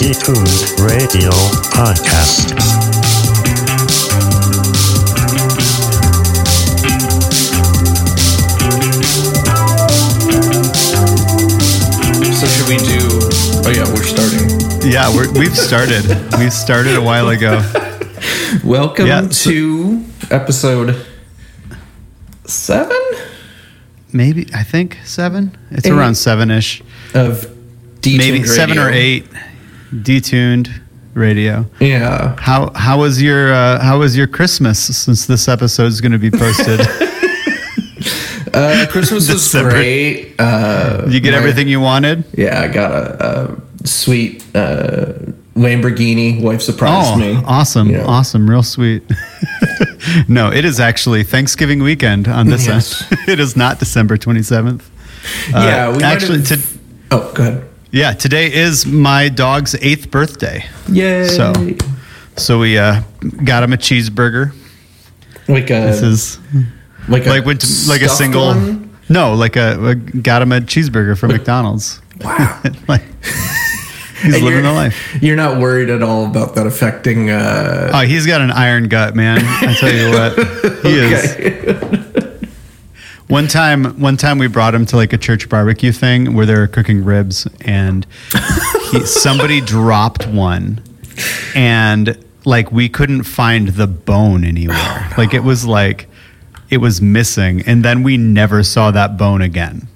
Detuned Radio Podcast. So should we do? Oh yeah, we're starting. Yeah, we're, we've started. We've started a while ago. Welcome Yeah, so- to episode seven Maybe I think seven. It's Eight. around seven ish. of Detuned Maybe seven or eight. Detuned radio. Yeah. How how was your uh, how was your Christmas since this episode is going to be posted? Uh, Christmas was great. Uh, you get my- everything you wanted? Yeah, I got a, a sweet uh, Lamborghini. Wife surprised Oh, me. awesome, awesome, real sweet. no, it is actually Thanksgiving weekend on this Yes. end. it is not December twenty seventh. Yeah, we actually, have- to, Oh, go ahead. Yeah, today is my dog's eighth birthday. Yay! So, so we uh, got him a cheeseburger. like a This is like a like went to, like a single. one? No, like a, a got him a cheeseburger from McDonald's. Wow. like he's And living you're- the life. You're not worried at all about that affecting. Uh, Oh, he's got an iron gut, man. I tell you what, he is. One time, one time we brought him to like a church barbecue thing where they were cooking ribs, and he, somebody dropped one, and like we couldn't find the bone anywhere. Like it was like it was missing, and then we never saw that bone again.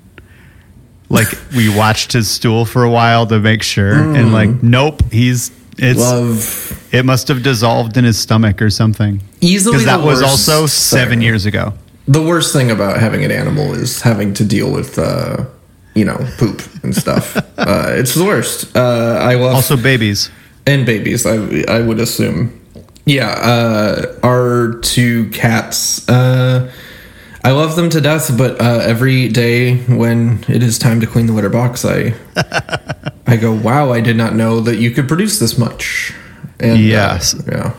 Like we watched his stool for a while to make sure, and like mm. nope, he's it's Love it must have dissolved in his stomach or something. Easily because that was also seven years ago. The worst thing about having an animal is having to deal with, uh, you know, poop and stuff. uh, it's the worst. Uh, I love Also, babies. and babies. I I would assume. Yeah, uh, our two cats. Uh, I love them to death, but uh, every day when it is time to clean the litter box, I I go, "Wow, I did not know that you could produce this much." And, Yes. yeah.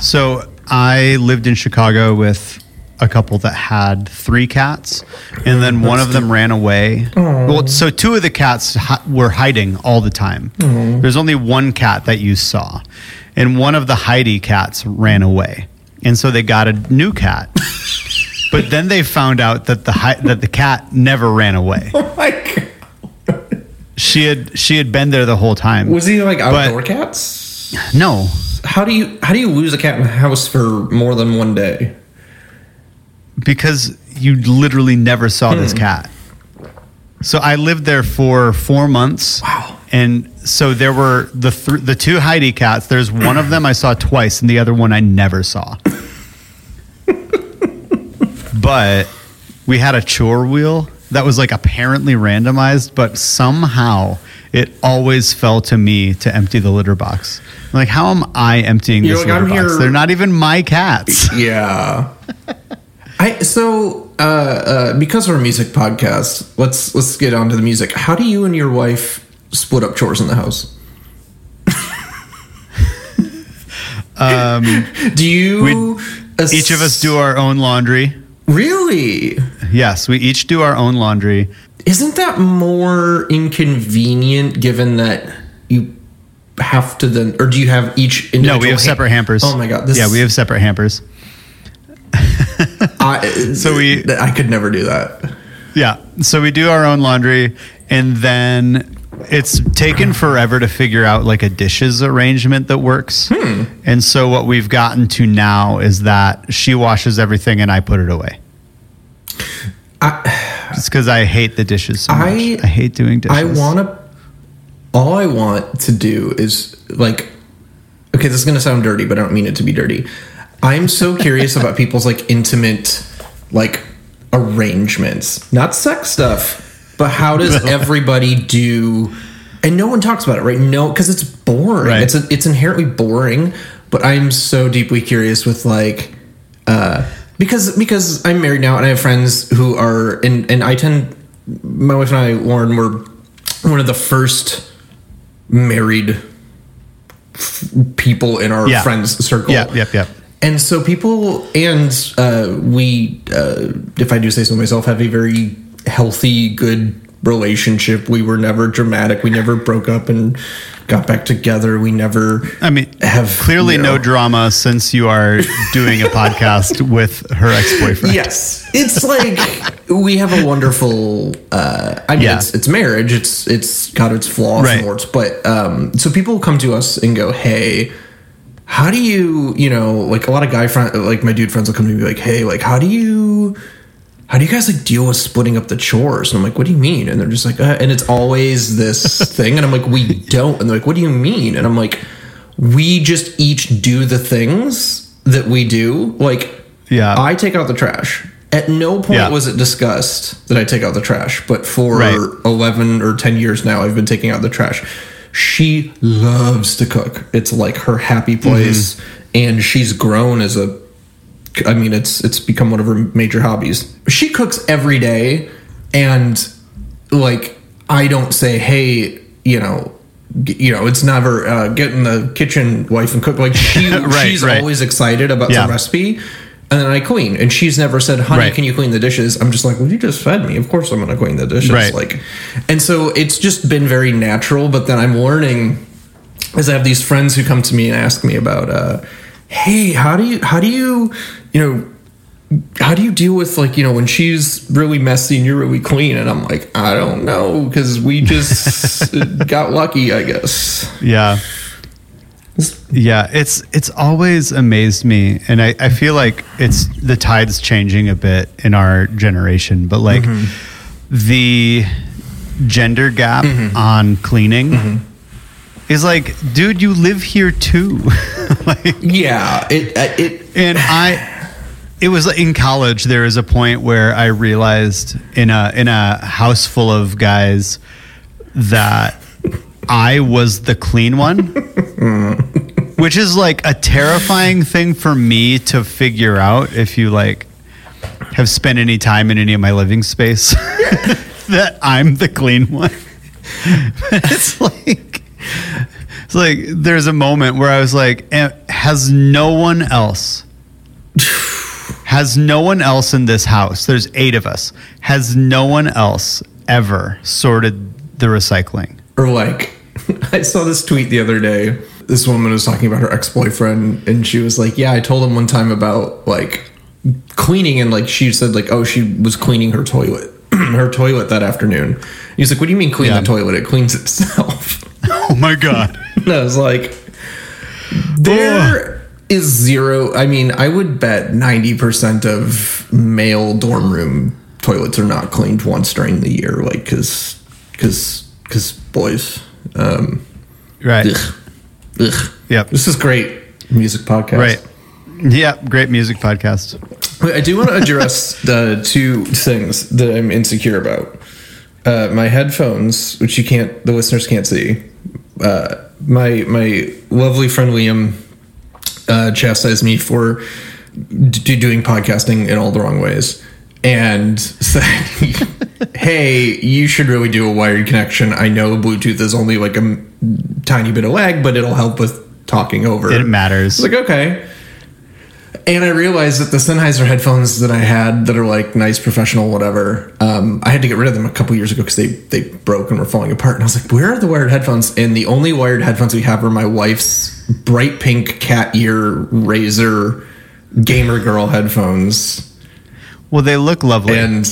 So I lived in Chicago with a couple that had three cats, and then one of them ran away. Well, so two of the cats hi- were hiding all the time. There's only one cat that you saw, and one of the Heidi cats ran away, and so they got a new cat. but then they found out that the hi- that the cat never ran away. Oh my god. She had she had been there the whole time. Was he like But- outdoor cats? no, How do you how do you lose a cat in the house for more than one day? Because you literally never saw this hmm. cat. So I lived there for four months. Wow. And so there were the th- the two Heidi cats. There's one of them I saw twice, and the other one I never saw. but we had a chore wheel that was like apparently randomized, but somehow it always fell to me to empty the litter box. I'm like, how am I emptying You're this like, litter "I'm box? here." They're not even my cats. Yeah. I so uh, uh, because we're a music podcast, let's let's get on to the music. How do you and your wife split up chores in the house? Um, Do you We- each of us do our own laundry. really? Yes, we each do our own laundry. Isn't that more inconvenient given that you have to then, or do you have each individual? No, we have ha- separate hampers. Oh my god! This yeah, we have separate hampers. I, So we- I could never do that. Yeah, so we do our own laundry, and then it's taken forever to figure out like a dishes arrangement that works. Hmm. And so what we've gotten to now is that she washes everything and I put it away. I, It's because I hate the dishes so I- much. I hate doing dishes. I want to. All I want to do is like. Okay, this is gonna sound dirty, but I don't mean it to be dirty. I'm so curious about people's like intimate, like arrangements, not sex stuff, but how does everybody do? And no one talks about it, right? No, because it's boring. Right. It's a, it's inherently boring. But I'm so deeply curious with like, uh, because because I'm married now and I have friends who are and and I tend my wife and I Lauren were one of the first married f- people in our Yeah. friends circle. Yeah, yep, yep. And so people and uh, we, uh, if I do say so myself, have a very healthy, good relationship. We were never dramatic. We never broke up and got back together. We never. I mean, have clearly you know- no drama since you are doing a podcast with her ex-boyfriend. Yes, it's like we have a wonderful. Uh, I mean, Yeah. it's, it's marriage. It's it's got its flaws Right. and warts, but um, so people come to us and go, "Hey, how do you, you know, like a lot of guy friends like my dude friends will come to me and be like, "Hey, like how do you." How do you guys like deal with splitting up the chores? And I'm like, what do you mean? And they're just like, uh, and it's always this thing. And I'm like, we don't. And they're like, what do you mean? And I'm like, we just each do the things that we do. Like, Yeah. I take out the trash. At no point Yeah. was it discussed that I take out the trash, but for Right. 11 or 10 years now, I've been taking out the trash. She loves to cook. It's like her happy place. And she's grown as a I mean, it's it's become one of her major hobbies. She cooks every day, and like I don't say, hey, you know, g- you know, it's never uh, get in the kitchen, wife, and cook. Like she, Right, she's right. always excited about Yeah. the recipe, and then I clean. And she's never said, honey, Right. can you clean the dishes? I'm just like, well, you just fed me. Of course, I'm going to clean the dishes. Right. Like, and so it's just been very natural. But then I'm learning is I have these friends who come to me and ask me about, uh, hey, how do you, how do you, you know, how do you deal with like you know when she's really messy and you're really clean? And I'm like, I don't know because we just got lucky, I guess. Yeah. Yeah, it's it's always amazed me, and I, I feel like it's the tide's changing a bit in our generation, but like mm-hmm. the gender gap mm-hmm. on cleaning mm-hmm. is like, dude, you live here too. like, Yeah, it uh, it and I, it was in college. There was a point where I realized in a in a house full of guys that I was the clean one, which is like a terrifying thing for me to figure out. If you like have spent any time in any of my living space, that I'm the clean one. it's like it's like there's a moment where I was like, "Eh, has no one else has no one else in this house there's eight of us has no one else ever sorted the recycling or like I saw this tweet the other day. This woman was talking about her ex boyfriend, and she was like, "Yeah, I told him one time about like cleaning, and like she said like, oh, she was cleaning her toilet, her toilet that afternoon." He's like, "What do you mean clean Yeah. the toilet? It cleans itself." oh my god And I was like, there oh. is zero. I mean, I would bet 90% of male dorm room toilets are not cleaned once during the year. Like, cause, cause, cause boys. Um, right ugh, ugh. Yep. This is great music podcast. right yeah great music podcast Wait, I do want to address the two things that I'm insecure about. Uh, my headphones, which you can't, the listeners can't see. Uh, my my lovely friend Liam uh, chastised me for d- doing podcasting in all the wrong ways, and said, "Hey, you should really do a wired connection. I know Bluetooth is only like a tiny bit of lag, but it'll help with talking over. it matters like okay. And I realized that the Sennheiser headphones that I had that are like nice, professional, whatever, um, I had to get rid of them a couple years ago because they, they broke and were falling apart. And I was like, where are the wired headphones? And the only wired headphones we have are my wife's bright pink cat ear Razer gamer girl headphones. Well they look lovely And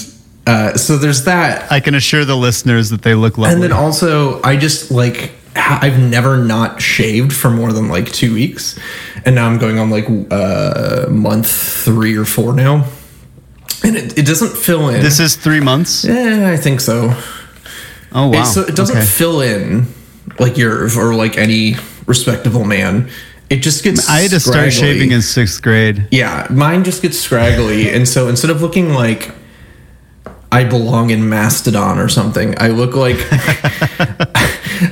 uh, so there's that. i can assure the listeners that they look lovely And then also, I just like I've never not shaved for more than like two weeks, and now I'm going on like uh, month three or four now, and it, it doesn't fill in. this is three months Yeah, I think so. oh wow It- so it doesn't Okay. fill in like your or like any respectable man. It just gets. i had to start scraggly. shaving in sixth grade Yeah, mine just gets scraggly, and so instead of looking like I belong in Mastodon or something, I look like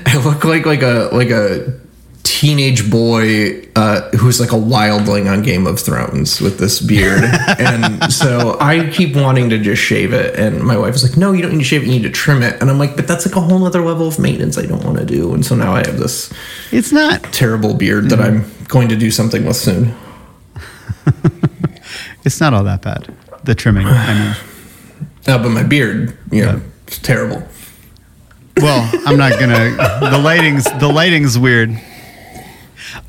I look like like a like a teenage boy uh, who's like a wildling on Game of Thrones with this beard, and so I keep wanting to just shave it, and my wife is like, "No, you don't need to shave it; you need to trim it." And I'm like, "But that's like a whole other level of maintenance I don't want to do," and so now I have this it's not terrible beard that I'm going to do something with soon. it's not all that bad the trimming i mean Uh, but my beard, you know, it's terrible. Well, I'm not gonna. The lighting's the lighting's weird.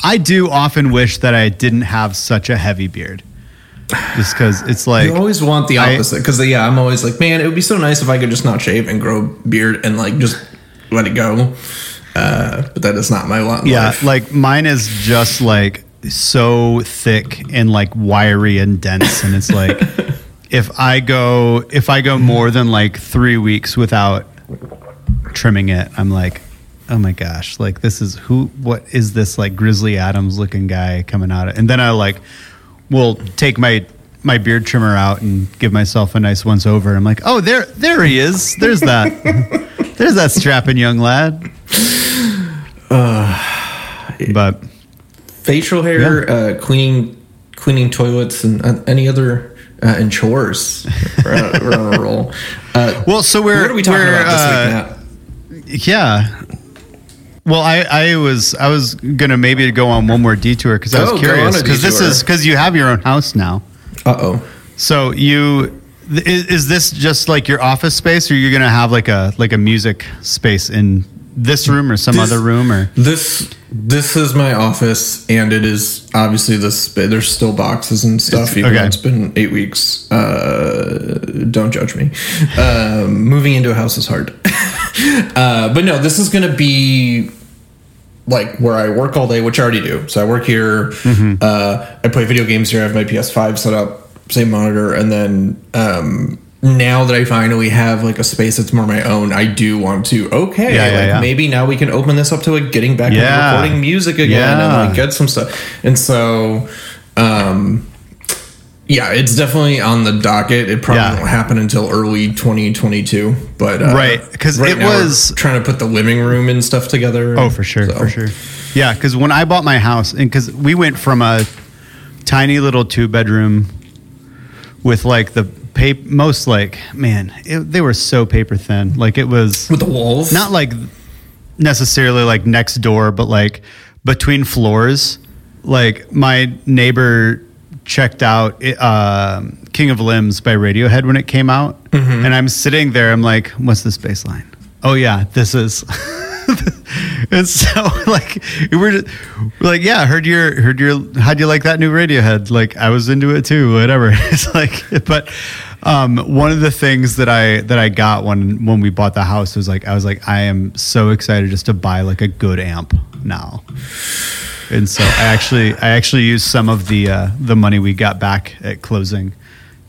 I do often wish that I didn't have such a heavy beard, just because it's like you always want the opposite because yeah, I'm always like, man, it would be so nice if I could just not shave and grow a beard and like just let it go. Uh, but that is not my lot. yeah, life. like mine is just like so thick and like wiry and dense, and it's like if I go if I go more than like three weeks without trimming it, I'm like. Oh my gosh! Like this is who? What is this like Grizzly Adams looking guy coming out? Of, and then I like will take my my beard trimmer out and give myself a nice once over. I'm like, oh, there, there he is. There's that. There's that strapping young lad. but facial hair, uh, cleaning cleaning toilets, and uh, any other uh, and chores. We're on, we're on a roll. Uh, well, so we're what are we talking about this uh, week, Nat? Yeah. Well, I, I was I was gonna maybe go on one more detour because I was Oh, curious because this is because you have your own house now. Uh oh. So you th- is, is this just like your office space, or you're gonna have like a like a music space in this room or some This- other room or? This this is my office, and it is obviously this. There's still boxes and stuff. Even okay. though it's been eight weeks. Uh, don't judge me. Um, moving into a house is hard. uh, but no, this is going to be like where I work all day, which I already do. So I work here. Uh, I play video games here. I have my PS5 set up, same monitor, and then um, now that I finally have like a space that's more my own, I do want to. Okay, Yeah, yeah, like yeah. maybe now we can open this up to like getting back Yeah. recording music again Yeah. and like get some stuff. And so, um, yeah, it's definitely on the docket. It probably Yeah. won't happen until early 2022, but uh, Right, 'cause it now we're was- trying to put the living room and stuff together. Oh, for sure, So- for sure. Yeah, because when I bought my house, and because we went from a tiny little two bedroom with like the paper, most like man, it, they were so paper thin. Like it was with the walls. not like necessarily like next door, but like between floors. Like my neighbor checked out uh, King of Limbs by Radiohead when it came out, and I'm sitting there. I'm like, "What's this bass line?" Oh yeah, this is. and so like we're, just, we're like, yeah, heard your heard your how'd you like that new Radiohead? Like I was into it too. Whatever. It's like, but um, one of the things that I that I got when when we bought the house was like I was like I am so excited just to buy like a good amp now. And so I actually I actually used some of the uh, the money we got back at closing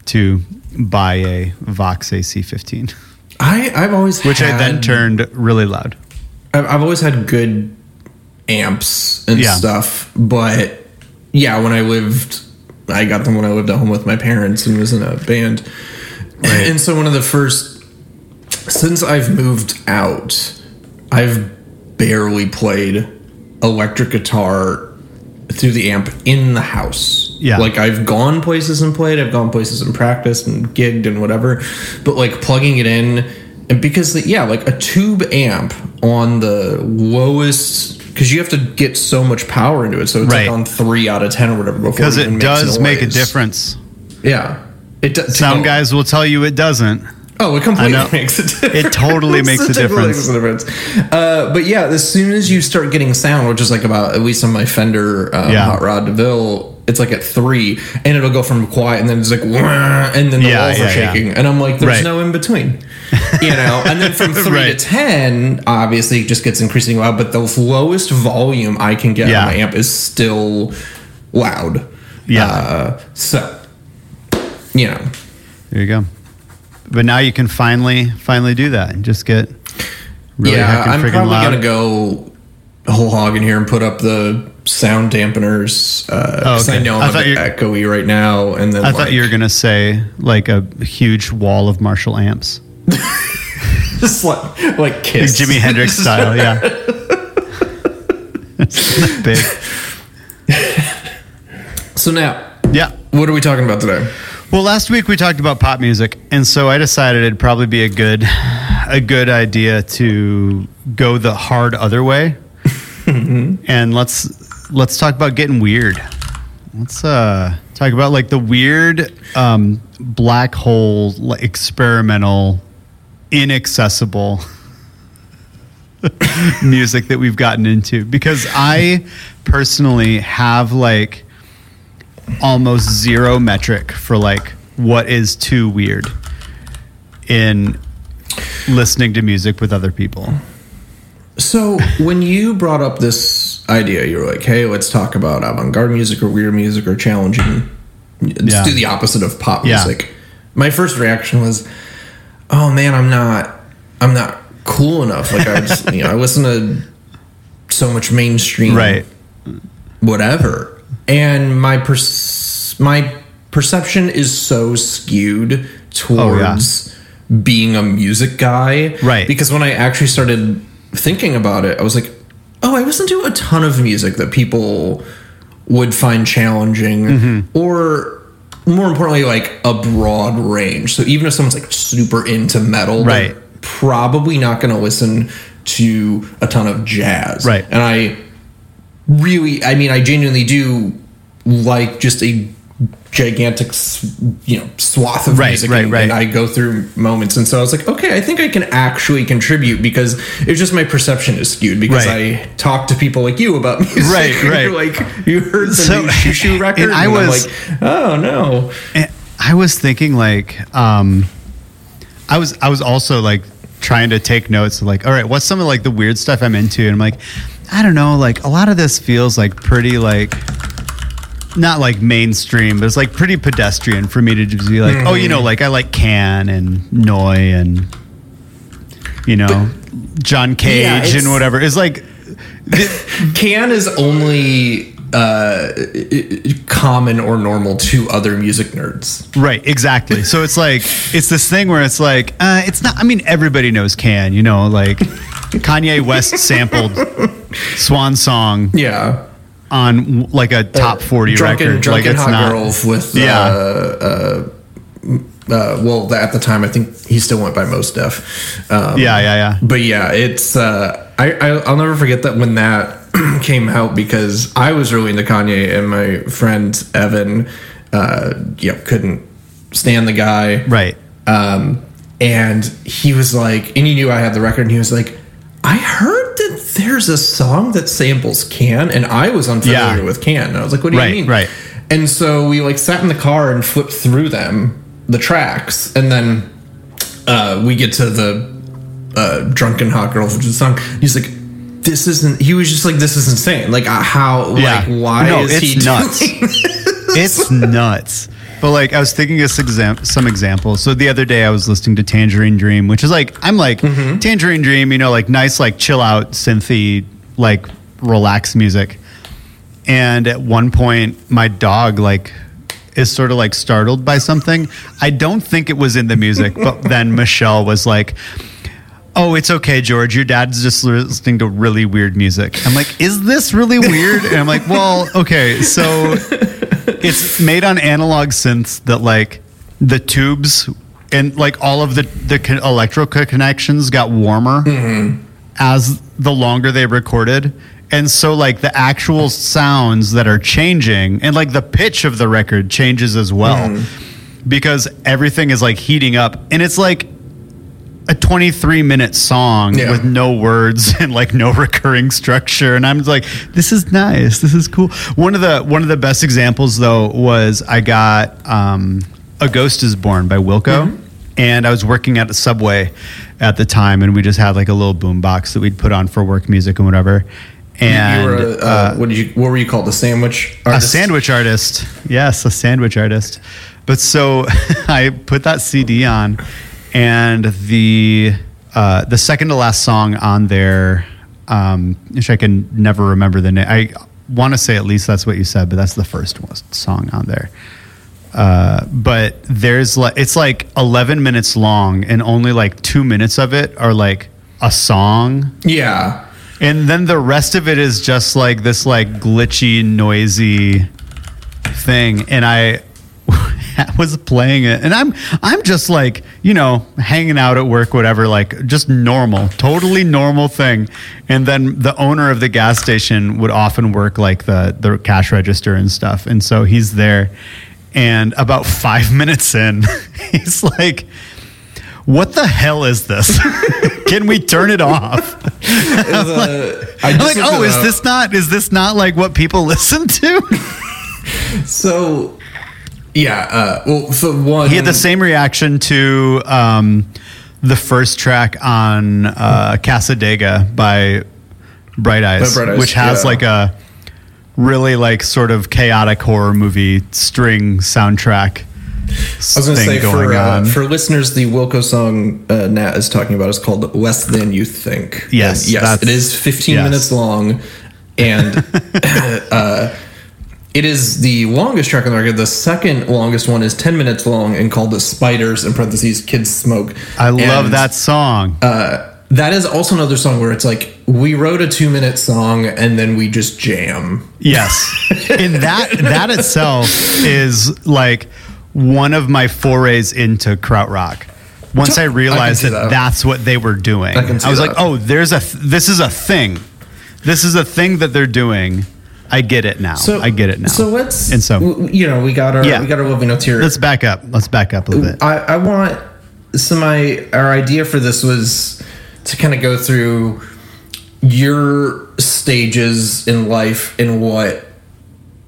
to buy a Vox AC15, I I've always which I then turned really loud. I've, I've always had good amps and Yeah. stuff, but yeah, when I lived, I got them when I lived at home with my parents and was in a band. And so one of the first, since I've moved out, I've barely played electric guitar through the amp in the house. Yeah. Like I've gone places and played, I've gone places and practiced and gigged and whatever, but like plugging it in and because the, yeah, like a tube amp on the lowest because you have to get so much power into it, so it's Right. like on three out of ten or whatever. before Because it does make a difference. Yeah, it does. Some guys will tell you it doesn't. Oh, it completely makes a difference. It totally makes a totally difference. makes a difference. Uh, but yeah, as soon as you start getting sound, which is like about at least on my Fender um, Yeah. Hot Rod DeVille, it's like at three, and it'll go from quiet, and then it's like, and then the Yeah, walls yeah, are shaking, and I'm like, there's Right. no in between, you know. And then from three Right. to ten, obviously, it just gets increasingly loud. But the lowest volume I can get on my amp is still loud. Yeah. Uh, so, you know. There you go. But now you can finally finally do that and just get really yeah, I'm probably loud. gonna go whole hog in here and put up the sound dampeners because Oh, okay. I know I I'm a thought bit you- echoey right now. And then I thought you were gonna say like a huge wall of Marshall amps, just like like like Jimi Hendrix style. Yeah, big. So now, Yeah. what are we talking about today? Well, last week we talked about pop music, and so I decided it'd probably be a good, a good idea to go the hard other way, and let's let's talk about getting weird. Let's uh, talk about like the weird um, black hole, like, experimental, inaccessible music that we've gotten into. Because I personally have like almost zero metric for like what is too weird in listening to music with other people. So when you brought up this idea, you were like, "Hey, let's talk about avant-garde music or weird music or challenging. Let's Yeah. do the opposite of pop Yeah. music." My first reaction was, "Oh man, I'm not, I'm not cool enough. Like I just, you know, I listen to so much mainstream, Right. whatever." And my pers- my perception is so skewed towards being a music guy, Right. Because when I actually started thinking about it, I was like, "Oh, I listen to a ton of music that people would find challenging, Mm-hmm. or more importantly, like a broad range. So even if someone's like super into metal, Right. probably not going to listen to a ton of jazz, Right. And I really i mean i genuinely do like just a gigantic you know swath of Right, music right, and, right. and i go through moments and so i was like okay i think i can actually contribute because it's just my perception is skewed because Right. i talk to people like you about music Right, and right. you're like you heard the So- new Xiu Xiu record and I I'm was- like oh no I was thinking like um I was I was also like trying to take notes of like all right what's some of like the weird stuff I'm into and I'm like I don't know like a lot of this feels like pretty like not like mainstream but it's like pretty pedestrian for me to just be like oh you know mm-hmm. like I like Can and Neu and you know John Cage Yeah, and whatever. It's like can is only uh common or normal to other music nerds Right, exactly. So it's like it's this thing where it's like uh, it's not. I mean, everybody knows Can. You know, like Kanye West sampled Swan Song yeah on like a top forty drunken, record. drunken like it's hot not. girls with Yeah. uh, uh, uh, well at the time I think he still went by Mos Def. Um, Yeah, yeah, yeah. But yeah, it's uh, I, I I'll never forget that when that came out because I was really into Kanye and my friend Evan, uh, you know, couldn't stand the guy. Right. Um, and he was like, and he knew I had the record, and he was like, I heard that there's a song that samples Can, and I was unfamiliar Yeah. with Can. And I was like, what do Right, you mean? right. And so we like sat in the car and flipped through them, the tracks, and then uh, we get to the uh, drunken hot girl, which is the song. He's like, this isn't. He was just like, this is insane. Like, uh, how? Yeah. Like, why No, is it's he nuts. doing it's nuts. But like I was thinking of some, exam- some examples. So the other day I was listening to Tangerine Dream, which is like I'm like Mm-hmm. Tangerine Dream, you know, like nice like chill out synthy like relax music. And at one point my dog like is sort of like startled by something. I don't think it was in the music, but then Michelle was like Oh, it's okay, George. Your dad's just listening to really weird music. I'm like, is this really weird? And I'm like, well, okay, so it's made on analog synths that like the tubes and like all of the the electrical connections got warmer mm-hmm. as the longer they recorded and so like the actual sounds that are changing and like the pitch of the record changes as well mm-hmm. because everything is like heating up and it's like a 23 minute song Yeah. with no words and like no recurring structure and i'm just like this is nice this is cool one of the one of the best examples though was i got um, a ghost is born by wilco Mm-hmm. and i was working at a subway at the time and we just had like a little boom box that we'd put on for work music and whatever and you were a, uh, what did you? What were you called? The sandwich artist? a sandwich artist. Yes, a sandwich artist. But so I put that CD on, and the uh, the second to last song on there, um, which I can never remember the name. I want to say at least that's what you said, but that's the first one- song on there. Uh, but there's like it's like 11 minutes long, and only like two minutes of it are like a song Yeah. and then the rest of it is just like this like glitchy, noisy thing. And I was playing it and I'm I'm just like, you know, hanging out at work, whatever, like just normal, totally normal thing. And then the owner of the gas station would often work like the the cash register and stuff. And so he's there and about five minutes in, he's like what the hell is this? Can we turn it off? The- uh, I I'm like, oh, is up. this not is this not like what people listen to? so? Yeah. Uh, well, for one, he had the same reaction to um, the first track on uh, Cassadaga by Bright Eyes, Bright Eyes, which has yeah. like a really like sort of chaotic horror movie string soundtrack I was going to say for uh, for listeners, the Wilco song uh, Nat is talking about is called "Less Than You Think." Yes, And yes, it is 15 yes. minutes long, and uh, it is the longest track on the record. The second longest one is 10 minutes long and called "The Spiders" in parentheses "Kids Smoke." I love And, that song. Uh, that is also another song where it's like we wrote a two minute song and then we just jam. Yes. and that that itself is like one of my forays into krautrock. Once I realized see that, that. that's what they were doing, I see was that. like, "Oh, there's a th- this is a thing. This is a thing that they're doing. I get it now. I get it now." So let's And so- you know we got our Yeah. we got our lovely notes here. Let's back up. Let's back up a little bit. I, I want so my our idea for this was to kind of go through your stages in life and what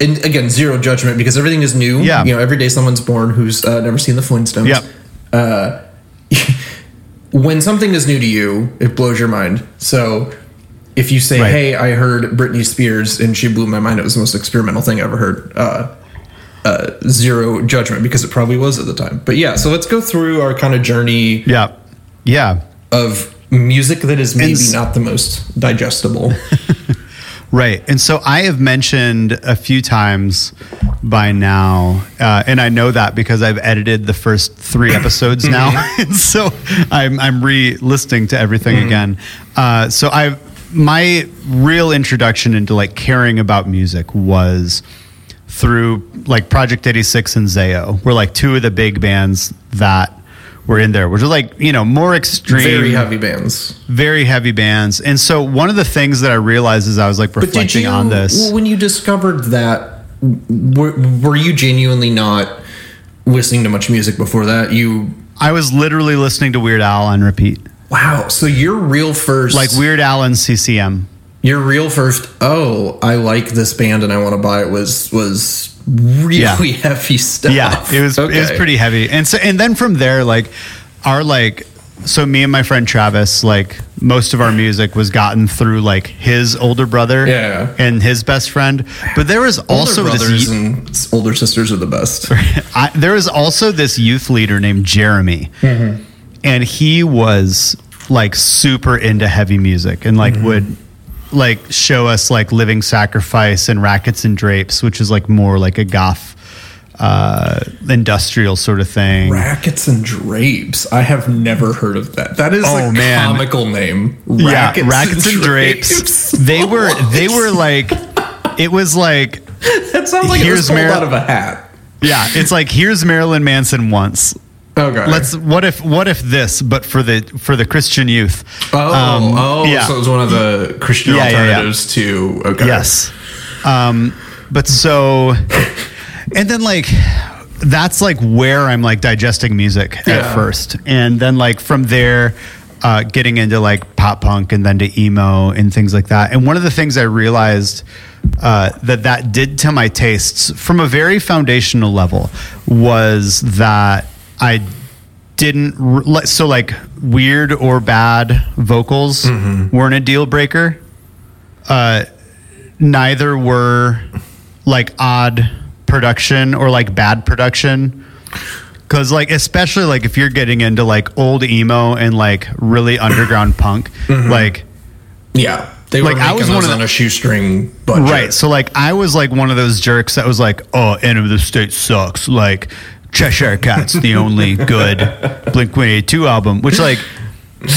and again zero judgment because everything is new Yeah. you know every day someone's born who's uh, never seen the flintstones Yep. uh, when something is new to you it blows your mind so if you say Right. hey i heard britney spears and she blew my mind it was the most experimental thing i ever heard uh, uh, zero judgment because it probably was at the time. But yeah, so let's go through our kind of journey Yeah. Yeah. of music that is maybe not the most digestible. Right. And so I have mentioned a few times by now, uh, and I know that because I've edited the first three episodes now. so I'm, I'm re listening to everything again. Uh, so I've, my real introduction into like caring about music was through like Project 86 and Zao were like two of the big bands that were in there, which are like, you know, more extreme Very heavy bands. very heavy bands. And so one of the things that I realized as I was like reflecting you, on this, Well when you discovered that, were, were you genuinely not listening to much music before that? You, I was literally listening to Weird Al on repeat, wow. So your real first, like Weird Al and CCM. your real first, oh, I like this band and I want to buy it was, was really Yeah. heavy stuff. Yeah, it was it was pretty heavy. And so and then from there, like our like so me and my friend Travis, like most of our music was gotten through like his older brother Yeah. and his best friend. But there was also older this brothers y- and older sisters are the best. I, there was also this youth leader named Jeremy, mm-hmm. And he was like super into heavy music and like would like show us like Living Sacrifice and Rackets and Drapes, which is like more like a goth uh, industrial sort of thing. Rackets and drapes. I have never heard of that. That is Oh, a man. comical name. yeah, Rackets and Drapes. They were they were like it was like That sounds like it Here's was pulled Mar- out of a hat. yeah, it's like here's Marilyn Manson once. Okay. Let's what if what if this but for the for the Christian youth. Oh, Um, oh, yeah. so it was one of the Christian Yeah, yeah, yeah. alternatives to. Okay. Yes. Um, but so, and then like, that's like where I'm like digesting music Yeah. at first. And then like from there, uh, getting into like pop punk and then to emo and things like that. And one of the things I realized uh, that that did to my tastes from a very foundational level was that I didn't r- like so like weird or bad vocals weren't a deal breaker. Uh, neither were like odd production or like bad production. Because like especially like if you're getting into like old emo and like really underground punk like Yeah. They were Like, I was one of on the- a shoestring budget. right. So like i was like one of those jerks that was like oh Enema of the State sucks. Like cheshire cat's the only good blink 182 album which like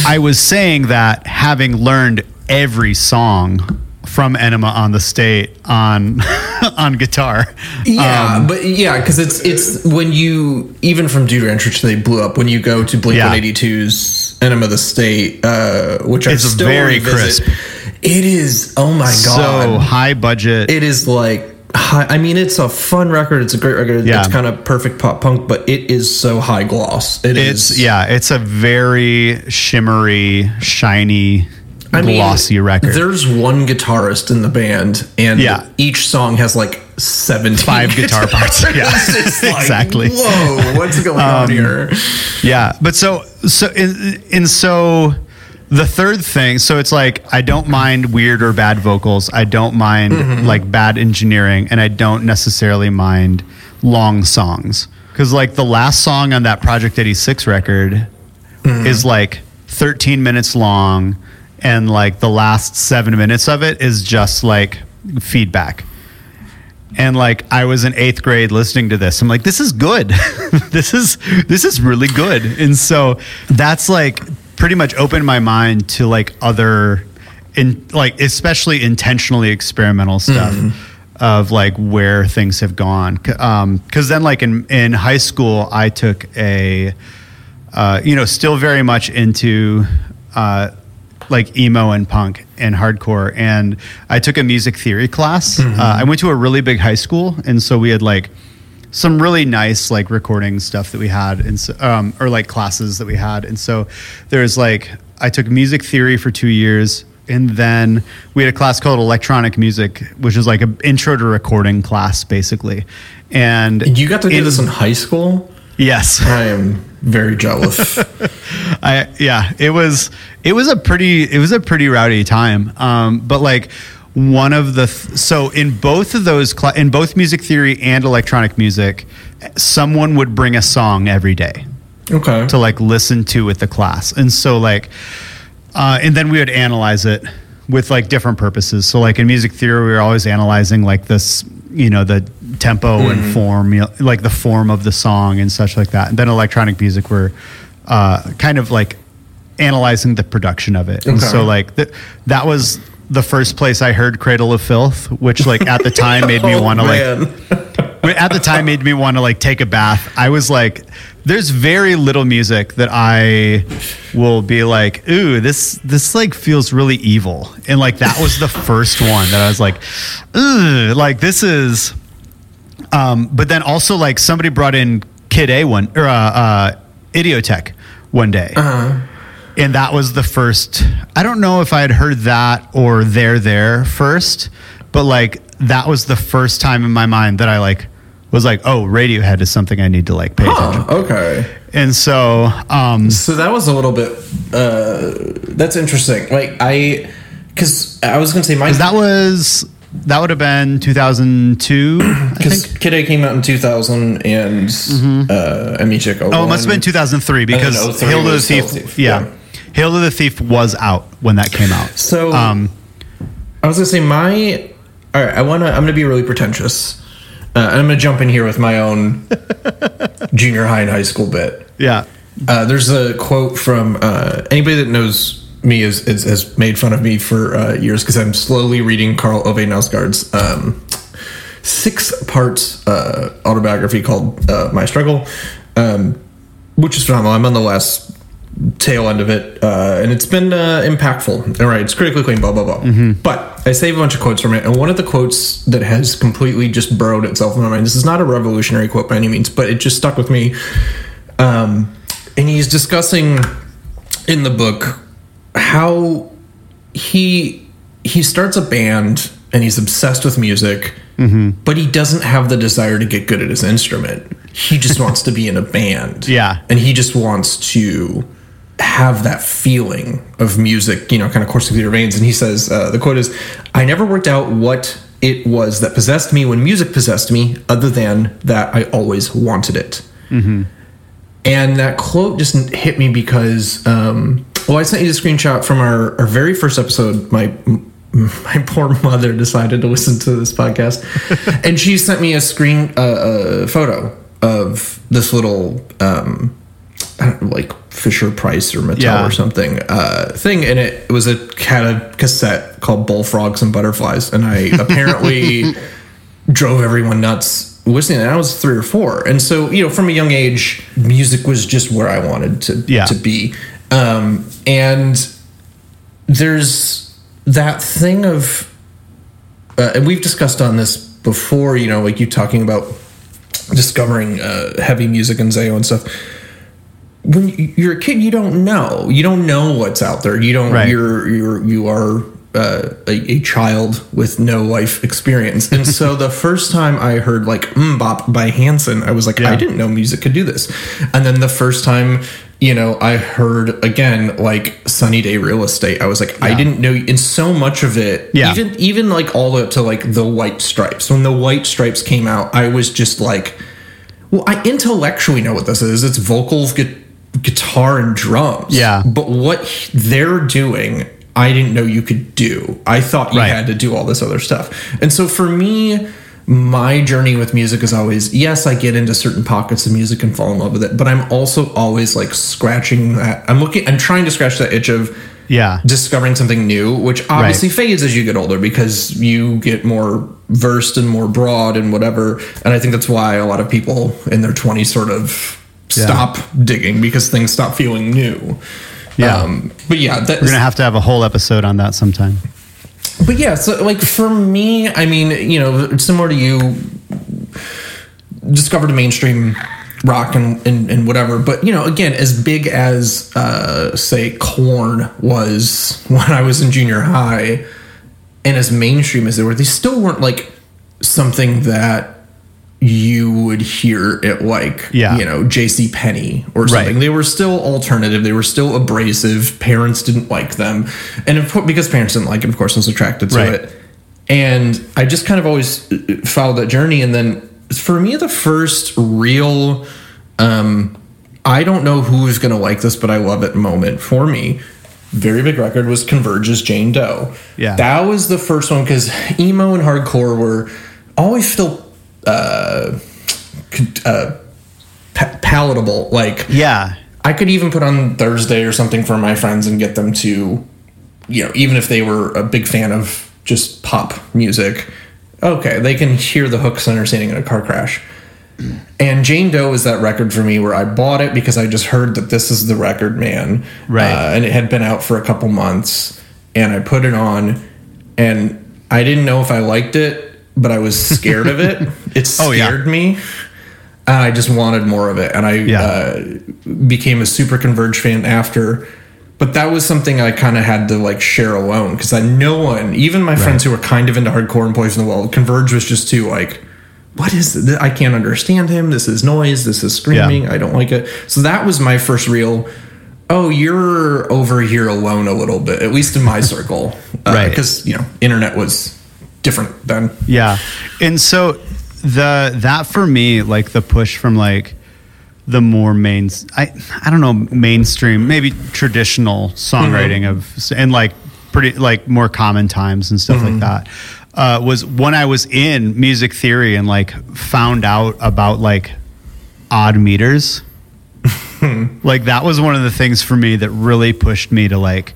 i was saying that having learned every song from Enema of the State on on guitar Yeah, Um, but yeah, because it's it's when you even from Dude Ranch they blew up when you go to Blink Yeah. 182's Enema of the State, uh, which I It's still very revisit. crisp. It is. Oh my god, so high budget it is like high. I mean, it's a fun record. It's a great record. Yeah. It's kind of perfect pop punk, but it is so high gloss. It It's is- yeah, it's a very shimmery, shiny, I mean, glossy record. There's one guitarist in the band, and Yeah. each song has like 17 Five guitar parts. Yeah. Like, Exactly. Um, Whoa, what's going on here? Yeah, but so so in, in so the third thing, so it's like I don't mind weird or bad vocals. I don't mind Mm-hmm. like bad engineering, and I don't necessarily mind long songs because like the last song on that Project Eighty Six record Mm-hmm. is like thirteen minutes long, and like the last seven minutes of it is just like feedback. And like I was in eighth grade listening to this, I'm like, this is good. this is this is really good. And so that's like pretty much opened my mind to like other, in like especially intentionally experimental stuff of like where things have gone. Because then like in in high school, I took a, uh, you know, still very much into. Uh, like emo and punk and hardcore. And I took a music theory class. Uh, I went to a really big high school, and so we had like some really nice like recording stuff that we had, and so, um, or like classes that we had. And so there's like I took music theory for two years. And then we had a class called electronic music, which is like an intro to recording class, basically. And You got to do in- this in high school? yes, I am very jealous. I yeah, it was it was a pretty it was a pretty rowdy time. Um, but like one of the th- so in both of those cla in both music theory and electronic music, someone would bring a song every day okay. to like listen to with the class, and so like, uh, and then we would analyze it with like different purposes. So like in music theory, we were always analyzing like this, you know, the tempo and form, you know, like the form of the song and such like that. And then electronic music, we're uh, kind of like analyzing the production of it. And so like th- that was the first place I heard Cradle of Filth, which like at the time made me Oh, want to like at the time made me want to like take a bath. I was like, there's very little music that I will be like, ooh, this this like feels really evil. And like that was the first one that I was like, ooh, like this is um but then also like somebody brought in Kid A one or uh, uh Idioteque one day. And that was the first I don't know if I had heard that or There There first, but like that was the first time in my mind that I like was like, oh, Radiohead is something I need to like pay attention. Huh, okay. And so, um, So that was a little bit. Uh, that's interesting. Like I, because I was gonna say my that was that would have been 2002, I because think. Kid A came out in 2000 and uh, Amnesiac. Oh, it must have been 2003 because then 03 Hail to the Thief. Thief, yeah. yeah. Hail to the Thief was out when that came out. So Um, I was gonna say my. All right, I wanna. I'm gonna be really pretentious. Uh, I'm gonna jump in here with my own junior high and high school bit. yeah. Uh, there's a quote from uh, anybody that knows me is, is has made fun of me for uh, years because I'm slowly reading Karl Ove Knausgard's um, six part uh, autobiography called uh, My Struggle, um, which is phenomenal. I'm on the last tail end of it, uh, and it's been uh, impactful. All right, it's critically acclaimed, blah blah blah. But I save a bunch of quotes from it, and one of the quotes that has completely just burrowed itself in my mind. This is not a revolutionary quote by any means, but it just stuck with me. Um, and he's discussing in the book how he he starts a band and he's obsessed with music, but he doesn't have the desire to get good at his instrument. He just wants to be in a band. Yeah. And he just wants to have that feeling of music, you know, kind of coursing through your veins. And he says, uh, the quote is, I never worked out what it was that possessed me when music possessed me, other than that I always wanted it. And that quote just hit me because, um, well, I sent you the screenshot from our, our very first episode. My my poor mother decided to listen to this podcast, and she sent me a screen uh, a photo of this little um, I don't know, like Fisher Price or Mattel Yeah. or something uh, thing, and it, was a had a cassette called Bullfrogs and Butterflies, and I apparently drove everyone nuts listening. And I was three or four, and so you know, from a young age, music was just where I wanted to Yeah. to be, um, and there's that thing of, uh, and we've discussed on this before, you know, like you talking about discovering uh, heavy music and Zao and stuff. When you're a kid, you don't know. You don't know what's out there. You don't. Right. You're you're you are uh, a, a child with no life experience. And so the first time I heard like "MMMBop" by Hanson, I was like, Yeah. I didn't know music could do this. And then the first time, you know, I heard again like "Sunny Day Real Estate," I was like, I didn't know. And so much of it, Yeah. even even like all the way up to like the White Stripes. When the White Stripes came out, I was just like, well, I intellectually know what this is. It's vocals, gu- guitar, and drums. Yeah. But what they're doing, I didn't know you could do. I thought you Right. had to do all this other stuff. And so for me, my journey with music is always yes, I get into certain pockets of music and fall in love with it, but I'm also always like scratching that. I'm looking, I'm trying to scratch that itch of Yeah. discovering something new, which obviously fades as you get older because you get more versed and more broad and whatever. And I think that's why a lot of people in their 20s sort of. Stop digging because things stop feeling new. Yeah. Um, but yeah, that's, We're gonna have to have a whole episode on that sometime. but yeah, so like for me, I mean, you know, similar to you, discovered mainstream rock and, and, and whatever. But you know, again, as big as uh, say Korn was when I was in junior high, and as mainstream as they were, they still weren't like something that you would hear it like Yeah. you know J.C. Penney or something. Right. They were still alternative. They were still abrasive. Parents didn't like them, and of course, because parents didn't like it, of course, I was attracted to Right. it. And I just kind of always uh, followed that journey. And then for me, the first real, um, I don't know who is going to like this, but I love it moment for me. Very big record was Converge's Jane Doe. Yeah. That was the first one because emo and hardcore were always still uh, uh, pa- palatable. Like, Yeah. I could even put on Thursday or something for my friends and get them to, you know, even if they were a big fan of just pop music, okay, they can hear the hooks understanding in a car crash. And Jane Doe is that record for me where I bought it because I just heard that this is the record, man. Right. Uh, and it had been out for a couple months. And I put it on, and I didn't know if I liked it, but I was scared of it. It Oh, yeah. scared me. And I just wanted more of it. And I Yeah. uh, became a super Converge fan after. But that was something I kind of had to like share alone because I no one, even my friends who were kind of into hardcore and Poison the Well, Converge was just too like, what is this? I can't understand him. This is noise. This is screaming. I don't like it. So that was my first real. Oh, you're over here alone a little bit, at least in my circle, Right. Because you know, internet was different then. Yeah. And so the that for me, like the push from like the more main I I don't know, mainstream, maybe traditional songwriting of and like pretty like more common times and stuff like that. Uh, was when I was in music theory and like found out about like odd meters. like that was one of the things for me that really pushed me to like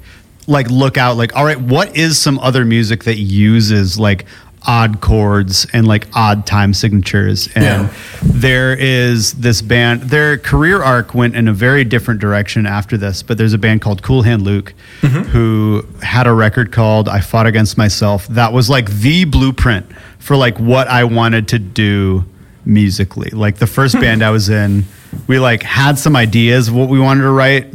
like look out like all right what is some other music that uses like odd chords and like odd time signatures? And Yeah. there is this band their career arc went in a very different direction after this but there's a band called cool hand luke mm-hmm. who had a record called i fought against myself. That was like the blueprint for like what i wanted to do musically. Like the first band i was in we like had some ideas of what we wanted to write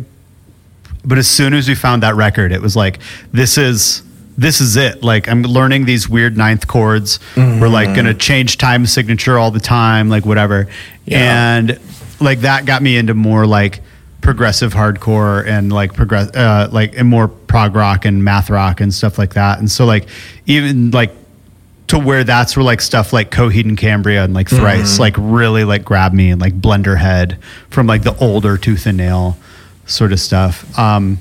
but as soon as we found that record it was like this is this is it. Like i'm learning these weird ninth chords. We're like gonna change time signature all the time like whatever. Yeah. and like that got me into more like progressive hardcore and like progress uh like and more prog rock and math rock and stuff like that. And so like even like to where that's where like stuff like Coheed and Cambria and like Thrice like really like grabbed me and like Blenderhead from like the older Tooth and Nail sort of stuff. Um,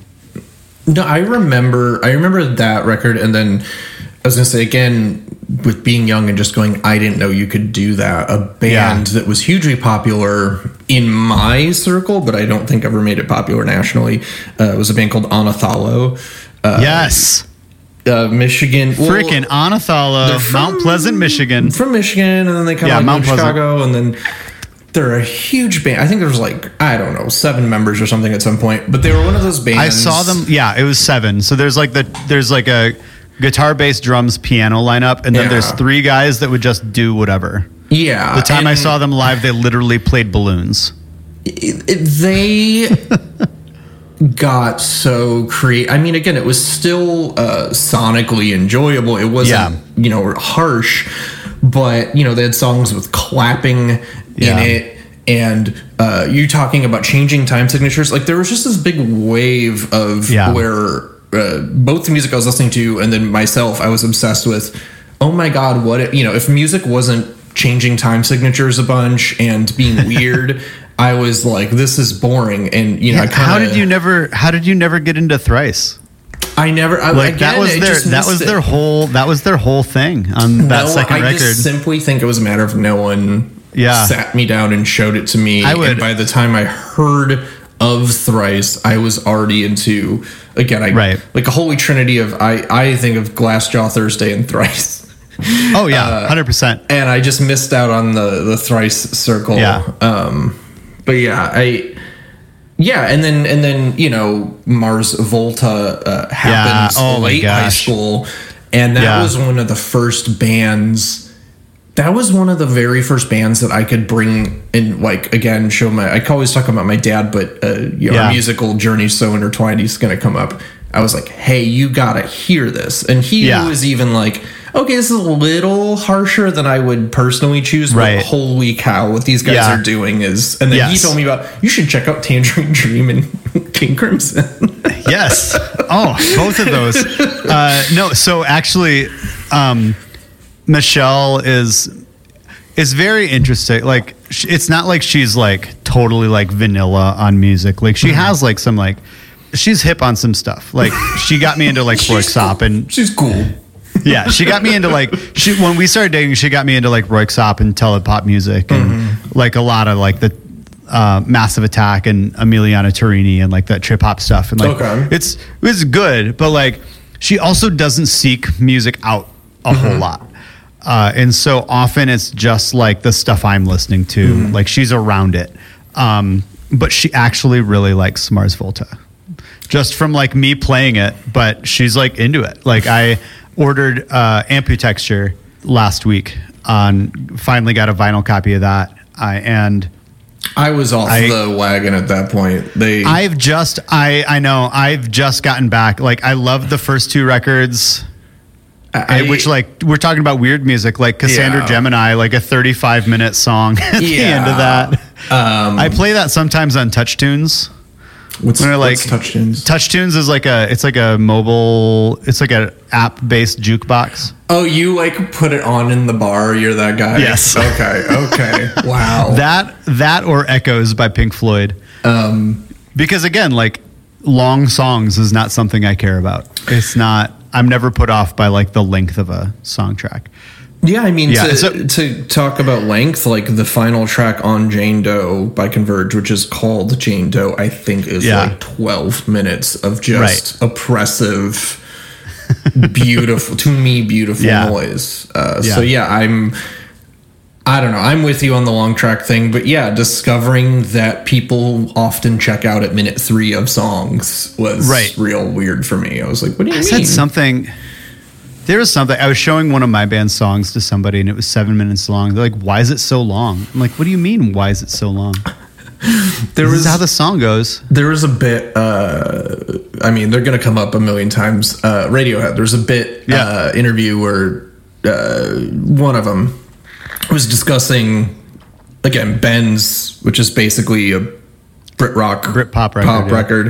No, I remember. I remember that record, and then I was gonna say again with being young and just going. I didn't know you could do that. A band that was hugely popular in my circle, but I don't think ever made it popular nationally. Uh, was a band called Anathallo, uh, yes, uh, Michigan. well, freaking Anathallo, they're from- Mount Pleasant, Michigan. from Michigan, and then they come Yeah, out Mount to Chicago, and then they're a huge band. I think there's like I don't know seven members or something at some point, but they were one of those bands. I saw them. Yeah, it was seven. So there's like the there's like a guitar, bass, drums, piano lineup, and then Yeah. there's three guys that would just do whatever. Yeah. The time I saw them live, they literally played balloons. it- it- they got so creative. I mean, again, it was still uh, sonically enjoyable. It wasn't, Yeah. you know, harsh, but you know, they had songs with clapping Yeah. in it. And uh, you talking about changing time signatures, like there was just this big wave of Yeah. where uh, both the music I was listening to and then myself, I was obsessed with. Oh my god, what if, you know? If music wasn't changing time signatures a bunch and being weird, I was like, this is boring. And you know, I kinda, how did you never? How did you never get into thrice? I never. I, Like again, that was their that was it. their whole that was their whole thing on that No, second I record. just simply think it was a matter of no one Yeah. sat me down and showed it to me. I would- and by the time I heard of thrice, I was already into again. I Right. like a holy trinity of I. I think of Glassjaw Thursday and thrice. oh uh, yeah, hundred percent. and I just missed out on the the thrice circle. Yeah. Um, but yeah, I. Yeah, and then and then you know Mars Volta uh, happens oh my late high school, and that Yeah. was one of the first bands. That was one of the very first bands that I could bring and like again show my. I always talk about my dad, but uh, you know, Yeah. our musical journey's so intertwined. He's going to come up. I was like, "Hey, you gotta hear this," and he Yeah. was even like, "Okay, this is a little harsher than I would personally choose, but Right. holy cow, what these guys Yeah. are doing is." And then he told me about you should check out Tangerine Dream and King Crimson. Yes. Oh, both of those. Uh, no, so actually, um, Michelle is is very interesting. Like, it's not like she's like totally like vanilla on music. Like, she Mm-hmm. has like some like she's hip on some stuff. Like, she got me into like Röyksopp and She's cool. yeah, she got me into like she when we started dating. She got me into like Röyksopp and telepop music and Mm-hmm. like a lot of like the uh, Massive Attack and Emiliana Torrini and like that trip hop stuff. And like Okay. it's it's good, but like she also doesn't seek music out a Mm-hmm. whole lot. Uh, and so often it's just like the stuff I'm listening to. Mm-hmm. Like she's around it. Um, but she actually really likes Mars Volta just from like me playing it, but she's like into it. Like I ordered uh, Amputechture last week on finally got a vinyl copy of that. I and I was off I- the wagon at that point. They I've just I I know I've just gotten back. Like I love the first two records. I- which like we're talking about weird music like Cassandra Yeah. Gemini like a 35 minute song at the end of that. um, I play that sometimes on Touch Tunes. what's, when I, like, what's touch tunes? Touch Tunes is like a it's like a mobile it's like an app based jukebox. Oh, you like put it on in the bar. You're that guy. Yes. Okay. Okay. wow. That that or Echoes by Pink Floyd. um, Because again, like long songs is not something I care about. It's not I'm never put off by like the length of a song track. yeah, I mean, Yeah, to, so- to talk about length, like the final track on Jane Doe by Converge, which is called Jane Doe, I think is Yeah. like 12 minutes of just oppressive, beautiful, to me, beautiful Yeah. noise. Uh, So, yeah, I'm. I don't know. I'm with you on the long track thing, but yeah, discovering that people often check out at minute three of songs was Right. real weird for me. I was like, "What do you mean? I mean?" said something. There was something. I was showing one of my band's songs to somebody, and it was seven minutes long. They're like, "Why is it so long?" I'm like, "What do you mean? Why is it so long?" There This was is how the song goes. there was a bit. Uh, I mean, they're going to come up a million times. Uh, Radiohead. There's a bit Yeah. uh, interview where uh, one of them was discussing again Bends, which is basically a Brit rock, Brit pop record, yeah. record,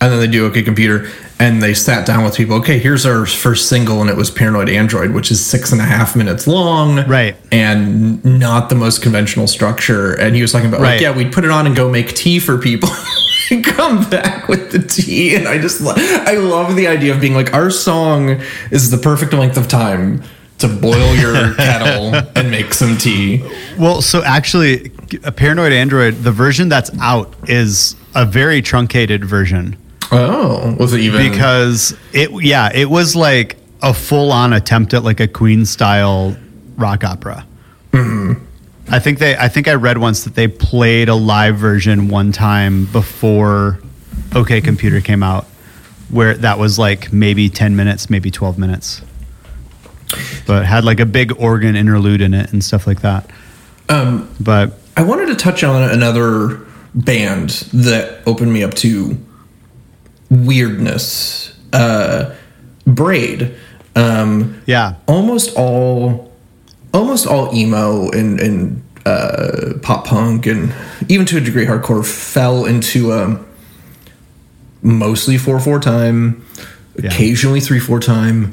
and then they do OK Computer, and they sat down with people. Okay, here's our first single, and it was Paranoid Android, which is six and a half minutes long, Right. and not the most conventional structure. And he was talking about Right. like, yeah, we'd put it on and go make tea for people. and Come back with the tea, and I just lo- I love the idea of being like our song is the perfect length of time to boil your kettle and make some tea. Well, so actually, a Paranoid Android, the version that's out is a very truncated version Oh, was it even because it, yeah, it was like a full on attempt at like a Queen style rock opera. Mm-hmm. I think they, I think I read once that they played a live version one time before OK Computer came out, where that was like maybe 10 minutes, maybe 12 minutes. But had like a big organ interlude in it and stuff like that. Um, But I wanted to touch on another band that opened me up to weirdness. Uh, Braid. Um, yeah, almost all, almost all emo and and uh, pop punk and even to a degree hardcore fell into um, mostly four four time, Yeah. occasionally three four time,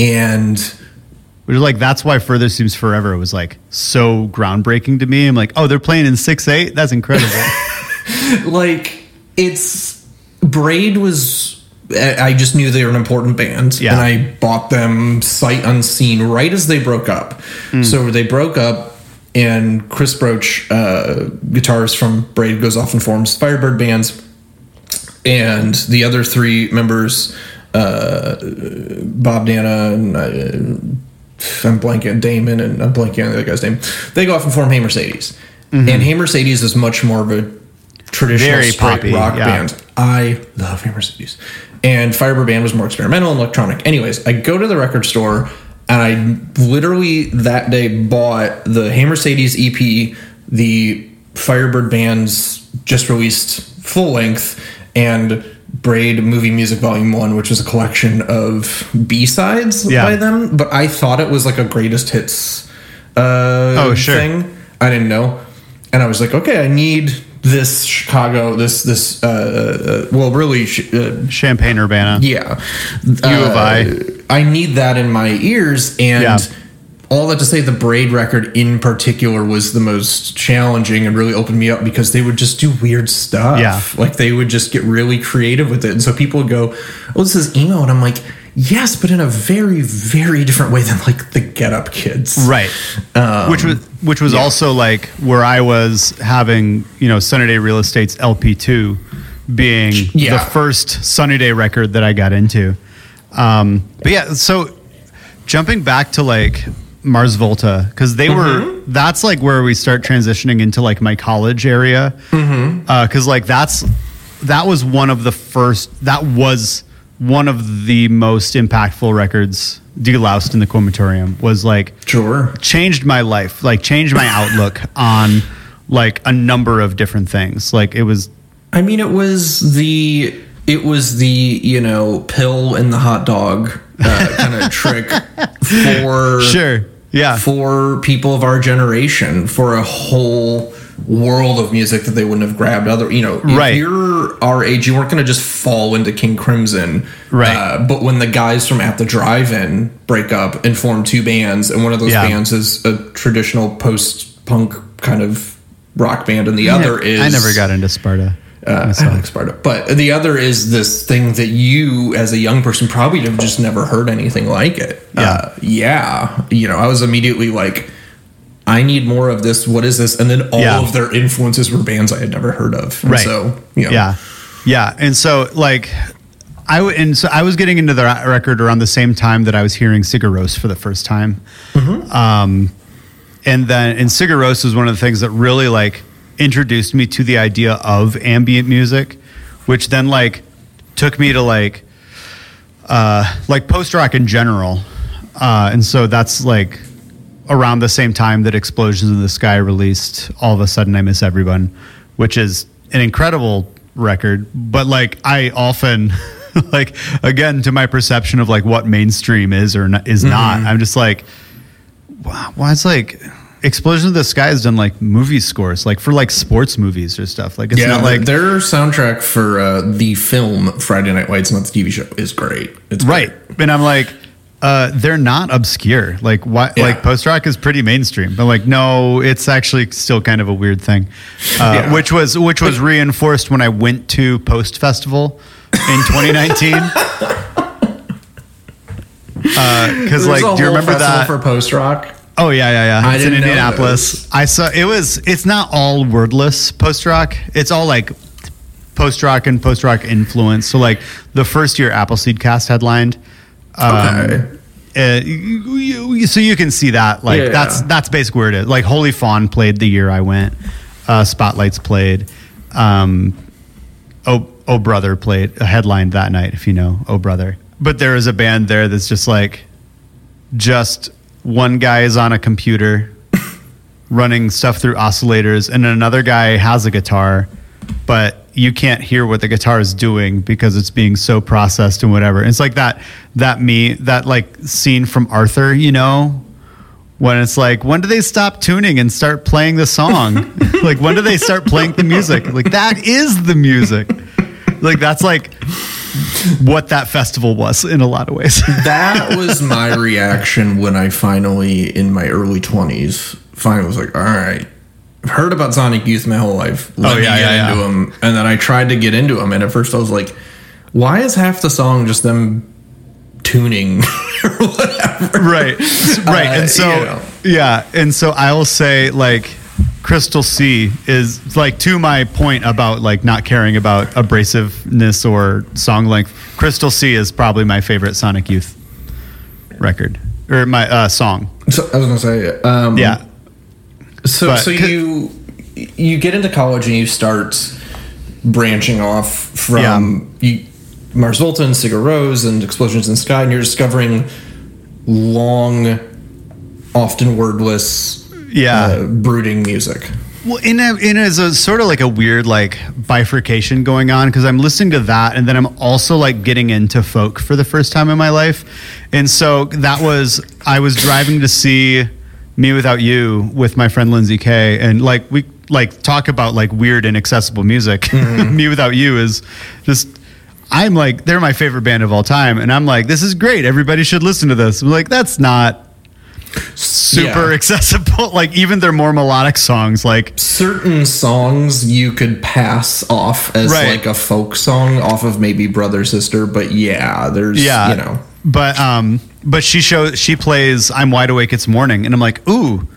and which is like that's why Further Seems Forever was like so groundbreaking to me. I'm like, oh, they're playing in six eight. That's incredible. like it's braid was i I just knew they were an important band Yeah. and i bought them sight unseen right as they broke up so they broke up and chris broach uh, guitarist from braid goes off and forms firebird bands and the other three members uh, bob nanna and uh, i'm blanking damon and i'm blanking on the other guy's name they go off and form hey mercedes and hey mercedes is much more of a traditional Very straight poppy, rock yeah. band. I love Hey Mercedes. And Firebird Band was more experimental and electronic. Anyways, I go to the record store and I literally that day bought the Hey Mercedes EP, the Firebird Band's just released full length, and Braid Movie Music Volume 1, which is a collection of B sides Yeah. by them. But I thought it was like a greatest hits uh, Oh, sure. thing. I didn't know. And I was like, okay, I need this Chicago, this, this, uh, uh, well, really, uh, Champaign Urbana. yeah. U of I. I need that in my ears. And Yeah. All that to say, the Braid record in particular was the most challenging and really opened me up because they would just do weird stuff. Yeah. Like they would just get really creative with it. And so people would go, oh, this is emo. And I'm like, yes, but in a very, very different way than like the Get Up Kids. right Um, which was which was yeah. also like where i was having you know sunny day real estate's lp2 being Yeah. the first sunny day record that i got into um but yeah so jumping back to like mars volta because they Mm-hmm. were that's like where we start transitioning into like my college area because like that's that was one of the first that was one of the most impactful records deloused in the comatorium was like Sure. changed my life like changed my outlook on like a number of different things like it was I mean, it was the it was the you know pill in the hot dog uh, kind of trick for sure yeah for people of our generation for a whole world of music that they wouldn't have grabbed other you know if Right. you're our age you weren't going to just fall into king crimson Right. uh, but when the guys from at the drive-in break up and form two bands and one of those Yeah. bands is a traditional post-punk kind of rock band and the other is i never got into sparta uh, I myself. like Sparta, but the other is this thing that you, as a young person, probably have just never heard anything like it. Yeah. uh, yeah. You know, I was immediately like, I need more of this. What is this? And then all Yeah. of their influences were bands I had never heard of. And right So you know, yeah yeah and so like I w- and so I was getting into the record around the same time that I was hearing Sigur Rós for the first time. Um, and then and Sigur Rós was one of the things that really like introduced me to the idea of ambient music, which then like took me to like uh, like post rock in general. Uh, and so that's like around the same time that Explosions in the Sky released All of a Sudden I Miss Everyone, which is an incredible record. But like I often like again to my perception of like what mainstream is or not, is not, I'm just like, wow, why it's like Explosion of the Sky has done like movie scores, like for like sports movies or stuff. Like it's yeah. not like their soundtrack for uh, the film Friday Night Lights, not the TV show, is great. It's right great. and i'm like uh, they're not obscure like why Yeah. like post rock is pretty mainstream but like no it's actually still kind of a weird thing uh, Yeah. which was which was reinforced when i went to post festival in 2019 because like do you remember that for post rock? Oh yeah, yeah, yeah. I It's in Indianapolis. I saw it was. It's not all wordless post rock. It's all like post rock and post rock influence. So like the first year Appleseed Cast headlined. Um, Okay. uh, you- you- so you can see that like Yeah. that's that's basically where it is. Like Holy Fawn played the year I went. Uh, Spotlights played. Um, o- Oh Brother played a headline that night, if you know Oh Brother. But there is a band there that's just like, just one guy is on a computer running stuff through oscillators, and another guy has a guitar, but you can't hear what the guitar is doing because it's being so processed and whatever. It's like that that me that like scene from Arthur, you know, when it's like when do they stop tuning and start playing the song? like when do they start playing the music? Like that is the music. Like that's like what that festival was in a lot of ways. that was my reaction when I finally, in my early twenties, finally was like, "All right, I've heard about Sonic Youth my whole life. Let Oh, me get yeah, into yeah. them." And then I tried to get into them, and at first I was like, "Why is half the song just them tuning or whatever?" right right Uh, and so you know. yeah and so i will say like crystal c is like to my point about like not caring about abrasiveness or song length crystal c is probably my favorite sonic youth record or my uh, song. So I was gonna say, um, yeah. So, But- so you you get into college and you start branching off from you, Mars Volta and Sigur Rós and Explosions in the Sky, and you're discovering long, often wordless, Yeah. uh, brooding music. Well, in a, in as a sort of like a weird like bifurcation going on because I'm listening to that and then I'm also like getting into folk for the first time in my life, and so that was I was driving to see Me Without You with my friend Lindsay k and like we like talk about like weird inaccessible music. Me Without You is just. I'm like, they're my favorite band of all time. And I'm like, this is great. Everybody should listen to this. I'm like, that's not super Yeah. accessible. Like, even their more melodic songs, like, Certain songs you could pass off as Right. like a folk song off of maybe Brother Sister, but yeah, there's yeah you know but um but she shows she plays i'm wide awake it's morning and i'm like ooh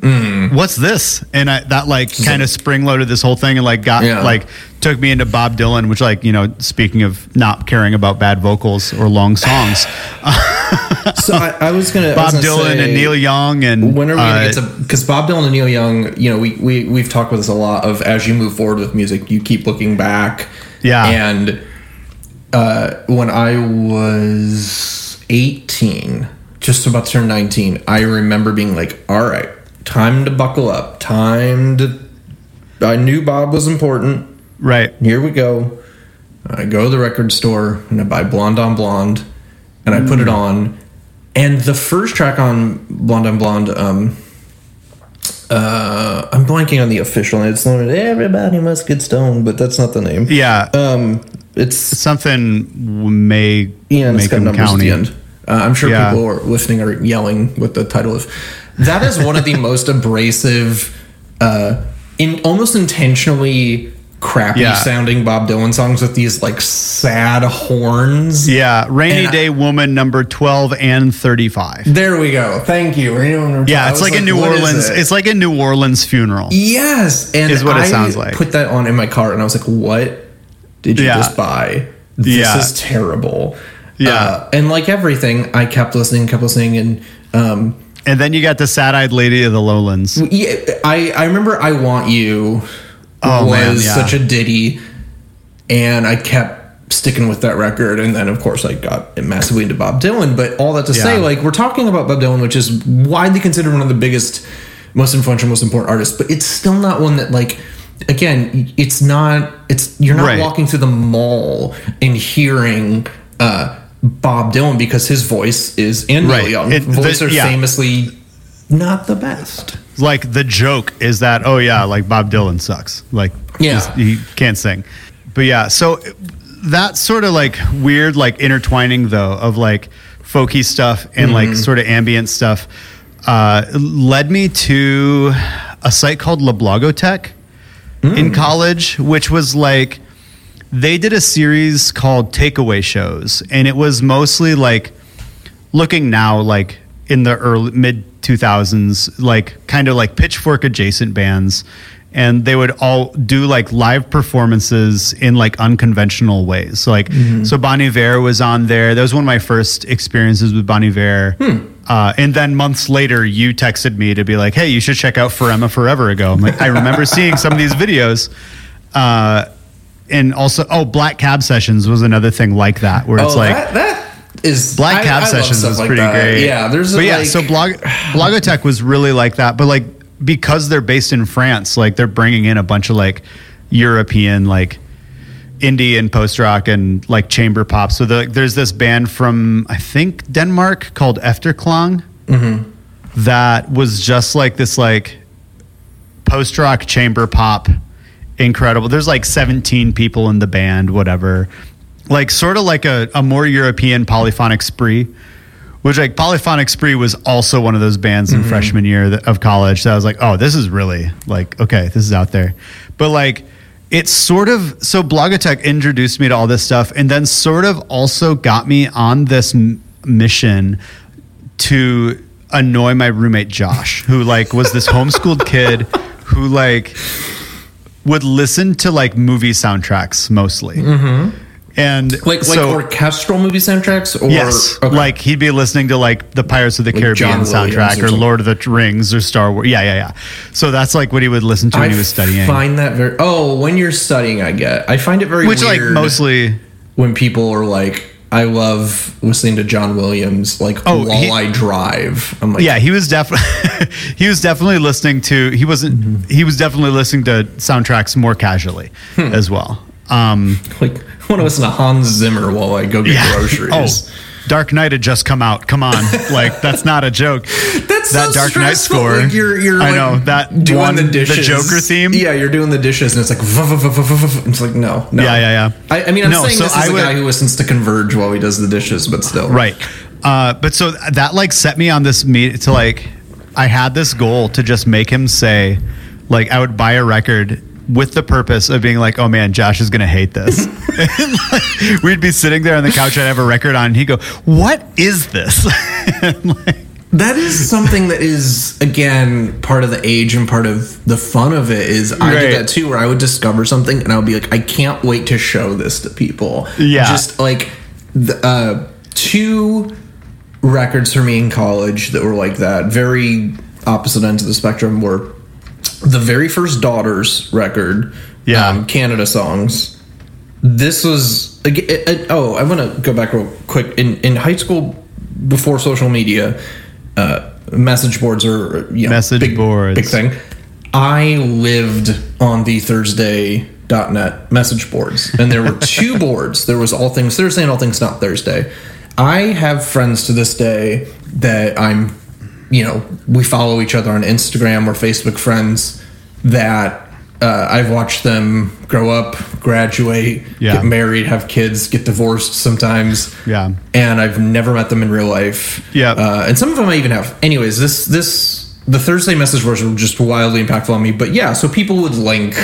Mm. what's this and I, that like kind of spring loaded this whole thing and like got Yeah. like took me into bob dylan which like you know speaking of not caring about bad vocals or long songs So I, I was gonna bob was gonna dylan say- and neil young and When are we uh, gonna get to? Because Bob Dylan and Neil Young, you know, we we we've talked about this a lot. Of as you move forward with music, you keep looking back. Yeah. And uh, when I was eighteen, just about to turn nineteen, I remember being like, "All right, time to buckle up. Time to." I knew Bob was important. right Here we go. I go to the record store and I buy Blonde on Blonde, and I put it on. And the first track on Blonde on Blonde, um, uh, I'm blanking on the official. It's not Everybody must get stoned, but that's not the name. yeah Um, it's something may yeah, make them county the end. Uh, I'm sure Yeah. people are listening are yelling with the title of. That is one of the most abrasive, uh, in almost intentionally crappy Yeah. sounding Bob Dylan songs with these like sad horns. yeah rainy And I- day woman number 12 and 35 There we go. Thank you. I yeah it's was like a new orleans it? it's like a new orleans funeral yes, and is what it I sounds like. Put that on in my car, and I was like, "What did you Yeah. just buy? This Yeah. is terrible." Yeah. Uh, and like everything, I kept listening, kept listening, and um, And then you got the sad-eyed lady of the lowlands. Yeah, I I remember I want you Oh, was man, yeah. such a ditty, and I kept sticking with that record, and then of course I got massively into Bob Dylan. But all that to say, like we're talking about Bob Dylan, which is widely considered one of the biggest, most influential, most important artists, but it's still not one that like. Again, it's not. It's you're not Right. walking through the mall and hearing uh, Bob Dylan because his voice is and Neil Right. Young It- the- voice are yeah. famously not the best. Like the joke is that oh yeah, like Bob Dylan sucks. Like Yeah. he can't sing. But yeah, so that sort of like weird like intertwining though of like folky stuff and like sort of ambient stuff uh, led me to a site called La Blogothèque in college, which was like they did a series called Takeaway Shows, and it was mostly like looking now like in the early mid 2000s like kind of like pitchfork adjacent bands. And they would all do like live performances in like unconventional ways. So like so Bon Iver was on there. That was one of my first experiences with Bon Iver. Uh, and then months later you texted me to be like hey you should check out For Emma Forever ago. I'm like I remember seeing some of these videos. Uh, and also oh black cab sessions was another thing like that where it's oh, like that, that is Black Cab I love Sessions was like pretty that. great. Yeah, there's but a, yeah, like, so blog Blogothèque was really like that. But like because they're based in France, like they're bringing in a bunch of like European like indie and post rock and like chamber pop. So the, there's this band from I think Denmark called Efterklang mm-hmm. that was just like this like post rock chamber pop incredible there's like 17 people in the band whatever like sort of like a, a more european polyphonic spree which like polyphonic spree was also one of those bands in freshman year of college that i was like oh this is really like okay this is out there but like it's sort of so blogothèque introduced me to all this stuff and then sort of also got me on this m- mission to annoy my roommate Josh, who like was this homeschooled kid who like would listen to like movie soundtracks mostly. Mm-hmm. And like like so, orchestral movie soundtracks or yes, okay. like he'd be listening to like the Pirates of the Caribbean John soundtrack or or. Lord of the Rings or Star Wars. Yeah, yeah, yeah. So that's like what he would listen to when I he was studying. find that very oh when you're studying I get I find it very Which like mostly when people are like I love listening to John Williams like Oh, while he- I drive I'm like yeah, he was definitely he was definitely listening to he wasn't Mm-hmm. he was definitely listening to soundtracks more casually Hmm. as well. Um like want to listen to Hans Zimmer while I go get groceries. Oh, Dark Knight had just come out. Come on, like that's not a joke. That's that so Dark Knight score. Like you're, you're I like know that doing one, the dishes, the Joker theme. Yeah, you're doing the dishes, and it's like vuh, vuh, vuh. it's like no, no. Yeah, yeah, yeah. I, I mean, I'm No, saying so this is a would- guy who listens to Converge while he does the dishes, but still, Right. Uh, but so that like set me on this meet to like I had this goal to just make him say like I would buy a record with the purpose of being like, oh man, Josh is gonna hate this. And, like, we'd be sitting there on the couch, I'd have a record on, and he'd go, "What is this?" Like, That is something that is again part of the age and part of the fun of it is I Right. did that too where I would discover something and I would be like I can't wait to show this to people. Yeah. Just like the, uh two records for me in college that were like that, very opposite ends of the spectrum were the very first Daughters record, Yeah. um, Canada songs. This was it- it- oh, I want to go back real quick. In in high school, before social media, uh, message boards are you know, Message big, boards. big thing. I lived on the Thursday.net message boards, and there were two boards. There was All Things Thursday and All Things Not Thursday. I have friends to this day that I'm, you know, we follow each other on Instagram or Facebook friends that uh, I've watched them grow up, graduate, Yeah. get married, have kids, get divorced sometimes. Yeah. And I've never met them in real life. Yeah. Uh, and some of them I even have. Anyways, this this the Thursday message were just wildly impactful on me. But yeah, so people would link,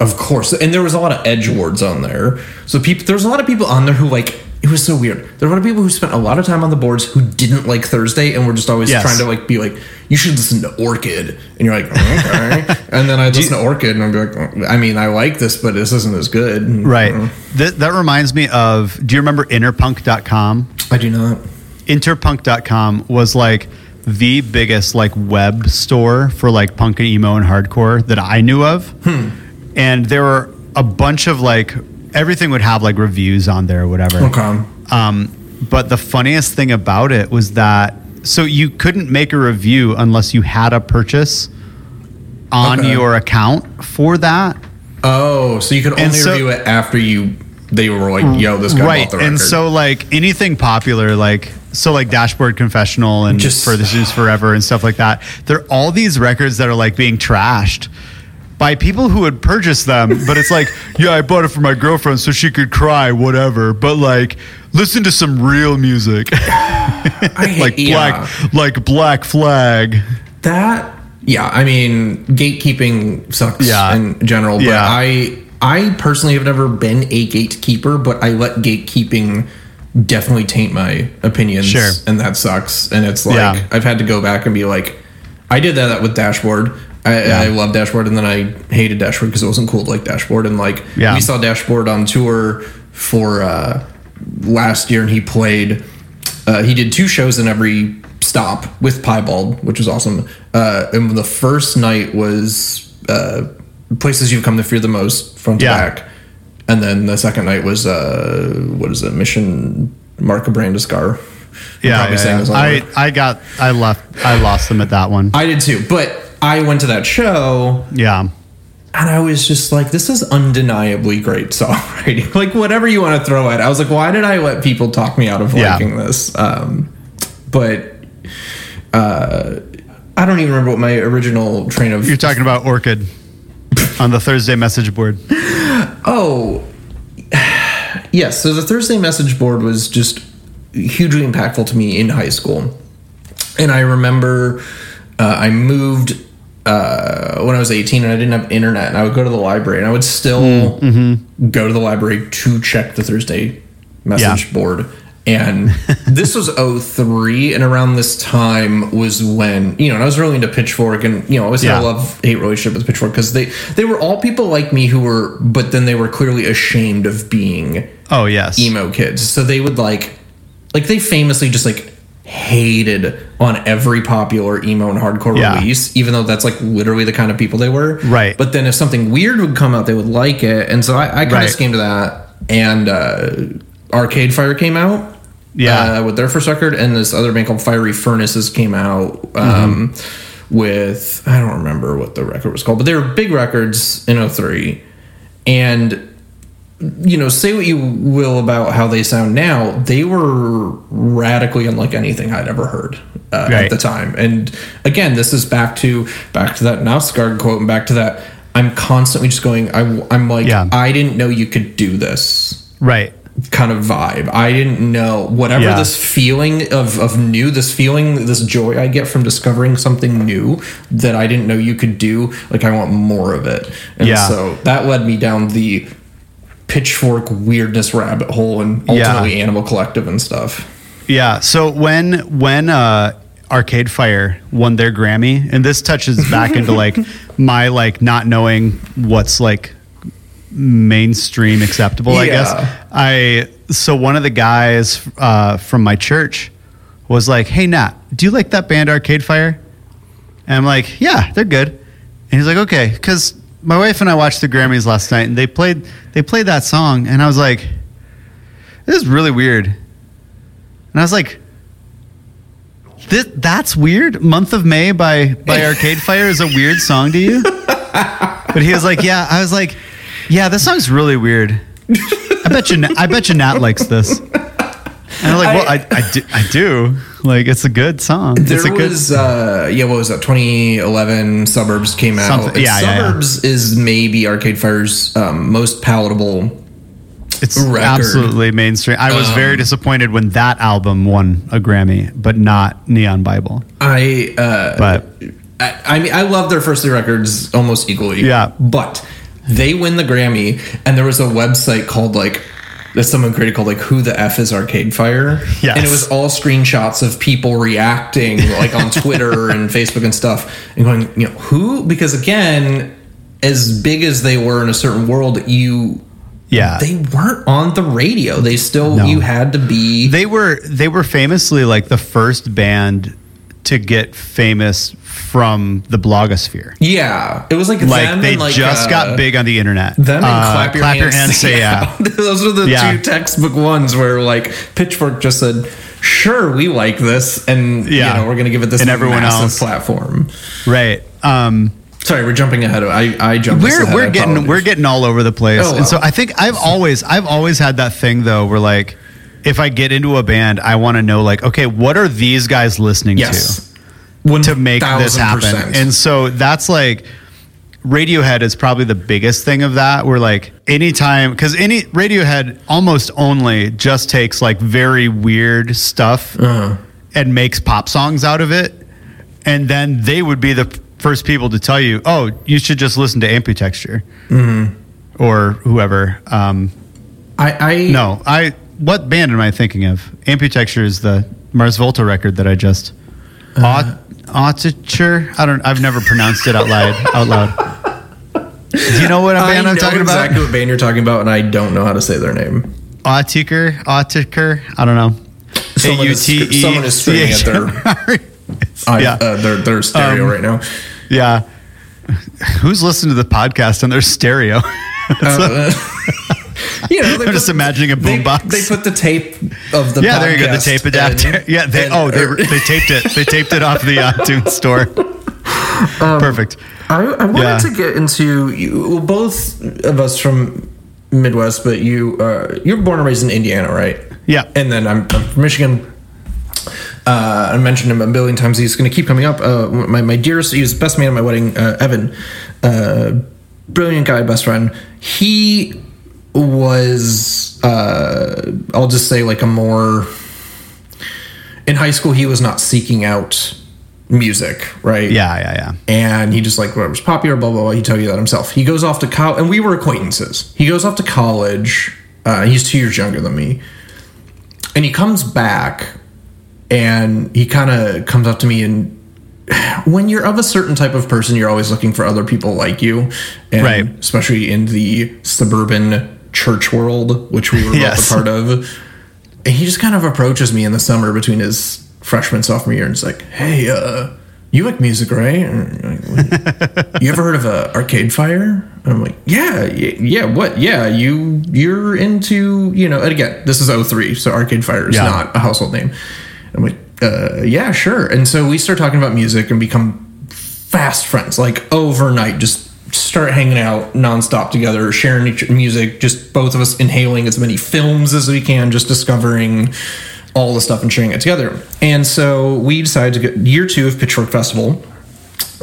of course, and there was a lot of edge words on there. So people, there's a lot of people on there who like it was so weird. There were a lot of people who spent a lot of time on the boards who didn't like Thursday and were just always Yes. trying to like be like, you should listen to Orchid, and you're like, okay. and then I'd listen to Orchid and I'd be like, "Oh, I mean, I like this, but this isn't as good. And, right. uh, That, that reminds me of. Do you remember Interpunk.com? I do not. interpunk.com was like the biggest like web store for like punk and emo and hardcore that I knew of. And there were a bunch of like everything would have like reviews on there or whatever. Okay. Um, but the funniest thing about it was that so you couldn't make a review unless you had a purchase on Okay. your account for that. Oh, so you could only so- review it after you they were like, yo, this guy right bought the record. and so like anything popular like so like dashboard confessional and Just- further seems forever and stuff like that there are all these records that are like being trashed by people who would purchase them but it's like yeah i bought it for my girlfriend so she could cry whatever but like listen to some real music I hate- like yeah. black like black flag that yeah i mean gatekeeping sucks Yeah. in general but Yeah. i i personally have never been a gatekeeper but i let gatekeeping definitely taint my opinions Sure. and that sucks and it's like Yeah. i've had to go back and be like i did that with dashboard I, Yeah. I love Dashboard, and then I hated Dashboard because it wasn't cool to like Dashboard. And like Yeah. we saw Dashboard on tour for uh, last year, and he played. Uh, he did two shows in every stop with Piebald, which was awesome. Uh, and the first night was uh, places you've come to fear the most, front Yeah. to back. and then the second night was uh, what is it? Mission Mark Brandiskar. I'm Yeah, yeah, yeah. I. I got I left I lost them at that one. I did too, but I went to that show yeah, and I was just like, this is undeniably great songwriting. like whatever you want to throw at. I was like, why did I let people talk me out of Yeah. liking this? Um, but uh, I don't even remember what my original train of you're talking about Orchid on the Thursday message board. Oh, yes. So the Thursday message board was just hugely impactful to me in high school. And I remember uh, I moved uh, when I was 18 and I didn't have internet. And I would go to the library and I would still go to the library to check the Thursday message Yeah. board. And this was 03, and around this time was when, you know, and I was really into Pitchfork, and, you know, I always had Yeah. a love hate relationship with Pitchfork because they, they were all people like me who were, but then they were clearly ashamed of being Oh yes, emo kids. So they would like, like they famously just like hated on every popular emo and hardcore Yeah. release, even though that's like literally the kind of people they were. Right. But then if something weird would come out, they would like it. And so I, I kind Right. of came to that. And uh, Arcade Fire came out. Yeah. Uh, with their first record, and this other band called Fiery Furnaces came out um, with I don't remember what the record was called, but they were big records in 03. And you know, say what you will about how they sound now, they were radically unlike anything I'd ever heard uh, at the time. And again, this is back to back to that Knausgard quote and back to that. I'm constantly just going. I, I'm like, Yeah. I didn't know you could do this right. kind of vibe. I didn't know whatever Yeah. this feeling of of new, this feeling, this joy I get from discovering something new that I didn't know you could do. Like I want more of it, and Yeah. so that led me down the pitchfork weirdness rabbit hole and ultimately Animal Collective and stuff. Yeah. So when when uh, Arcade Fire won their Grammy, and this touches back into like my like not knowing what's like mainstream acceptable. I guess I so one of the guys uh, from my church was like, "Hey Nat, do you like that band Arcade Fire?" And I'm like, "Yeah, they're good." And he's like, "Okay," because my wife and I watched the Grammys last night, and they played they played that song, and I was like, "This is really weird." And I was like, this, "That's weird." Month of May by by Arcade Fire is a weird song to you. But he was like, "Yeah." I was like, "Yeah, this song's really weird." I bet you. I bet you Nat likes this. And I'm like, "Well, I, I, do, I do. Like, it's a good song. There it's a good." was, uh, yeah, what was that? 2011 Suburbs came out. Something- yeah, yeah, yeah. Suburbs is maybe Arcade Fire's um, most palatable It's record. absolutely mainstream. I was very disappointed when that album won a Grammy, but not Neon Bible. I uh, But I, I mean, I love their first three records almost equally. Yeah. But they win the Grammy, and there was a website called like that someone created called like Who the F is Arcade Fire? Yes. And it was all screenshots of people reacting like on Twitter and Facebook and stuff and going, you know, who? Because again, as big as they were in a certain world, you yeah, they weren't on the radio. They still No. you had to be they were they were famously like the first band to get famous from the blogosphere. Yeah. It was like Like they and, like, just uh, got big on the internet. Them and Uh, clap your hands, say yeah. Those are the Yeah. two textbook ones where like Pitchfork just said, "Sure, we like this," and Yeah. you know we're going to give it this And everyone else. platform. Right. Um, Sorry, we're jumping ahead. Of, I I jumped. we're ahead. we're getting we're getting all over the place, Oh, and so. I think I've always I've always had that thing though, where like if I get into a band, I want to know like okay, what are these guys listening to? One to make this happen. And so that's like Radiohead is probably the biggest thing of that. Where like anytime, because any Radiohead almost only just takes like very weird stuff Uh-huh. and makes pop songs out of it, and then they would be the first people to tell you, "Oh, you should just listen to Amputechture Mm-hmm. or whoever." Um, I I no, I what band am I thinking of? Amputechture is the Mars Volta record that I just. Aut- Autiture? I don't. I've never pronounced it out loud. Out loud. Do you know what I band know I'm talking exactly about? Exactly what band you're talking about, and I don't know how to say their name. Autiker? Autiker? I don't know. Someone is sc- someone is screaming at their- I, yeah. uh, their their stereo Um, right now. yeah. Who's listening to the podcast on their stereo? Uh, you know, they I'm just imagining a they- boombox. They, put the tape of the Yeah, there you go. The tape adapter. and- yeah, they and- oh they they taped it. They taped it off the iTunes store. Perfect. I, I wanted Yeah. to get into you, well, both of us from Midwest, but you uh, you're born and raised in Indiana, right? Yeah. and then I'm, I'm from Michigan. Uh, I mentioned him a billion times. He's going to keep coming up. Uh, my my dearest, he was the best man at my wedding. Uh, Evan, uh, brilliant guy, best friend. He was. Uh, I'll just say like a more. In high school, he was not seeking out music, right? Yeah, yeah, yeah. and he just like whatever's popular, blah blah blah. He tell you that himself. He goes off to college, and we were acquaintances. He goes off to college. Uh, he's two years younger than me, and he comes back, and he kind of comes up to me and. When you're of a certain type of person, you're always looking for other people like you, and Right. especially in the suburban church world, which we were both Yes. a part of. And he just kind of approaches me in the summer between his freshman sophomore year and is like, "Hey, uh, you like music, right? And I'm like, "What? you ever heard of uh, Arcade Fire?" And I'm like, "Yeah, yeah. What? Yeah, you you're into you know." And again, this is 03, so Arcade Fire is Yeah. not a household name. I'm like, uh, "Yeah, sure." And so we start talking about music and become fast friends, like overnight. Just start hanging out nonstop together, sharing music. Just both of us inhaling as many films as we can, just discovering all the stuff and sharing it together. And so we decided to get year two of Pitchfork Festival.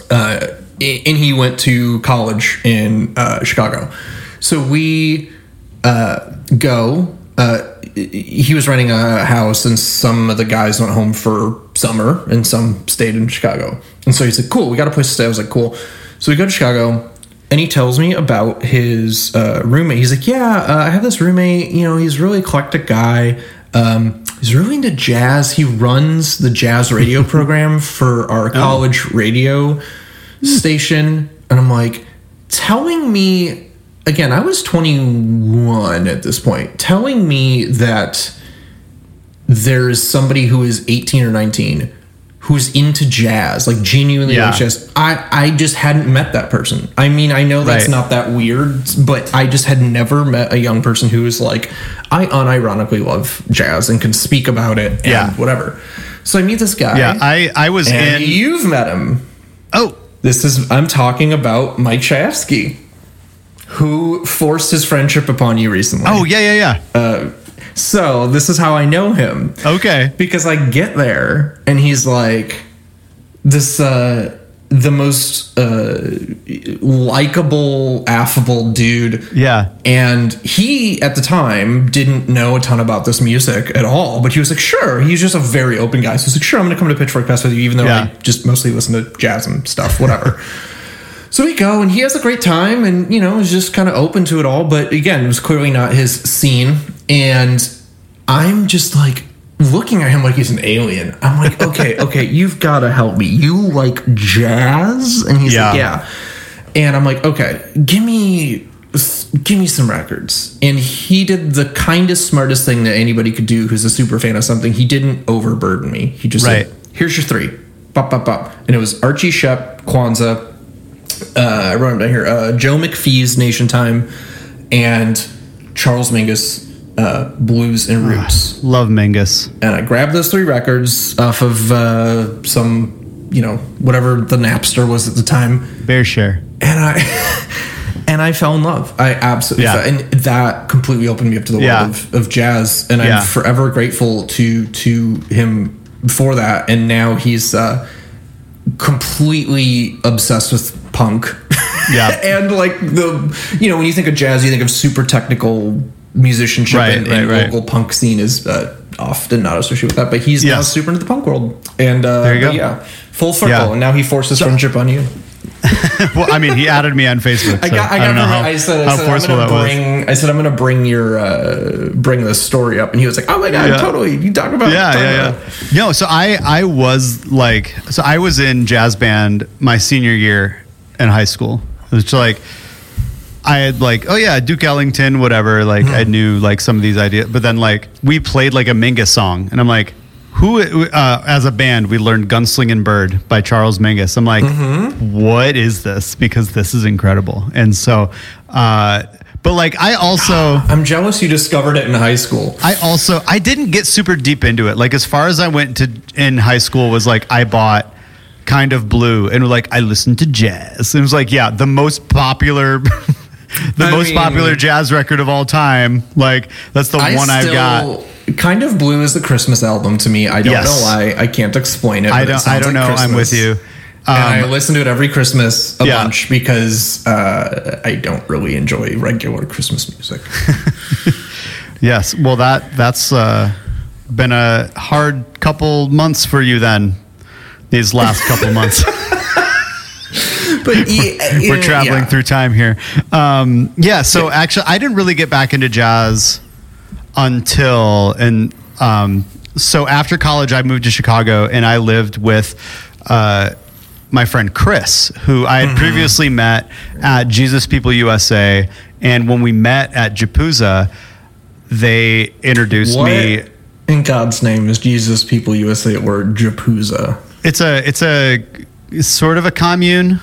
Uh, and he went to college in uh, Chicago. So we uh, go. Uh, he was renting a house, and some of the guys went home for summer, and some stayed in Chicago. And so he said, "Cool, we got a place to stay." I was like, "Cool." So we go to Chicago, and he tells me about his uh, roommate. He's like, "Yeah, uh, I have this roommate. You know, he's a really eclectic guy. Um, he's really into jazz. He runs the jazz radio program for our college radio station." And I'm like, telling me again, I was 21 at this point, telling me that there's somebody who is 18 or 19 who's into jazz, like genuinely Yeah. jazz. I, I just hadn't met that person. I mean, I know that's Right. not that weird, but I just had never met a young person who was like, I unironically love jazz and can speak about it and Yeah. whatever. So I meet this guy. Yeah, I I was and in. you've met him. oh, This is I'm talking about Mike Shaefsky, who forced his friendship upon you recently. oh yeah, yeah, yeah. Uh, so this is how I know him okay. because I get there and he's like this uh the most uh likable affable dude Yeah. and he at the time didn't know a ton about this music at all but he was like sure he's just a very open guy so he's like sure i'm gonna come to pitchfork fest with you even though Yeah. i just mostly listen to jazz and stuff whatever so we go and he has a great time and you know is just kind of open to it all but again it was clearly not his scene and i'm just like looking at him like he's an alien. I'm like okay okay you've got to help me. You like jazz? And he's like Yeah. yeah. And i'm like okay give me give me some records. And he did the kindest smartest thing that anybody could do who's a super fan of something. He didn't overburden me. He just Right. said here's your three. Bop bop bop. And it was Archie Shepp Kwanza uh, I wrote them down here. Uh, Joe McPhee's Nation Time and Charles Mingus uh, Blues and Roots. Love Mingus. And I grabbed those three records off of uh, some, you know, whatever the Napster was at the time, BearShare. and I and I fell in love. I absolutely Yeah. fell, and that completely opened me up to the Yeah. world of, of jazz, and Yeah. I'm forever grateful to to him for that. And now he's uh, completely obsessed with punk. Yeah. and like the you know when you think of jazz, you think of super technical musicianship, Right, and, and right. local punk scene is uh, often not associated with that. But he's now super into the punk world, and uh, There you go. yeah, full circle. Yeah. And now he forces friendship on you. well, I mean, he added me on Facebook. I got. I, got don't know how, I said. I how said I'm forceful gonna was. bring. I said I'm gonna bring your uh, bring this story up, and he was like, "Oh my god, Yeah. totally! You talk about yeah, yeah, yeah. No, so I I was like, so I was in jazz band my senior year in high school. It was like I had like, oh yeah, Duke Ellington, whatever. Like Hmm. I knew like some of these ideas, but then like we played like a Mingus song, and I'm like. Who, uh, as a band, we learned "Gunslinging Bird" by Charles Mingus. I'm like, Mm-hmm. what is this? Because this is incredible. And so, uh, But like I also I'm jealous you discovered it in high school. I also I didn't get super deep into it. Like as far as I went to in high school was like I bought kind of blue and like I listened to jazz. And it was like yeah, the most popular the I most mean- popular jazz record of all time. Like that's the one I've got. Kind of Blue is the Christmas album to me. I don't Yes. know why. I can't explain it. I don't I don't like know. I'm with Christmas. you. and I Um, listen to it every Christmas a Yeah. bunch because uh, I don't really enjoy regular Christmas music. yes. Well that that's uh been a hard couple months for you then. These last couple months. but yeah, we're traveling yeah. through time here. Um, yeah, so actually, I didn't really get back into jazz until and um, so after college, I moved to Chicago and I lived with uh, my friend Chris, who I had Mm-hmm. previously met at Jesus People USA, and when we met at Japuza, they introduced What me. in God's name is Jesus People USA or Japuza? It's a it's a sort of a commune.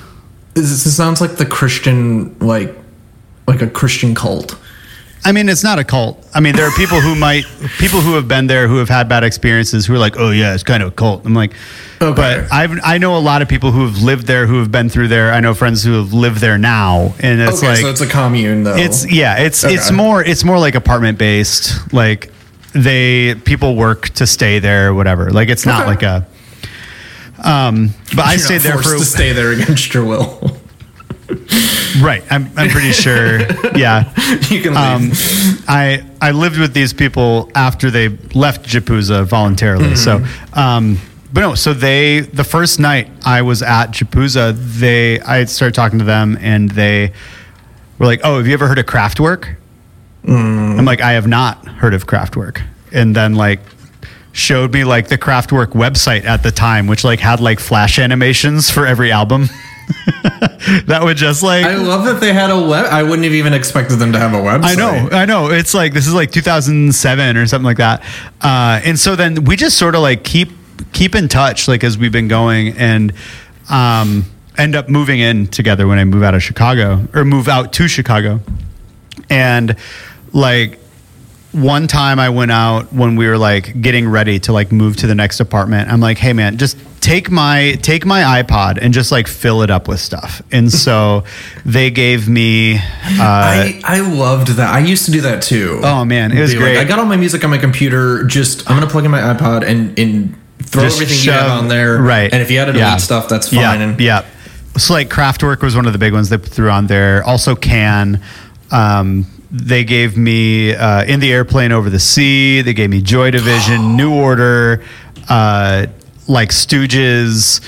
This, sounds like the Christian, like like a Christian cult. I mean, it's not a cult. I mean, there are people who might, people who have been there who have had bad experiences who are like, oh yeah, it's kind of a cult. I'm like, Okay. but I've, I know a lot of people who have lived there, who have been through there. I know friends who have lived there now, and it's okay, like, so it's a commune though. it's yeah, it's it's more it's more like apartment based. Like they people work to stay there, whatever. Like it's not Okay. like a. Um, but I stayed there for to stay there against your will. right. I'm I'm pretty sure. Yeah. you can leave. um, I I lived with these people after they left Japuza voluntarily. So, um, but no. So they the first night I was at Japuza, they I started talking to them and they were like, "Oh, have you ever heard of Kraftwerk?" I'm like, "I have not heard of Kraftwerk," and then like showed me like the Kraftwerk website at the time, which like had like flash animations for every album. that would just like I love that they had a web. I wouldn't have even expected them to have a website. I know, I know. It's like this is like 2007 or something like that. Uh, and so then we just sort of like keep keep in touch, like as we've been going, and um, end up moving in together when I move out of Chicago or move out to Chicago. And like one time I went out when we were like getting ready to like move to the next apartment. I'm like, hey man, just take my take my iPod and just like fill it up with stuff. And so they gave me uh, I, I loved that. I used to do that too. Oh, man, it was Be like, great. I got all my music on my computer. Just I'm gonna plug in my iPod and and throw Just everything you have on there. right. And if you had to Yeah. delete stuff, that's fine. Yeah, And yeah. So like Kraftwerk was one of the big ones they threw on there. Also Can. Um, they gave me uh, in the airplane over the sea. They gave me Joy Division, New Order, uh, like Stooges,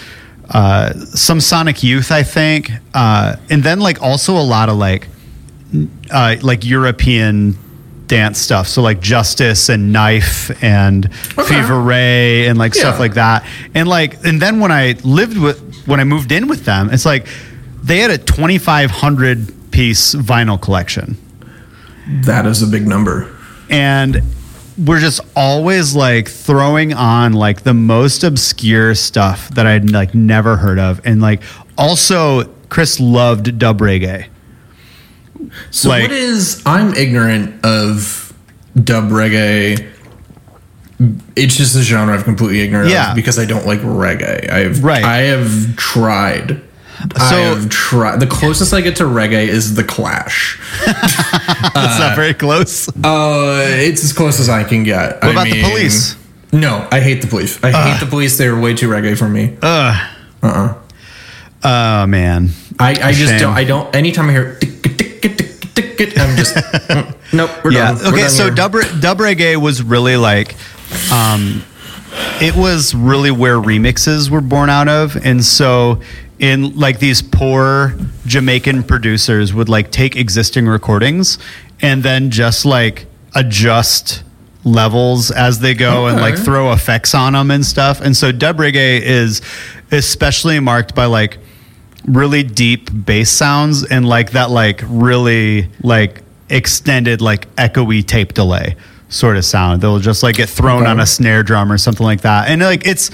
uh, some Sonic Youth, I think, uh, and then like also a lot of like uh, like European dance stuff. So like Justice and Knife and Okay. Fever Ray and like stuff like that. And like and then when I lived with when I moved in with them, it's like they had a 2500 piece vinyl collection. That is a big number. And we're just always like throwing on like the most obscure stuff that I'd like never heard of. And like also Chris loved dub reggae. So Like- what is? I'm ignorant of dub reggae. It's just a genre I'm completely ignorant Yeah. of because I don't like reggae. I've Right. I have tried. I So- have tried. The closest I get to reggae is the Clash. It's not very close. Uh, it's as close as I can get. What about the Police? No, I hate the police. I hate the police. They're way too reggae for me. Ugh. Uh-uh. Oh man. I, I just don't. I don't. Anytime I hear, tick, tick, tick, tick, tick, tick, I'm just mm, nope. We're yeah. done. Okay. So dub dub reggae was really like, um, it was really where remixes were born out of, and so in like these poor Jamaican producers would like take existing recordings and then just like adjust levels as they go and like throw effects on them and stuff. And so dub reggae is especially marked by like really deep bass sounds and like that like really like extended like echoey tape delay sort of sound. They'll just like get thrown Okay. on a snare drum or something like that. And like it's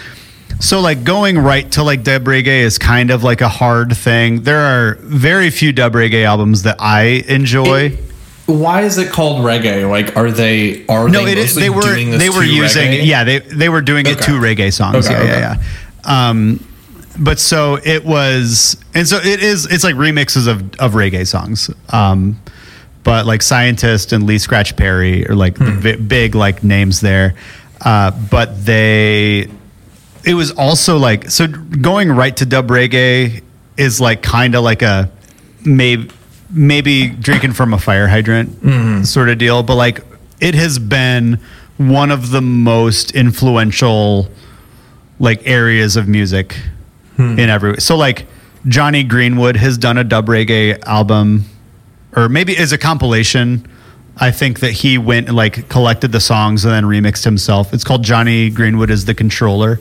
so like going right to like dub reggae is kind of like a hard thing. There are very few dub reggae albums that I enjoy. why is it called reggae? Like, are they are No, they it is. They were they were using reggae? yeah they they were doing it to reggae songs. Okay, yeah, okay. yeah, yeah. Um, but so it was, and so it is. It's like remixes of of reggae songs. Um, but like Scientist and Lee Scratch Perry are like Hmm. big like names there. Uh, but they, it was also like so going right to dub reggae is like kind of like a maybe maybe drinking from a fire hydrant mm-hmm. sort of deal. But like it has been one of the most influential like areas of music hmm. in every so like Jonny Greenwood has done a dub reggae album or maybe is a compilation I think that he went and like collected the songs and then remixed himself. It's called Jonny Greenwood is the controller.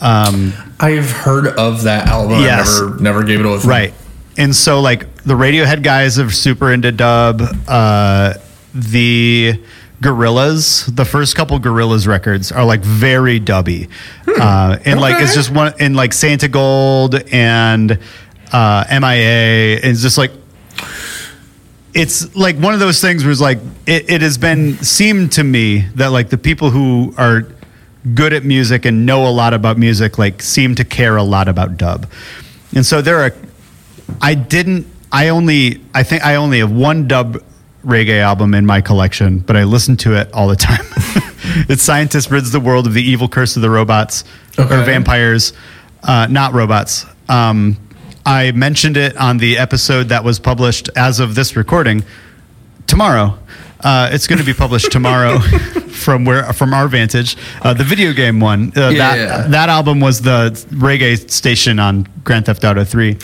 Um, I've heard of that album. Yes. I never never gave it a listen. Right. And so like the Radiohead guys are super into dub. Uh, the Gorillaz, the first couple Gorillaz records are like very dubby. Uh, and like it's just one in like Santigold and uh, MIA. It's just like it's like one of those things where it's like it, it has been seemed to me that like the people who are good at music and know a lot about music like seem to care a lot about dub. And so there are i didn't i only i think i only have one dub reggae album in my collection but i listen to it all the time. It's scientist rids the world of the evil curse of the robots or vampires. Uh, not robots. Um, i mentioned it on the episode that was published as of this recording tomorrow. Uh, it's going to be published tomorrow from where from our vantage. Uh, the video game one. Uh, Yeah, that yeah. that album was the reggae station on Grand Theft Auto Three.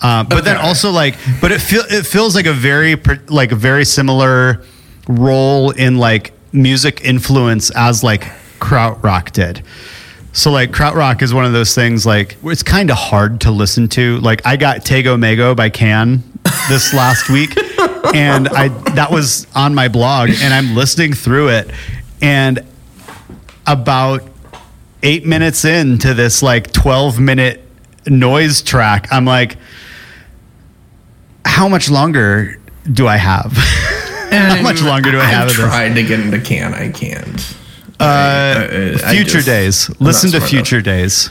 Uh, but then also like, but it feel it feels like a very like a very similar role in like music influence as like krautrock did. So like krautrock is one of those things like where it's kind of hard to listen to. Like I got Tago Mago by Can this last week, and I that was on my blog, and I'm listening through it, and about eight minutes into this like 12 minute noise track, I'm like, how much longer do I have? how much longer do I have I've of this? tried to get into can. I can't. Uh, I- I Future just- Days. Listen to smart Future Days.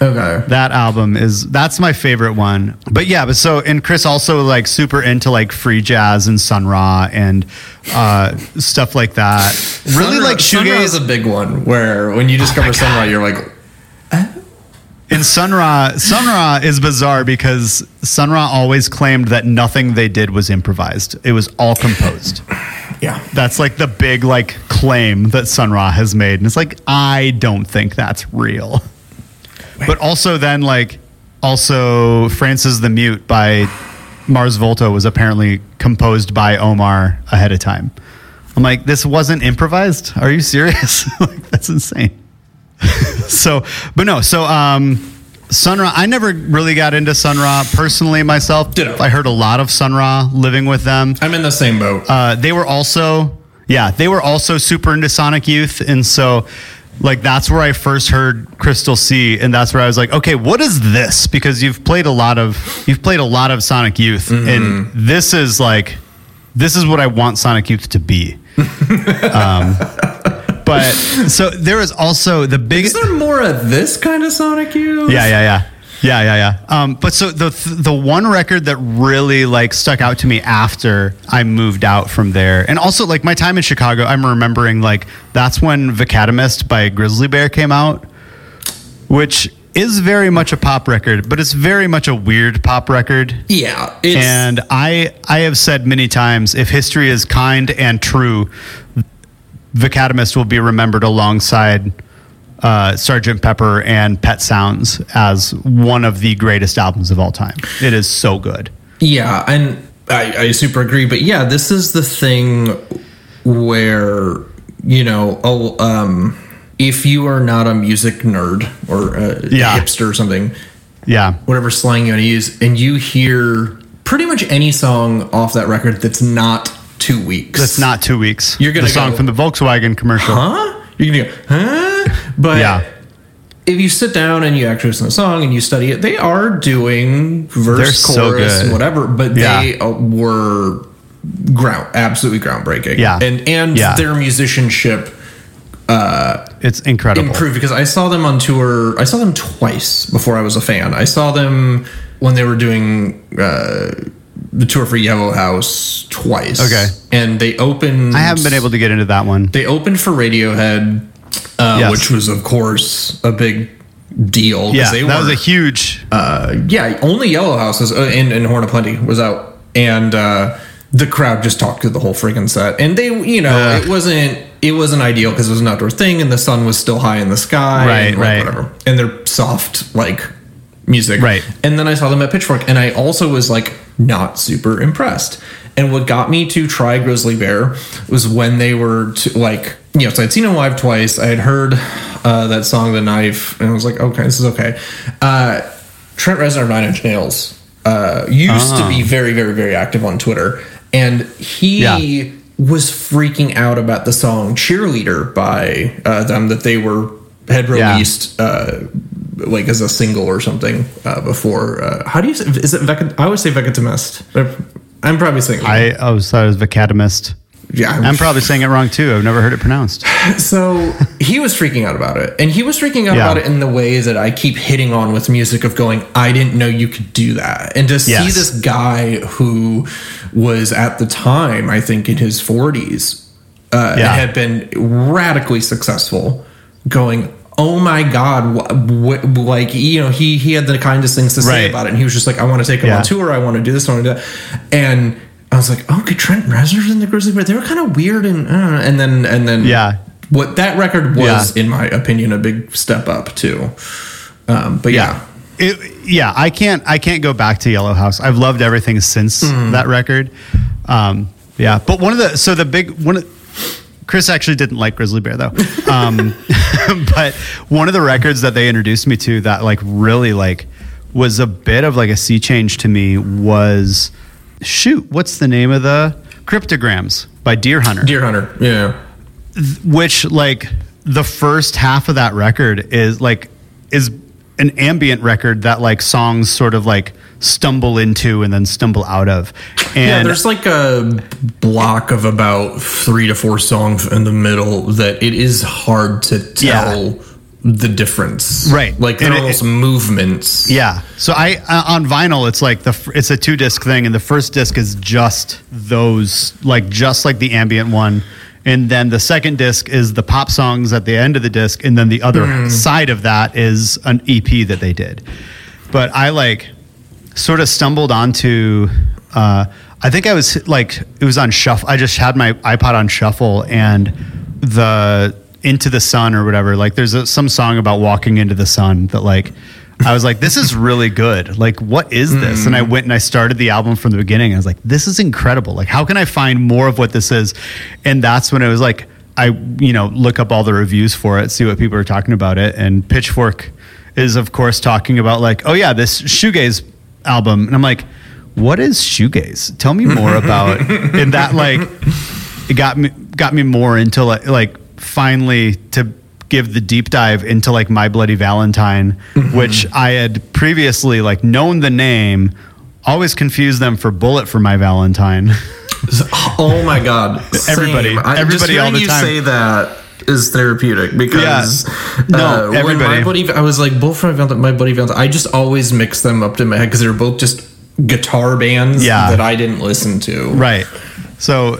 Okay. That album is that's my favorite one. But yeah, but so and Chris also like super into like free jazz and Sun Ra and uh, stuff like that. Really Sun like Sun Ra is a big one where when you discover Sun Ra, you're like, and Sun Ra. Sun Ra is bizarre because Sun Ra always claimed that nothing they did was improvised. It was all composed. Yeah. That's like the big like claim that Sun Ra has made, and it's like I don't think that's real. But also then like also Frances the Mute by Mars Volta was apparently composed by Omar ahead of time. I'm like, this wasn't improvised. Are you serious? like that's insane. so, but no. So, um, Sun Ra. I never really got into Sun Ra personally myself. Ditto. I heard a lot of Sun Ra living with them. I'm in the same boat. Uh, they were also, yeah, they were also super into Sonic Youth, and so like that's where I first heard Crystal Sea, and that's where I was like, okay, what is this? Because you've played a lot of you've played a lot of Sonic Youth, and this is like this is what I want Sonic Youth to be. um, but so there was also the biggest. is there more of this kind of Sonic Youth? Yeah, yeah, yeah. Yeah, yeah, yeah. Um, but so the the one record that really like stuck out to me after I moved out from there, and also like my time in Chicago, I'm remembering like that's when Veckatimest by Grizzly Bear came out, which is very much a pop record, but it's very much a weird pop record. Yeah. It's, And I I have said many times, if history is kind and true, Veckatimest will be remembered alongside uh, Sergeant Pepper and Pet Sounds as one of the greatest albums of all time. It is so good. Yeah, and I, I super agree. But yeah, this is the thing where you know, oh, um, if you are not a music nerd or a Yeah. hipster or something, Yeah. whatever slang you want to use, and you hear pretty much any song off that record that's not two weeks. That's not two weeks. You're gonna the song go, from the Volkswagen commercial. huh? You're gonna go, huh? But Yeah. if you sit down and you actually listen to the song and you study it, they are doing verse, They're so chorus, good. and whatever. But Yeah. they uh, were ground absolutely groundbreaking. Yeah. and and Yeah. their musicianship Uh, It's incredible. improved because I saw them on tour. I saw them twice before I was a fan. I saw them when they were doing uh, the tour for Yellow House twice. Okay. and they opened. I haven't been able to get into that one. They opened for Radiohead, uh, Yes. which was of course a big deal. Yeah, that was a huge. uh, yeah, only Yellow House was, uh, and, and Horn of Plenty was out, and uh, the crowd just talked to the whole freaking set. And they, you know, it wasn't it wasn't ideal because it was an outdoor thing, and the sun was still high in the sky, Right, and, like, right. whatever. And they're soft like music, Right. And then I saw them at Pitchfork, and I also was like not super impressed. And what got me to try Grizzly Bear was when they were to, like, you know, so I'd seen them live twice. I had heard uh, that song, The Knife, and I was like, okay, this is okay. Uh, Trent Reznor, of Nine Inch Nails, uh, used to Ah. be very, very, very active on Twitter, and he Yeah. was freaking out about the song "Cheerleader" by uh, them that they were had Yeah. released. Uh, like as a single or something uh, before. Uh, how do you say? Is it? Vec- I always say Vegetamist. I'm probably saying. it wrong. I always thought it was Vacatamist. yeah, I'm probably saying it wrong too. I've never heard it pronounced. So he was freaking out about it, and he was freaking out Yeah. about it in the way that I keep hitting on with music of going, I didn't know you could do that, and to see this guy who was at the time, I think in his 40s, uh, Yeah. had been radically successful, going. Oh my God! Wh- wh- like you know, he he had the kindest things to say Right. about it, and he was just like, "I want to take him Yeah. on tour. I want to do this. I want to do that." And I was like, "Okay, Trent Reznor's in the Grizzly Bear. They were kind of weird, and uh, and then and then Yeah. what that record was, Yeah. in my opinion, a big step up too. Um, but yeah, It, yeah, I can't. I can't go back to Yellow House. I've loved everything since Mm. that record. Um, yeah, but one of the so the big one. of- Chris actually didn't like Grizzly Bear though, um, but one of the records that they introduced me to that like really like was a bit of like a sea change to me was shoot what's the name of the cryptograms by Deerhunter Deer Hunter. Yeah, which like the first half of that record is like is an ambient record that like songs sort of like stumble into and then stumble out of and yeah. There's like a block of about three to four songs in the middle that it is hard to tell the difference. Right. like they're And it- almost movements. yeah so i uh, on vinyl it's like the it's a two disc thing and the first disc is just those like just like the ambient one and then the second disc is the pop songs at the end of the disc and then the other side of that is an ep that they did. But i like sort of stumbled onto uh, i think i was like it was on shuffle i just had my ipod on shuffle and the into the sun or whatever like there's a, some song about walking into the sun that like i was like this is really good. Like what is this? And i mm. went and i started the album from the beginning. I was like this is incredible. Like how can i find more of what this is? And that's when it was like i you know look up all the reviews for it see what people are talking about it. And pitchfork is of course talking about like oh yeah this shoegaze album. And i'm like what is shoegaze? Tell me more about and that like it got me got me more into like like finally to give the deep dive into like my bloody valentine which i had previously like known the name always confused them for bullet for my valentine Oh my god! Everybody- Same. Everybody all the you time. say that is therapeutic because No, uh, when everybody. my buddy, I was like both for my Valentine, my buddy Valentine. I just always mix them up in my head because they were both just guitar bands Yeah. that I didn't listen to. Right. So,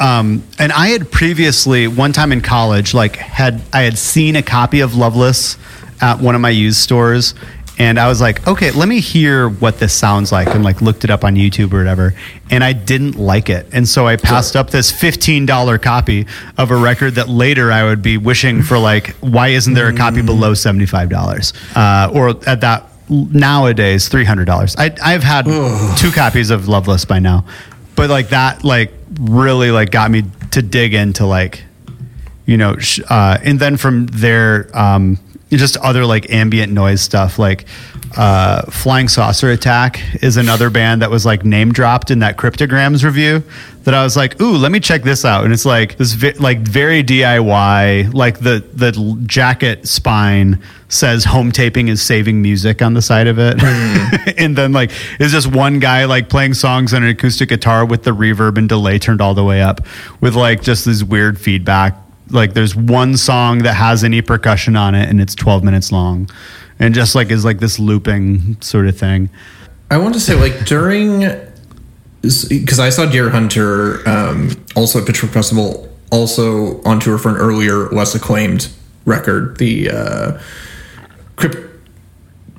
um, and I had previously one time in college, like had I had seen a copy of Loveless at one of my used stores, and I was like, okay, let me hear what this sounds like, and like looked it up on YouTube or whatever, and I didn't like it, and so I passed up this fifteen dollar copy of a record that later I would be wishing for like, why isn't there a copy below seventy five dollars, uh, or at that nowadays three hundred dollars. I I've had two copies of Loveless by now, but like that like really like got me to dig into like you know uh, and then from there um just other like ambient noise stuff like uh, Flying Saucer Attack is another band that was like name dropped in that Cryptograms review. That I was like, ooh, let me check this out. And it's like this, vi- like very DIY. Like the the jacket spine says home taping is saving music on the side of it, and then like it's just one guy like playing songs on an acoustic guitar with the reverb and delay turned all the way up, with like just this weird feedback like there's one song that has any percussion on it and it's 12 minutes long and just like is like this looping sort of thing I want to say like during because I saw Deer Hunter um, also at Pitchfork Festival, also on tour for an earlier, less acclaimed record, the uh, Crypt.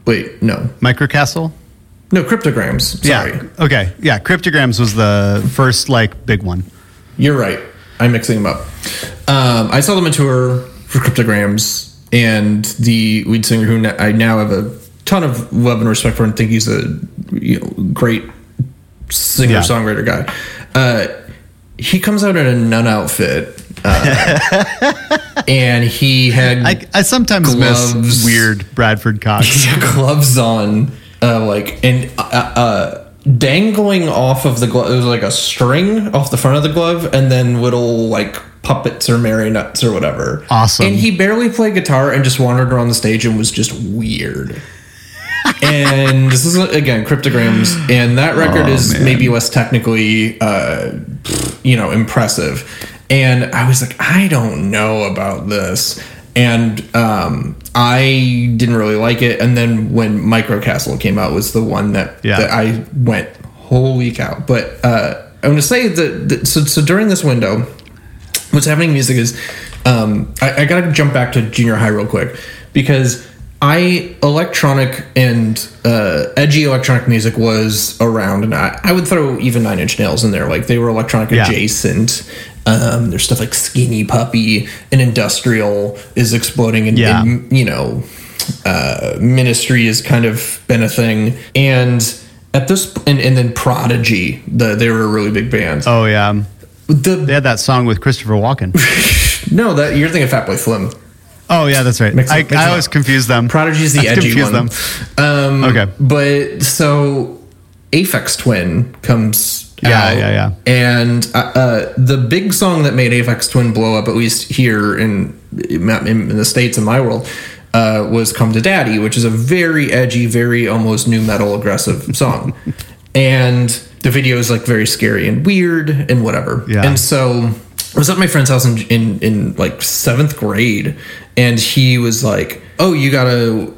Wait, no, microcastle no, Cryptograms. Sorry, yeah okay yeah cryptograms was the first like big one you're right. I'm mixing them up. Um, I saw them on tour for Cryptograms, and the lead singer, who I now have a ton of love and respect for, and think he's a you know, great singer songwriter guy. Uh, he comes out in a nun outfit, uh, and he had I, I sometimes Gloves. miss weird Bradford Cox. gloves on, uh, like and uh, uh, dangling off of the glove. It was like a string off the front of the glove, and then little like puppets or marionettes or whatever. Awesome. And he barely played guitar and just wandered around the stage and was just weird. and this is again cryptograms, and that record Oh, is man. maybe less technically, uh, you know, impressive. And I was like, I don't know about this, and um, I didn't really like it. And then when Microcastle came out, was the one that Yeah. that I went holy cow. But uh, I'm to say that, that so so during this window, what's happening in music is um, I, I gotta jump back to junior high real quick because I electronic and uh, edgy electronic music was around, and I, I would throw even Nine Inch Nails in there. Like they were electronic Yeah. adjacent. Um, there's stuff like Skinny Puppy and Industrial is exploding, and, Yeah. and, you know, uh, Ministry has kind of been a thing, and at this and, and then Prodigy, the, they were a really big band. oh yeah, the they had that song with Christopher Walken. no, that you're thinking of Fatboy Slim. Oh yeah, that's right. Mix I, mix I always confuse them. Prodigy's the I edgy confuse one. them. Um, Okay. but so Aphex Twin comes Yeah, out, yeah, yeah. and uh, uh, the big song that made Aphex Twin blow up, at least here in in, in the states in my world, uh, was "Come to Daddy," which is a very edgy, very almost nu metal aggressive song, and the video is like very scary and weird and whatever. Yeah. And so I was at my friend's house in, in in like seventh grade, and he was like, "Oh, you gotta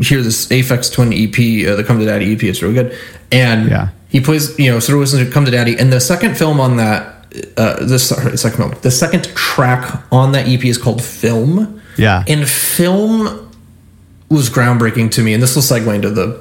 hear this Aphex Twin EP, uh, the Come to Daddy EP. It's really good." And Yeah. He plays, you know, sort of listens to Come to Daddy, and the second film on that, uh, the sorry, second film, the second track on that EP is called Film. Yeah. and Film was groundbreaking to me, and this will segue into the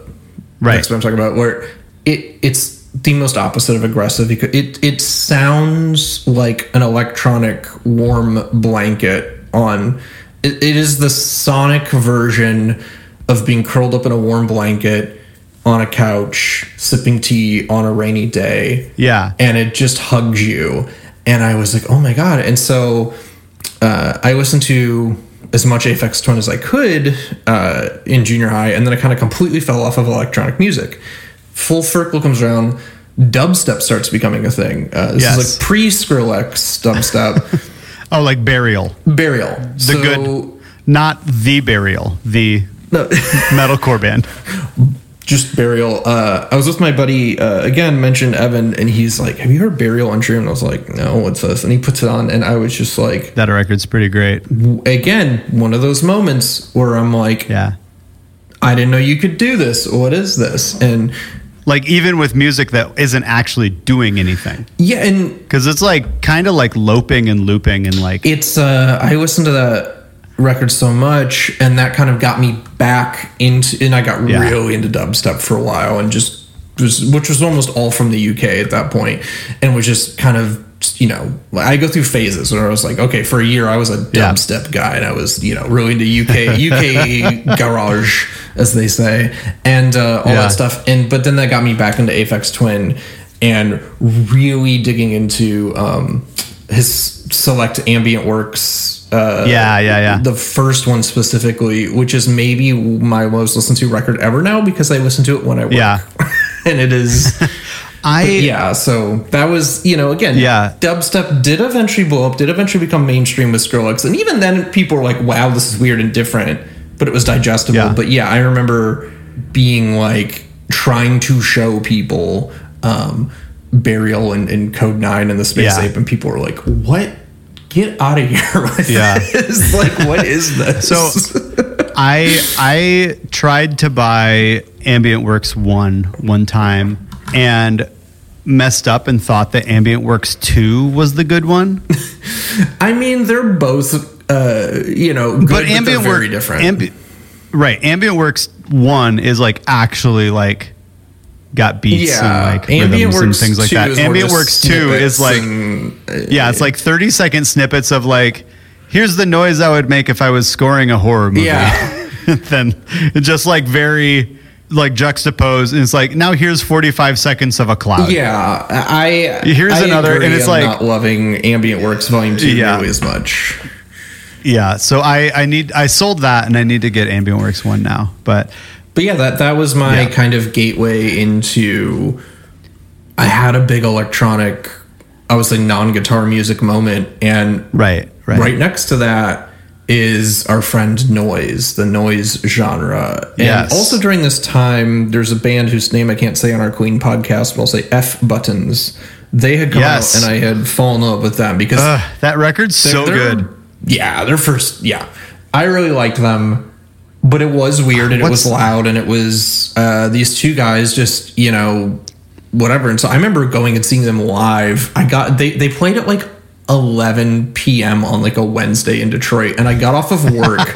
Right. next what I'm talking about, where it it's the most opposite of aggressive. It it sounds like an electronic warm blanket on. It, it is the sonic version of being curled up in a warm blanket on a couch sipping tea on a rainy day Yeah. and it just hugs you and i was like oh my god and so uh, i listened to as much Aphex Twin as i could uh, in junior high and then i kind of completely fell off of electronic music full circle comes around dubstep starts becoming a thing uh, this Yes. is like pre-skrillex dubstep Oh, like burial. burial The good, not the burial. The no, metalcore band. just burial uh i was with my buddy uh again mentioned evan and he's like have you heard burial on Dream? and i was like no what's this and he puts it on and i was just like That record's pretty great. again one of those moments where i'm like Yeah. i didn't know you could do this what is this and Like even with music that isn't actually doing anything. yeah and Because it's like kind of like loping and looping and like it's uh i listened to that record so much and that kind of got me back into and i got Yeah. really into dubstep for a while and just was which was almost all from the uk at that point and was just kind of you know i go through phases where i was like okay for a year i was a Yeah. dubstep guy and i was you know really into uk uk garage as they say and uh, all Yeah. that stuff and but then that got me back into aphex twin and really digging into um his select ambient works. Uh, Yeah, yeah, yeah. The first one specifically, which is maybe my most listened to record ever now because I listen to it when I work. Yeah. and it is. I yeah, so that was, you know, again, Yeah. dubstep did eventually blow up, did eventually become mainstream with Skrillex. And even then, people were like, wow, this is weird and different, but it was digestible. Yeah. But yeah, I remember being like trying to show people um, Burial and, and Kode9 and the Space Yeah. Ape, and people were like, what? Get out of here with Yeah. this. like, what is this? So I I tried to buy Ambient Works one one time and messed up and thought that Ambient Works two was the good one. I mean, they're both, uh, you know, good, but, Ambient they're very Work- different. Ambi- right, Ambient Works one is like actually like got beats yeah, and like Ambient rhythms and things like 2 that. is more Ambient Works two is like and, uh, yeah, it's like thirty second snippets of like here's the noise I would make if I was scoring a horror movie. Yeah. then just like very like juxtaposed and it's like now here's 45 seconds of a cloud Yeah, I Here's I another- and it's I'm like- not loving Ambient Works Volume Two Yeah. nearly as much. yeah so i i need i sold that and i need to get ambient works one now but But yeah, that that was my Yeah. kind of gateway into. I had a big electronic, I was a non-guitar music moment, and right right right next to that is our friend Noise, the noise genre. And Yes. also during this time, there's a band whose name I can't say on our Queen podcast, but I'll say F Buttons. They had come Yes. out, and I had fallen in love with them because Ugh, that record's so they're- good Yeah, their first. Yeah, I really liked them, but it was weird and it was loud and it was uh, these two guys just you know whatever. And so I remember going and seeing them live. I got they they played at like 11 p.m. on like a Wednesday in Detroit, and I got off of work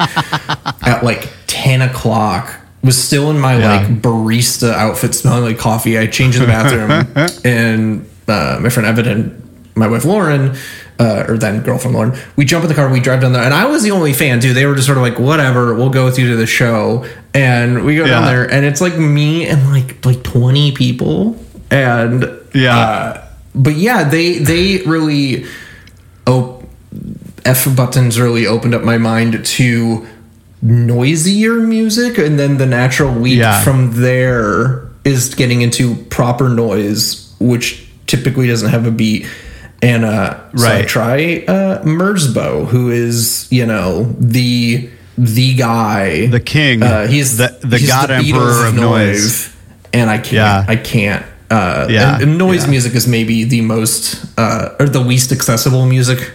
at like 10 o'clock. Was still in my Yeah. like barista outfit, smelling like coffee. I changed in the bathroom, and uh, my friend Evan and my wife Lauren, uh, or then girlfriend Lauren, we jump in the car, we drive down there, and I was the only fan too. They were just sort of like, whatever, we'll go with you to the show, and we go down there, and it's like me and like like 20 people, and Yeah. uh, but yeah, they they really oh F buttons really opened up my mind to noisier music and then the natural leap Yeah. from there is getting into proper noise which typically doesn't have a beat and uh so I try uh Merzbow who is you know the the guy The king. uh, he's The- the he's god Beatles emperor of noise. and I can't Yeah. I can't uh Yeah. and, and noise Yeah. music is maybe the most uh or the least accessible music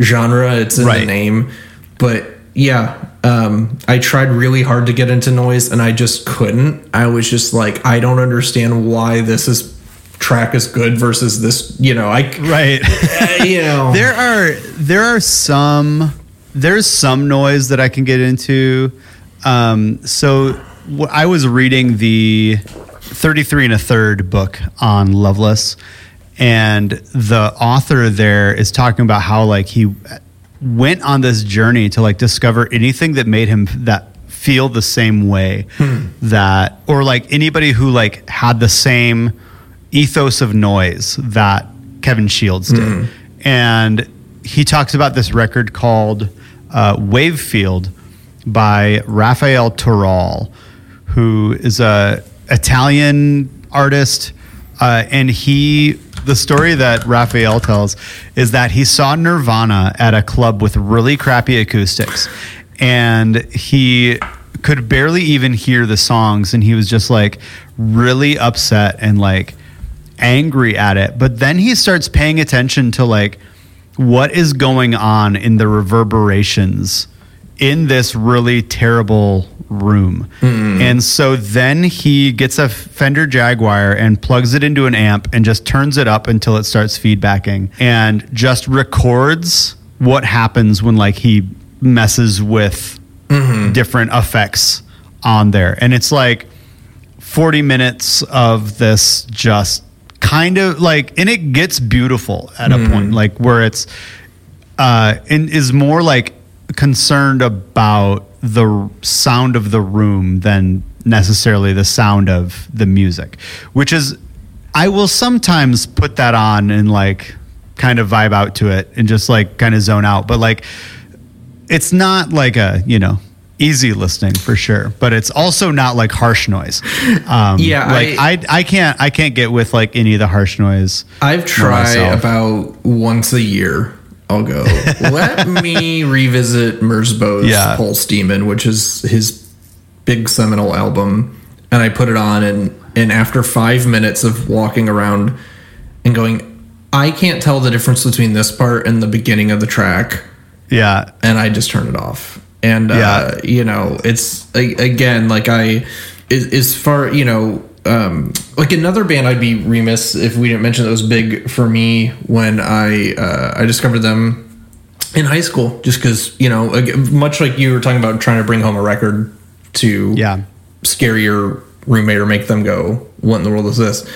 genre it's in the name but yeah um i tried really hard to get into noise and i just couldn't i was just like i don't understand why this is track is good versus this you know i right. You know. There are there are some there's some noise that I can get into. Um, so wh- I was reading the 33 and a third book on Loveless, and the author there is talking about how like he went on this journey to like discover anything that made him that feel the same way that or like anybody who like had the same ethos of noise that Kevin Shields did. And he talks about this record called uh, Wavefield by Rafael Toral, who is a Italian artist. Uh, and he, the story that Rafael tells is that he saw Nirvana at a club with really crappy acoustics. And he could barely even hear the songs. And he was just like really upset and like angry at it. But then he starts paying attention to like what is going on in the reverberations in this really terrible room. Mm-hmm. And so then he gets a Fender Jaguar and plugs it into an amp and just turns it up until it starts feedbacking and just records what happens when like he messes with mm-hmm. different effects on there. And it's like 40 minutes of this just kind of like and it gets beautiful at a point like where it's uh and is more like concerned about the sound of the room than necessarily the sound of the music which is i will sometimes put that on and like kind of vibe out to it and just like kind of zone out. But like, it's not like a you know easy listening for sure, but it's also not like harsh noise. Um, Yeah, like I, I can't I can't get with like any of the harsh noise. I've tried about once a year. I'll go. Let me revisit Merzbow's Yeah. Pulse Demon, which is his big seminal album, and I put it on, and and after five minutes of walking around and going, I can't tell the difference between this part and the beginning of the track, Yeah, and I just turn it off. And uh, you know, it's again like I as, as far you know, um, like another band. I'd be remiss if we didn't mention that was big for me when I uh, I discovered them in high school. Just because you know, much like you were talking about trying to bring home a record to yeah, scare your roommate or make them go, "What in the world is this?"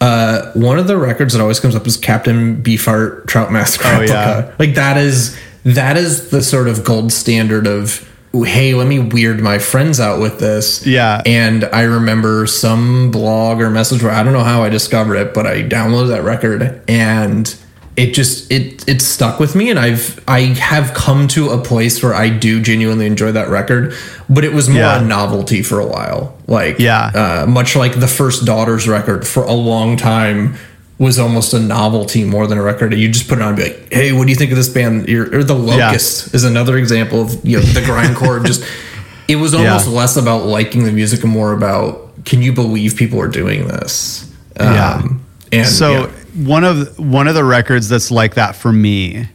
Uh, one of the records that always comes up is Captain Beefheart Trout Master. Oh, yeah. Replica. like that is that is the sort of gold standard of hey, let me weird my friends out with this. Yeah. and I remember some blog or message where I don't know how I discovered it, but I downloaded that record and it just it it stuck with me and I've I have come to a place where I do genuinely enjoy that record but it was more Yeah. a novelty for a while like Yeah. uh, much like the first daughters record for a long time was almost a novelty more than a record you just put it on and be like hey what do you think of this band You're, or the locust is another example of you know the grindcore just it was almost Yeah. less about liking the music and more about can you believe people are doing this Um, Yeah. and so yeah. one of one of the records that's like that for me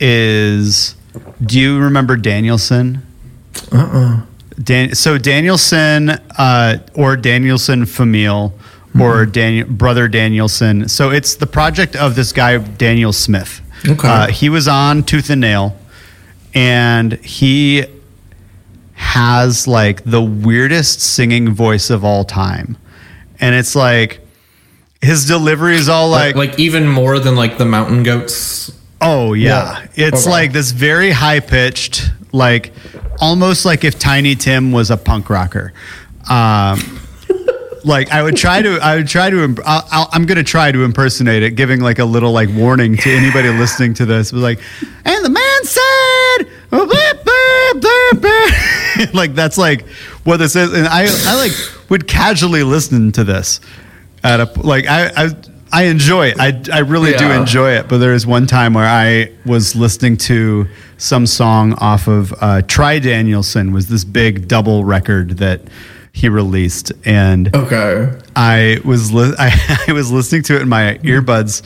is do you remember Danielson? Uh-uh. Dan, so Danielson uh, or Danielson Famil Mm-hmm. Or Daniel brother Danielson. So it's the project of this guy Daniel Smith. Okay. Uh, he was on Tooth and Nail, and he has like the weirdest singing voice of all time, and it's like his delivery is all like, like like even more than like the mountain goats Oh yeah, Yeah. it's Okay. like this very high pitched, like almost like if Tiny Tim was a punk rocker. Um, like I would try to, I would try to, imp- I'll, I'm gonna try to impersonate it, giving like a little like warning to anybody listening to this. It was like, and the man said, "Oh, "Blip, blip, blip, blip." like that's like what this is, and I, I like would casually listen to this at a like I, I I enjoy it. I, I really do enjoy it. But there was one time where I was listening to some song off of uh, Tri-Danielson was this big double record that he released, and okay I was li- I, I was listening to it in my earbuds,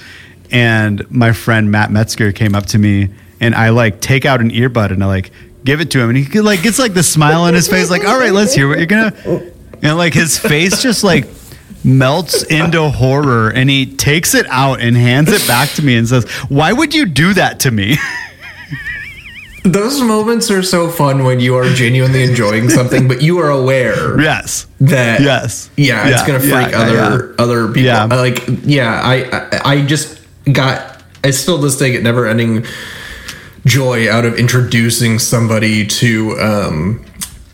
and my friend Matt Metzger came up to me, and I like take out an earbud and I like give it to him, and he like gets like the smile on his face, like, "All right, let's hear what you're gonna," and like his face just like melts into horror, and he takes it out and hands it back to me and says, "Why would you do that to me?" those moments are so fun when you are genuinely enjoying something but you are aware yes. that Yes. yeah, it's gonna freak yeah, other other people Yeah. Like yeah I, I i just got i still this day get never ending joy out of introducing somebody to um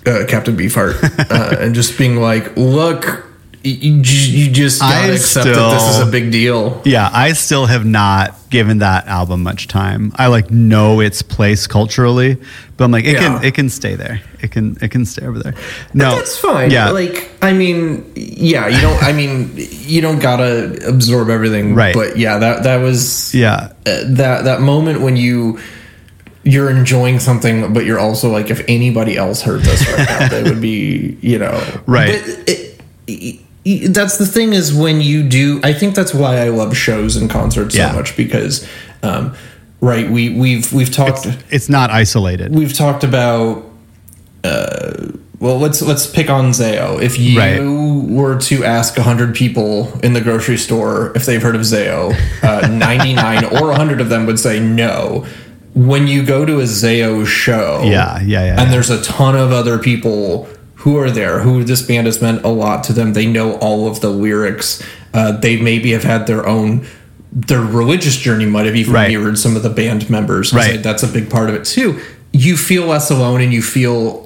uh, captain beefheart uh, and just being like look you, you just gotta I accept that this is a big deal Yeah, I still have not given that album much time. I like know its place culturally, but I'm like it Yeah. can it can stay there. It can it can stay over there. No, that's fine Yeah, like i mean yeah you don't i mean you don't gotta absorb everything Right. but yeah that that was yeah, uh, that that moment when you you're enjoying something but you're also like if anybody else heard this right now they would be you know Right. but it, it- that's the thing is when you do i think that's why i love shows and concerts Yeah. so much because um right we we've we've talked it's not isolated. we've talked about uh well let's let's pick on Zao. If you Right. were to ask 100 people in the grocery store if they've heard of Zao, uh, 99 or 100 of them would say no. When you go to a Zao show, Yeah, yeah, yeah, and yeah. there's a ton of other people who are there who this band has meant a lot to them. They know all of the lyrics. Uh, they maybe have had their own their religious journey might have even Right. mirrored some of the band members. Right. That's a big part of it too. You feel less alone and you feel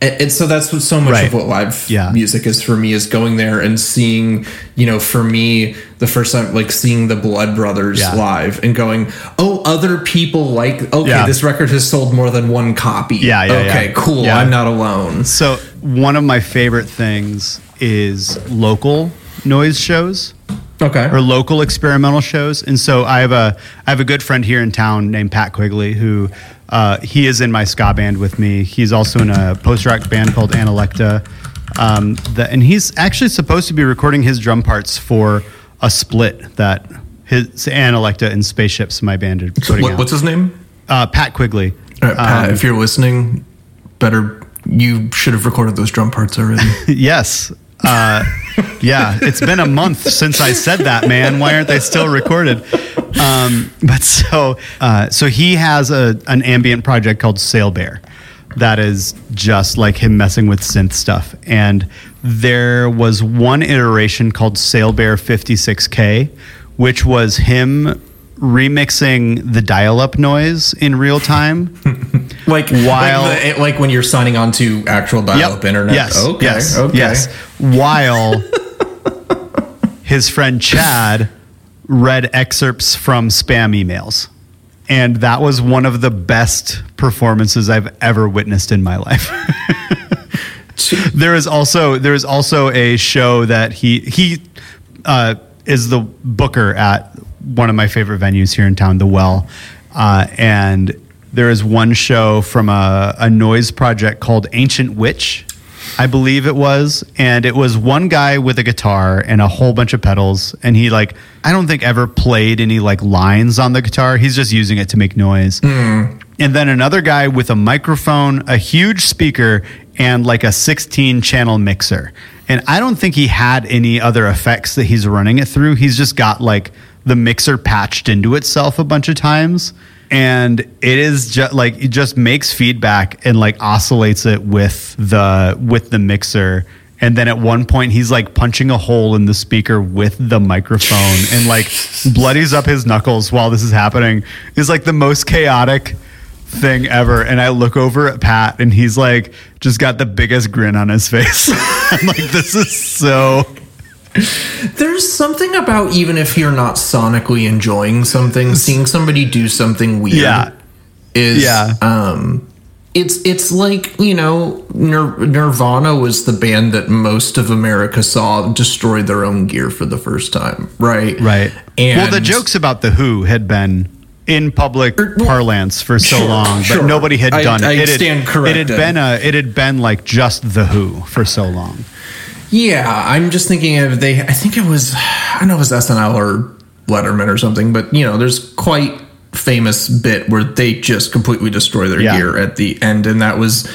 And, and so that's what so much Right. of what live Yeah. music is for me is going there and seeing, you know, for me, the first time, like seeing the Blood Brothers Yeah. live and going, oh, other people like, okay, Yeah. this record has sold more than one copy. Yeah, yeah, Okay, cool. I'm not alone. So one of my favorite things is local noise shows Okay. or local experimental shows. And so I have a I have a good friend here in town named Pat Quigley who uh, he is in my ska band with me. He's also in a post rock band called Analecta. Um, that, and he's actually supposed to be recording his drum parts for a split that his Analecta and Spaceships, my band, are putting What, out. what's his name? uh, Pat Quigley. Right, Pat, Um, if you're listening, better you should have recorded those drum parts already. Yes. Uh, yeah, it's been a month since I said that, man. Why aren't they still recorded? Um, but so, uh, so he has a an ambient project called Sail Bear, that is just like him messing with synth stuff. And there was one iteration called Sail Bear 56K, which was him remixing the dial-up noise in real time. like While- like, the- like when you're signing on to actual dial-up internet. Yes. Okay. Yes. okay. Yes. While his friend Chad read excerpts from spam emails. And that was one of the best performances I've ever witnessed in my life. there is also there is also a show that he he uh, is the booker at one of my favorite venues here in town, the Well, uh, and there is one show from a, a noise project called Ancient Witch. I believe it was, and it was one guy with a guitar and a whole bunch of pedals, and he like I don't think ever played any like lines on the guitar. He's just using it to make noise. And then another guy with a microphone, a huge speaker, and like a 16 channel mixer. And I don't think he had any other effects that he's running it through. He's just got like the mixer patched into itself a bunch of times. And it is just like it just makes feedback and like oscillates it with the with the mixer. And then at one point he's like punching a hole in the speaker with the microphone and like bloodies up his knuckles while this is happening. Is like the most chaotic thing ever. And I look over at Pat and he's like, just got the biggest grin on his face. I'm like, this is so. There's something about even if you're not sonically enjoying something, seeing somebody do something weird Yeah. is Yeah. um it's it's like, you know, Nir- Nirvana was the band that most of America saw destroy their own gear for the first time, right? Right. And well, the jokes about the Who had been in public Er, well, parlance for so sure, long, but sure. nobody had done I it. It stand had, it had been a, it had been like just the Who for so long. Yeah, I'm just thinking of they. I think it was I don't know if it was SNL or Letterman or something, but you know, there's quite famous bit where they just completely destroy their Yeah. gear at the end, and that was,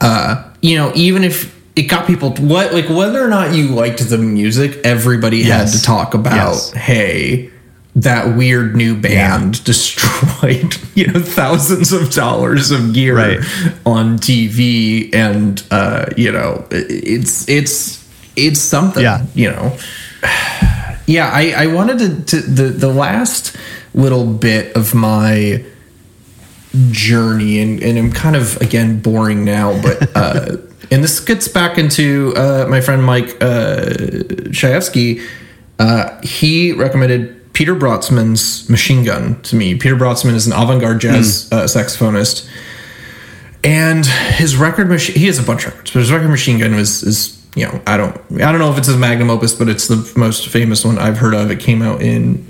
uh, you know, even if it got people what like whether or not you liked the music, everybody Yes. had to talk about, Yes. hey. That weird new band destroyed, you know, thousands of dollars of gear Right. on TV, and uh, you know, it's it's it's something. Yeah. you know. Yeah, I, I wanted to, to the the last little bit of my journey, and, and I'm kind of again boring now, but uh, and this gets back into uh, my friend Mike uh, Shaevsky. Uh, he recommended Peter Brötzmann's Machine Gun to me. Peter Brötzmann is an avant-garde jazz uh, saxophonist, and his record machine. He has a bunch of records, but his record Machine Gun was is you know I don't I don't know if it's his magnum opus, but it's the most famous one I've heard of. It came out in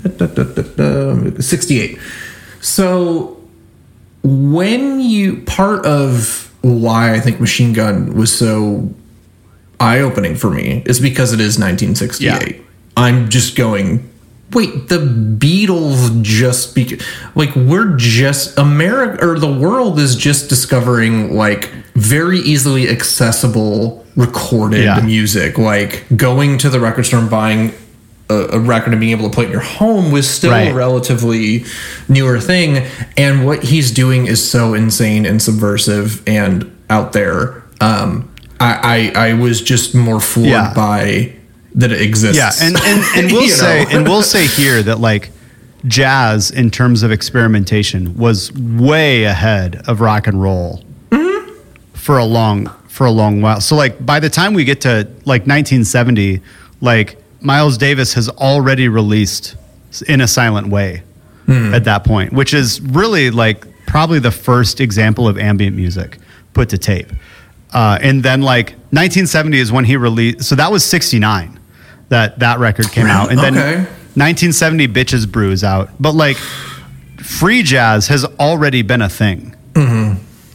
'68. So when you part of why I think Machine Gun was so eye opening for me is because it is 1968. Yeah. I'm just going, wait, the Beatles just be like we're just America or the world is just discovering like very easily accessible recorded Yeah. music. Like going to the record store and buying a, a record and being able to play it in your home was still Right. a relatively newer thing. And what he's doing is so insane and subversive and out there. Um, I, I, I was just more floored Yeah. by that it exists. Yeah, and and, and we'll say and we'll say here that like jazz in terms of experimentation was way ahead of rock and roll Mm-hmm. for a long for a long while. So like by the time we get to like 1970, like Miles Davis has already released in a silent way at that point, which is really like probably the first example of ambient music put to tape. Uh, and then like 1970 is when he released. So that was 69 that that record came out, and then Okay. 1970 Bitches Brew is out. But like free jazz has already been a thing.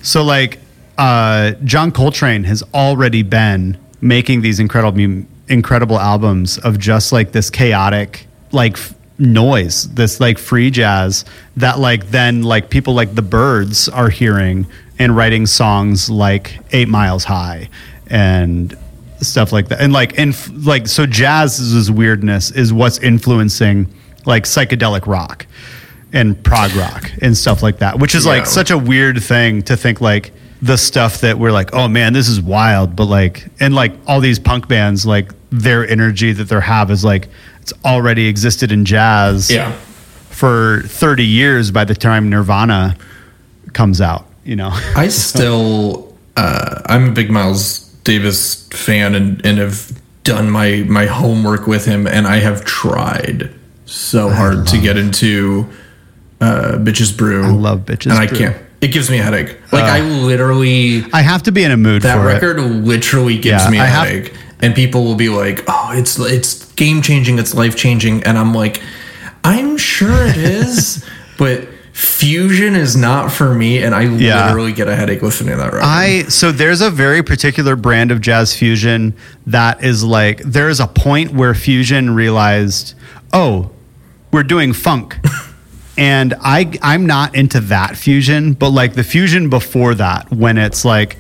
So like uh, John Coltrane has already been making these incredible incredible albums of just like this chaotic like f- noise, this like free jazz that like then like people like the Byrds are hearing and writing songs like 8 Miles High and stuff like that. And like and f- like so jazz's weirdness is what's influencing like psychedelic rock and prog rock and stuff like that, which is like Yeah. such a weird thing to think like the stuff that we're like, oh man, this is wild, but like, and like all these punk bands, like their energy that they have is like it's already existed in jazz Yeah. for 30 years by the time Nirvana comes out, you know? I still, uh, I'm a big Miles Davis fan and, and have done my, my homework with him, and I have tried so hard to get into uh, Bitches Brew. I love Bitches And I Brew. can't. It gives me a headache. Like, I uh. literally, I have to be in a mood for that record literally gives Yeah, me a I have- headache. and people will be like, oh, it's, it's game changing, it's life changing. And I'm like, I'm sure it is, but fusion is not for me. And I Yeah. literally get a headache listening to that record. I so there's a very particular brand of jazz fusion that is like there is a point where fusion realized, oh, we're doing funk. and I I'm not into that fusion, but like the fusion before that when it's like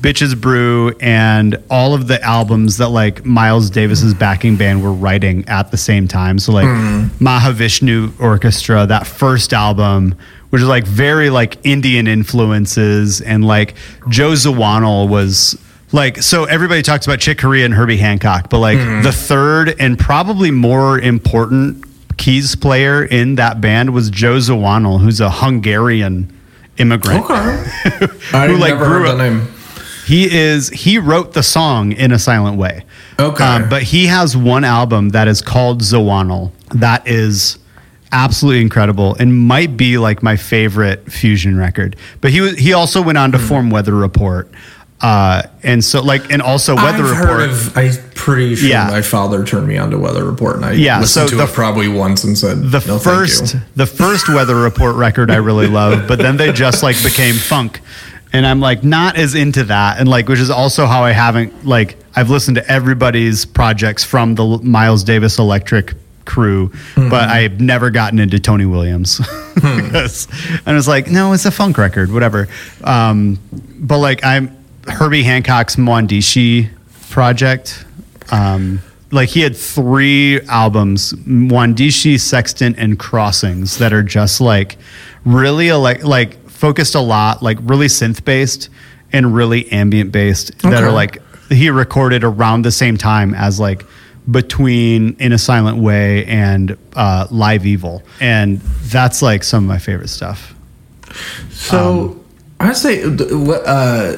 Bitches Brew and all of the albums that like Miles Davis's backing band were writing at the same time. So like mm-hmm. Mahavishnu Orchestra, that first album, which is like very like Indian influences, and like Joe Zawinul was like so everybody talks about Chick Corea and Herbie Hancock, but like mm-hmm. the third and probably more important keys player in that band was Joe Zawinul, who's a Hungarian immigrant Okay. I Who, like, never grew heard up- the name. he is he wrote the song in a silent way. Um, Okay. but he has one album that is called Zawinul that is absolutely incredible and might be like my favorite fusion record. But he was he also went on to form Weather Report. Uh, and so like and also Weather I've Report of. I'm pretty sure Yeah. my father turned me on to Weather Report, and I Yeah, listened so to the- it probably once and said the no, first the first weather report record I really love, but then they just like became funk. And I'm like not as into that. And like which is also how I haven't like I've listened to everybody's projects from the Miles Davis Electric crew, but I've never gotten into Tony Williams. Because- and it's like, no, it's a funk record, whatever. Um, but like I'm Herbie Hancock's Mwandishi project. Um, like he had three albums, Mwandishi, Sextant, and Crossings, that are just like really like like focused a lot, like really synth based and really ambient based. That are like he recorded around the same time as like between In a Silent Way and uh, Live Evil, and that's like some of my favorite stuff. So Um, I'd say what uh,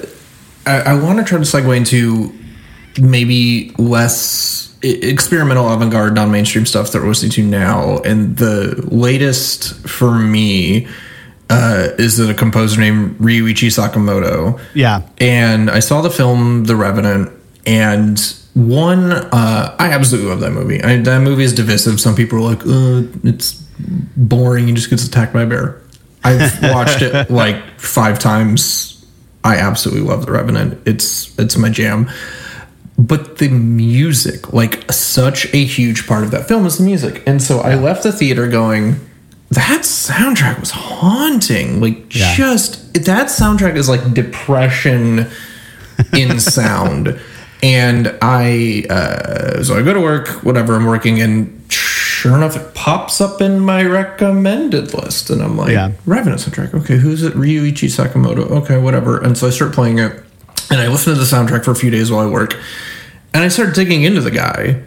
I, I want to try to segue into maybe less experimental avant-garde non-mainstream stuff that we're listening to now and the latest for me uh, is that a composer named ryuichi sakamoto Yeah. and I saw the film The Revenant, and one, uh, I absolutely love that movie. I, that movie is divisive. Some people are like, uh, it's boring. He just gets attacked by a bear. I've watched it like five times. I absolutely love The Revenant. It's it's my jam. But the music, like such a huge part of that film is the music. And so I left the theater going, that soundtrack was haunting. Like Yeah. just that soundtrack is like depression in sound. And I uh so I go to work, whatever, I'm working and sure enough it pops up in my recommended list and I'm like, Yeah. Revenant soundtrack. Okay, who's it? Ryuichi Sakamoto. Okay, whatever. And so I start playing it and I listen to the soundtrack for a few days while I work. And I start digging into the guy.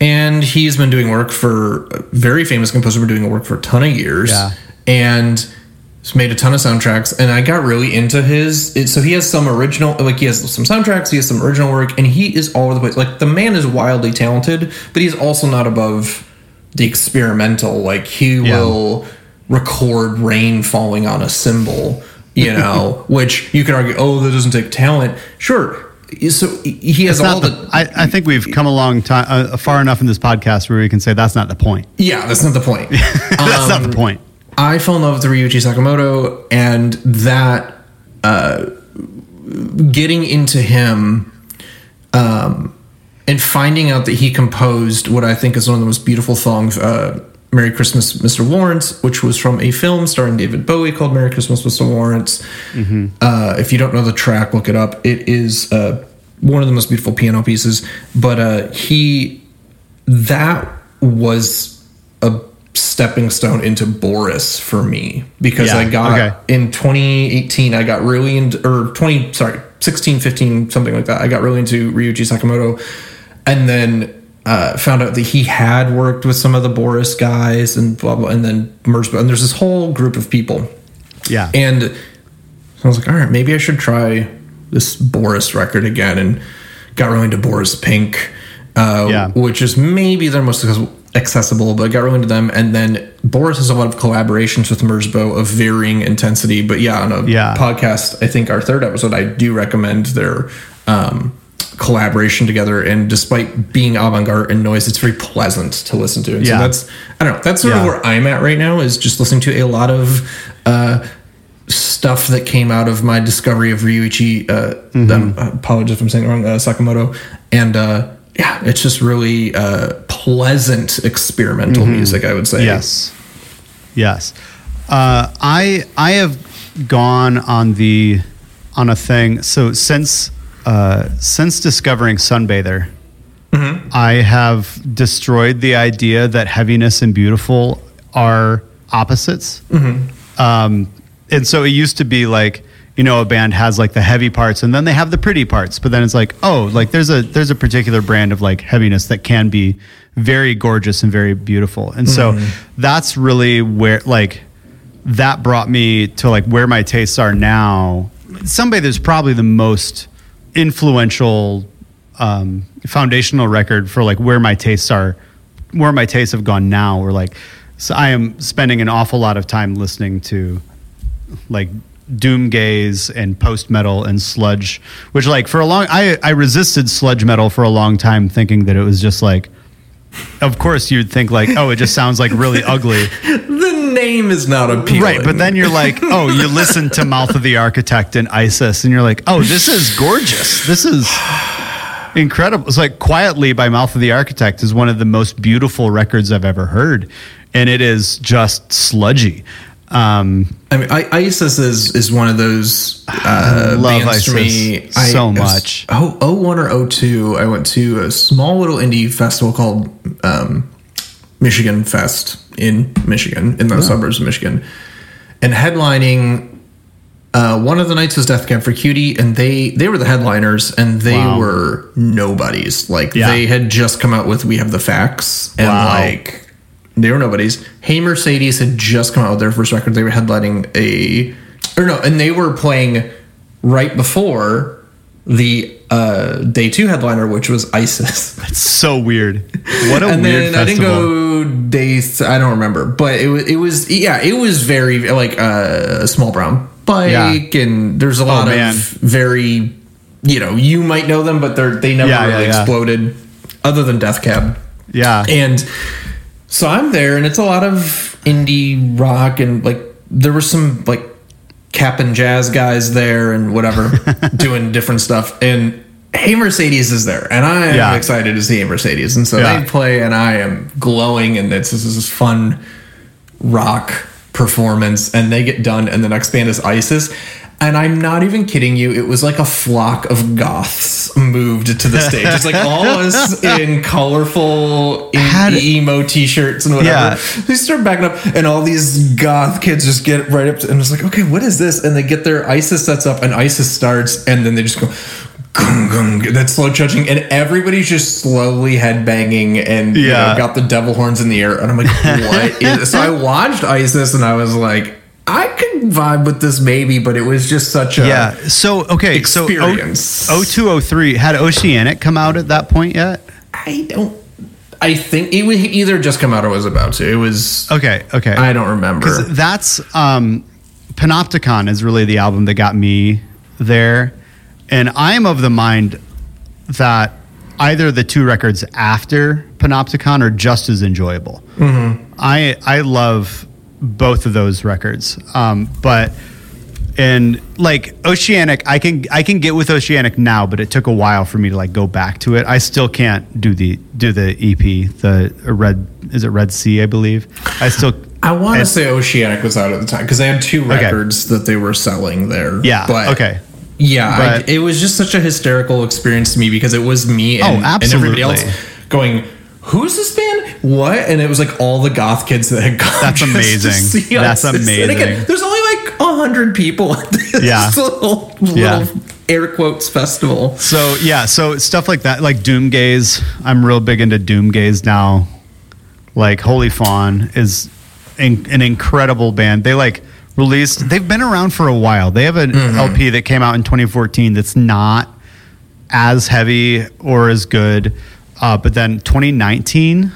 And he's been doing work for a very famous composer, been doing work for a ton of years. Yeah. And He's made a ton of soundtracks, and I got really into his. It, so he has some original, like he has some soundtracks, he has some original work, and he is all over the place. Like the man is wildly talented, but he's also not above the experimental. Like he Yeah. will record rain falling on a cymbal, you know, which you can argue, oh, that doesn't take talent. Sure. So he has all the, the, I, I think we've come a long time, uh, far enough in this podcast where we can say that's not the point. yeah, that's not the point. that's not the point. I fell in love with Ryuichi Sakamoto, and that uh, getting into him um, and finding out that he composed what I think is one of the most beautiful songs, uh, "Merry Christmas, Mr. Lawrence," which was from a film starring David Bowie called "Merry Christmas, Mr. Lawrence." Uh, if you don't know the track, look it up. It is uh, one of the most beautiful piano pieces. But uh, he that was a stepping stone into Boris for me because Yeah, I got okay. in 2018 I got really into or 20 sorry 16 15 something like that I got really into Ryuichi Sakamoto and then uh, found out that he had worked with some of the Boris guys and blah blah and then merged and there's this whole group of people Yeah. and I was like, all right, maybe I should try this Boris record again, and got really into Boris Pink, uh, Yeah. which is maybe their most accessible, but I got really into them. And then Boris has a lot of collaborations with Merzbow of varying intensity. But yeah, on a Yeah. podcast, I think our third episode, I do recommend their um, collaboration together. And despite being avant-garde and noise, it's very pleasant to listen to. And Yeah. so that's I don't know. That's sort of where I'm at right now is just listening to a lot of. Uh, stuff that came out of my discovery of Ryuichi. Uh, Mm-hmm. um, I apologize if I'm saying it wrong. Uh, Sakamoto, and uh, yeah, it's just really uh, pleasant experimental music. I would say. Mm-hmm. Yes. Yes. Uh, I I have gone on the on a thing. So since uh, since discovering Sunbather, I have destroyed the idea that heaviness and beautiful are opposites. Um, and so it used to be like you know a band has like the heavy parts and then they have the pretty parts but then it's like oh like there's a there's a particular brand of like heaviness that can be very gorgeous and very beautiful. And so that's really where like that brought me to like where my tastes are now. Sunbather's probably the most influential um, foundational record for like where my tastes are where my tastes have gone now or like so i am spending an awful lot of time listening to like doom gaze and post metal and sludge which like for a long i i resisted sludge metal for a long time thinking that it was just like of course you'd think like oh it just sounds like really ugly name is not appealing, right but then you're like oh you listen to mouth of the architect and isis and you're like oh this is gorgeous this is incredible it's like quietly by mouth of the architect is one of the most beautiful records i've ever heard and it is just sludgy um I mean, I, ISIS is is one of those uh, love bands for me. so I, it much. Oh, 01 or 02, I went to a small little indie festival called um, Michigan Fest in Michigan, in the suburbs of Michigan, and headlining. Uh, one of the nights was Death Cab for Cutie, and they they were the headliners, and they Wow. were nobodies. Like Yeah. they had just come out with "We Have the Facts," and Wow. like they were nobodies. Hey Mercedes had just come out with their first record. They were headlining a, or no, and they were playing right before the uh, day two headliner, which was ISIS. it's so weird what a and weird then I didn't go day. Th- I don't remember, but it was it was yeah, it was very like uh, a small brown bike, Yeah. and there's a lot man. of very, you know, you might know them, but they're they never yeah, really yeah. exploded, other than Death Cab. yeah And so I'm there, and it's a lot of indie rock, and like there was some like Cap'n Jazz guys there, and whatever, doing different stuff. And Hey Mercedes is there, and I am Yeah. excited to see Hey Mercedes. And so Yeah. they play, and I am glowing, and it's this is this fun rock performance, and they get done, and the next band is ISIS. And I'm not even kidding you. It was like a flock of goths moved to the stage. It's like all of us in colorful in- Had- emo t-shirts and whatever. Yeah. They start backing up, and all these goth kids just get right up to, and it's like, okay, what is this? And they get their ISIS sets up, and ISIS starts, and then they just go. Gung, gung, that slow judging, and everybody's just slowly headbanging and you Yeah. know, got the devil horns in the air. And I'm like, what is So I watched ISIS and I was like, I could vibe with this maybe, but it was just such a Yeah. So okay. Experience. So 0203 had Oceanic come out at that point yet? I don't. I think it would either just come out or was about to. It was. Okay. Okay. I don't remember. That's um, Panopticon is really the album that got me there, and I'm of the mind that either the two records after Panopticon are just as enjoyable. I I love both of those records, um, but and like Oceanic, I can I can get with Oceanic now, but it took a while for me to like go back to it. I still can't do the do the EP, the Red is it Red Sea, I believe. I still I want to say Oceanic was out at the time because they had two records that they were selling there. Yeah, But okay. Yeah, But- I, it was just such a hysterical experience to me because it was me and, Oh, and everybody else going, "Who's this band? What?" And it was like all the goth kids that had gone. That's amazing. That's. Amazing. again, there's only like a hundred people at this Yeah. little, little Yeah. air quotes festival. So yeah, so stuff like that, like Doomgaze. I'm real big into Doomgaze now. Like Holy Fawn is in, an incredible band. They like released. They've been around for a while. They have an LP that came out in 2014 that's not as heavy or as good. Uh, but then 2019,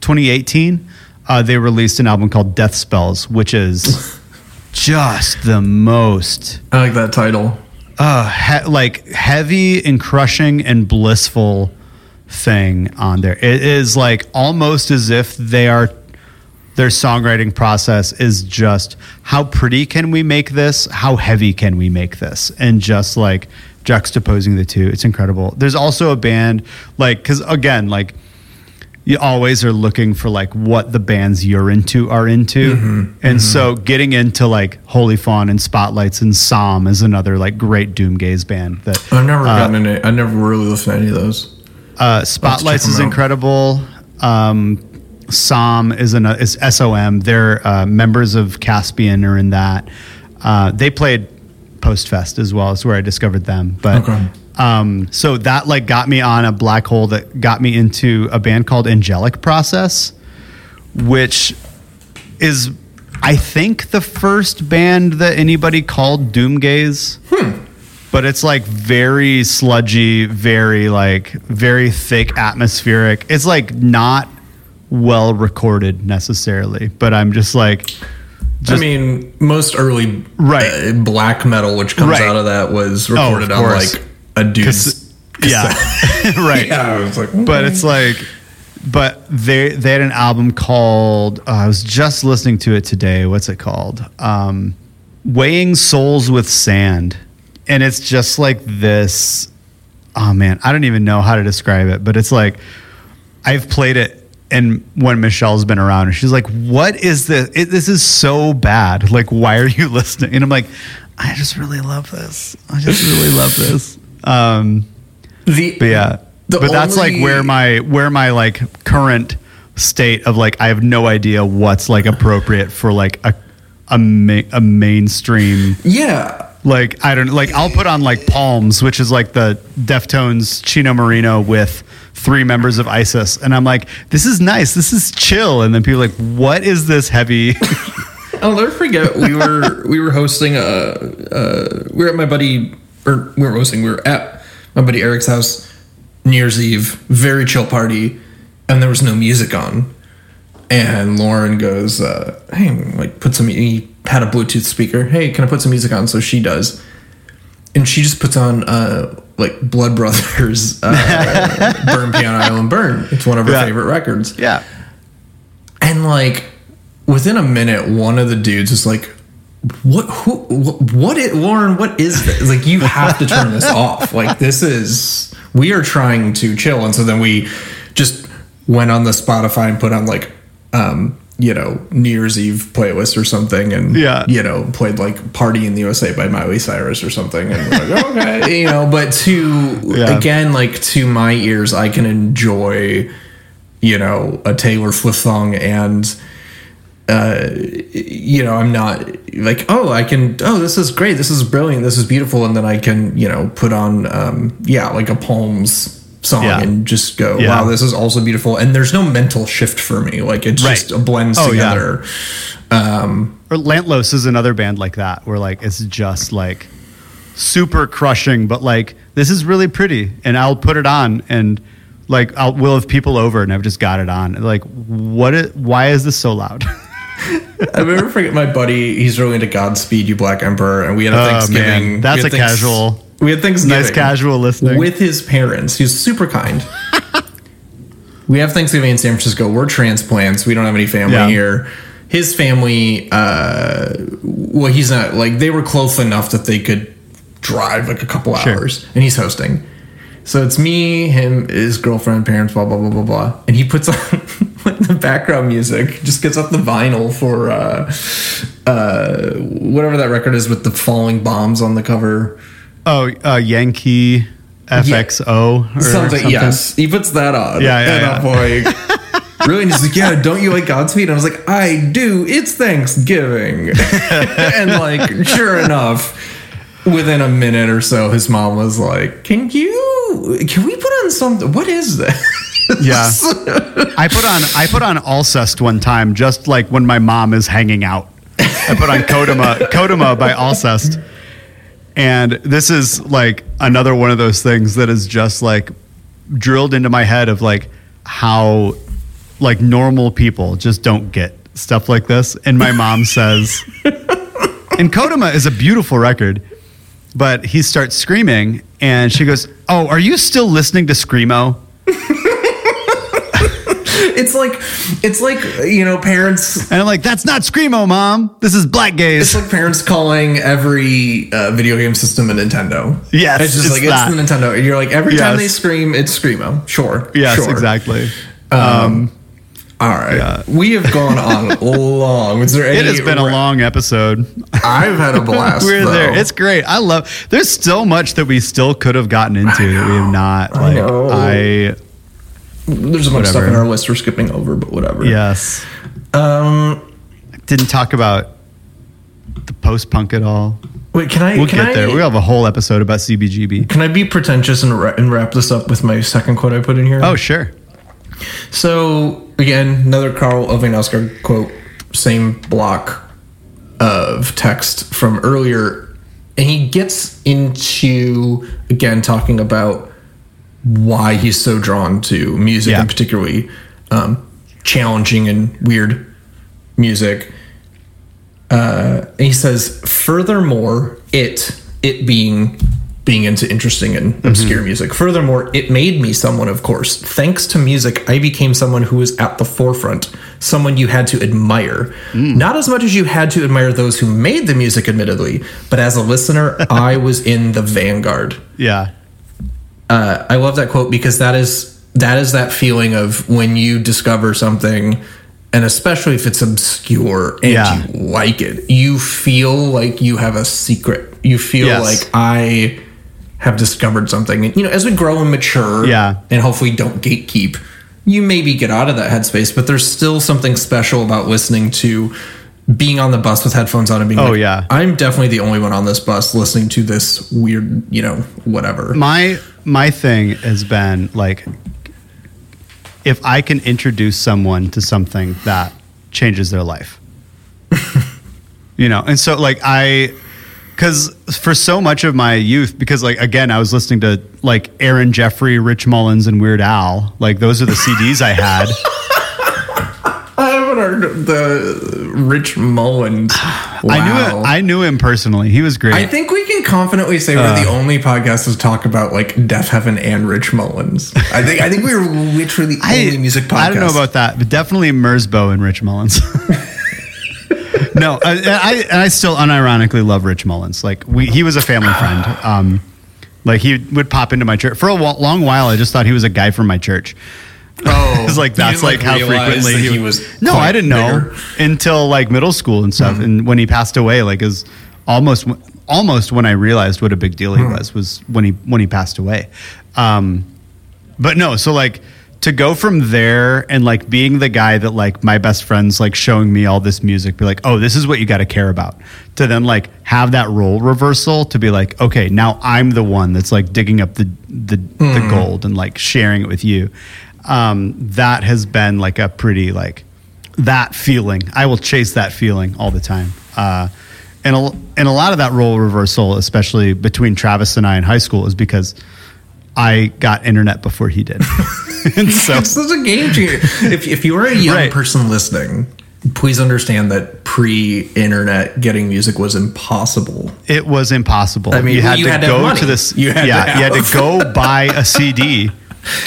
2018, uh, they released an album called Death Spells, which is just the most I like that title. uh, he- like heavy and crushing and blissful thing on there. It is like almost as if they are their songwriting process is just how pretty can we make this? How heavy can we make this? And just like juxtaposing the two. It's incredible. There's also a band like cuz again like you always are looking for like what the bands you're into are into. And so getting into like Holy Fawn and Spotlights and Psalm is another like great doomgaze band that I've never gotten any. I never really listened to any of those. uh, Spotlights is out. incredible. Um, Psalm is an is SOM. They're uh, members of Caspian are in that. Uh, they played Post Fest as well. Is where I discovered them. But Okay. Um, so that like got me on a black hole that got me into a band called Angelic Process, which is I think the first band that anybody called Doomgaze. But it's like very sludgy, very like very thick atmospheric. It's like not well recorded necessarily, but I'm just like I mean, most early Right. uh, black metal, which comes Right. out of that, was Oh, recorded on like a dude's. Yeah. right. Yeah, I was like, but it's like but they they had an album called uh, I was just listening to it today. What's it called? Um, Weighing Souls with Sand, and it's just like this. Oh man, I don't even know how to describe it, but it's like I've played it. And when Michelle's been around, and she's like, "What is this? It, this is so bad. Like, why are you listening?" And I'm like, "I just really love this. I just really love this." Um, the but yeah, but that's like where my where my like current state of like I have no idea what's like appropriate for like a a, ma- a mainstream yeah. like I don't like I'll put on like Palms, which is like the Deftones Chino Moreno with three members of ISIS, and I'm like, this is nice, this is chill, and then people are like, what is this heavy? I'll never forget. We were we were hosting a uh, we were at my buddy or we were hosting. We were at my buddy Eric's house New Year's Eve. Very chill party, and there was no music on. And Lauren goes, uh, "Hey, like put some." He had a Bluetooth speaker. Hey, can I put some music on? So she does, and she just puts on uh, like Blood Brothers, uh, "Burn Piano Island Burn." It's one of her Yeah. favorite records. yeah, And like within a minute, one of the dudes is like, "What? Who? What? it Lauren? What is this? Like, you have to turn this off. Like, this is we are trying to chill." And so then we just went on the Spotify and put on like, um, you know, New Year's Eve playlist or something, and Yeah. you know, played like "Party in the USA" by Miley Cyrus or something, and we're like, okay, you know. But to Yeah. again, like to my ears, I can enjoy you know, a Taylor Swift song and uh you know, I'm not like, oh, I can oh, this is great, this is brilliant, this is beautiful and then I can, you know, put on um yeah, like a Palms song Yeah. and just go, Yeah. wow, this is also beautiful and there's no mental shift for me. Like it Right. just blends Oh, yeah. together. Um or Lantlos is another band like that, where like it's just like super crushing, but like this is really pretty, and I'll put it on and like I'll will have people over, and I've just got it on. Like, what? Is, why is this so loud? I never forget my buddy. He's really into Godspeed You Black Emperor, and we had a Oh, Thanksgiving. man. That's a casual- We had Thanksgiving. Nice casual listening. with his parents. He was super kind. we have Thanksgiving in San Francisco. We're transplants. We don't have any family Yeah. here. His family, uh, well, he's not like they were close enough that they could drive like a couple Sure. hours, and he's hosting. So it's me, him, his girlfriend, parents, blah blah blah blah blah, and he puts on like the background music. Just gets up the vinyl for uh, uh, whatever that record is with the falling bombs on the cover. oh, uh, Yankee FXO or something, something. Yes, he puts that on. Yeah, yeah, and I'm like, really? And he's like, yeah. Don't you like Godspeed? And I was like, I do. It's Thanksgiving, and like, sure enough, within a minute or so, his mom was like, "Can you? Can we put on something? What is this?" Yeah. I put on I put on Alcest one time, just like when my mom is hanging out. I put on Kodama Kodama by Alcest. And this is like another one of those things that is just like drilled into my head of like how like normal people just don't get stuff like this. And my mom says and Kodama is a beautiful record, but he starts screaming and she goes, Oh, are you still listening to Screamo? it's like, it's like you know, parents. And I'm like, that's not Screamo, mom. This is Black gaze It's like parents calling every uh, video game system a Nintendo. Yes, it's just it's like that. it's the Nintendo. And you're like every time they scream, it's screamo. Sure. yes, sure. exactly. Um, all right. yeah. We have gone on long. Was there any? It has been a long episode. I've had a blast. We're though. there. It's great. I love. There's so much that we still could have gotten into that we have not. I Like know. I, There's a bunch of stuff Whatever. in our list we're skipping over, but whatever. yes, Um. didn't talk about the post punk at all. Wait. Can I? We'll can get I, there. We'll have a whole episode about CBGB. Can I be pretentious and, ra- and wrap this up with my second quote I put in here? Oh sure. So again, another Karl Ove Knausgard quote, same block of text from earlier, and he gets into again talking about why he's so drawn to music Yeah. and particularly um, challenging and weird music. Uh, and he says, furthermore, it it being being into interesting and obscure music. Furthermore, it made me someone, of course. Thanks to music, I became someone who was at the forefront, someone you had to admire. Not as much as you had to admire those who made the music, admittedly, but as a listener, I was in the vanguard. Yeah. Uh, I love that quote because that is that is that feeling of when you discover something, and especially if it's obscure and Yeah. you like it, you feel like you have a secret. You feel Yes. like I have discovered something. And, you know, as we grow and mature, Yeah. and hopefully don't gatekeep, you maybe get out of that headspace, but there's still something special about listening to being on the bus with headphones on and being Oh, like, yeah. I'm definitely the only one on this bus listening to this weird, you know, whatever. my my thing has been like if I can introduce someone to something that changes their life. you know, and so like I cuz for so much of my youth because like again I was listening to like Aaron Jeffrey, Rich Mullins and Weird Al, like those are the CDs I had. I haven't heard the Rich Mullins. I knew Wow. it, I knew him personally. He was great. I think we can confidently say we're the uh. only podcast to talk about like Deaf Heaven and Rich Mullins. I think I think we were literally the only music podcast. I don't know about that, but definitely Merzbow and Rich Mullins. no, I, I I still unironically love Rich Mullins. Like we, he was a family friend. Um, like he would pop into my church for a long while. I just thought he was a guy from my church. Oh, It's like that's didn't, like, how frequently that he was. No, I didn't know bigger? Hmm. until like middle school and stuff. And when he passed away, like is almost almost when I realized what a big deal he Hmm. was was when he when he passed away. Um, but no, so like to go from there and like being the guy that like my best friends like showing me all this music, be like, oh, this is what you got to care about. To then like have that role reversal to be like, okay, now I'm the one that's like digging up the the, the gold and like sharing it with you. Um, that has been like a pretty like that feeling. I will chase that feeling all the time. Uh, and a, and a lot of that role reversal, especially between Travis and I in high school, is because I got internet before he did. and so This is a game changer. if, if you are a young Right. person listening, please understand that pre-internet getting music was impossible. it was impossible. I mean, you had you to had go money. to this. You had to yeah, you had to go buy a CD.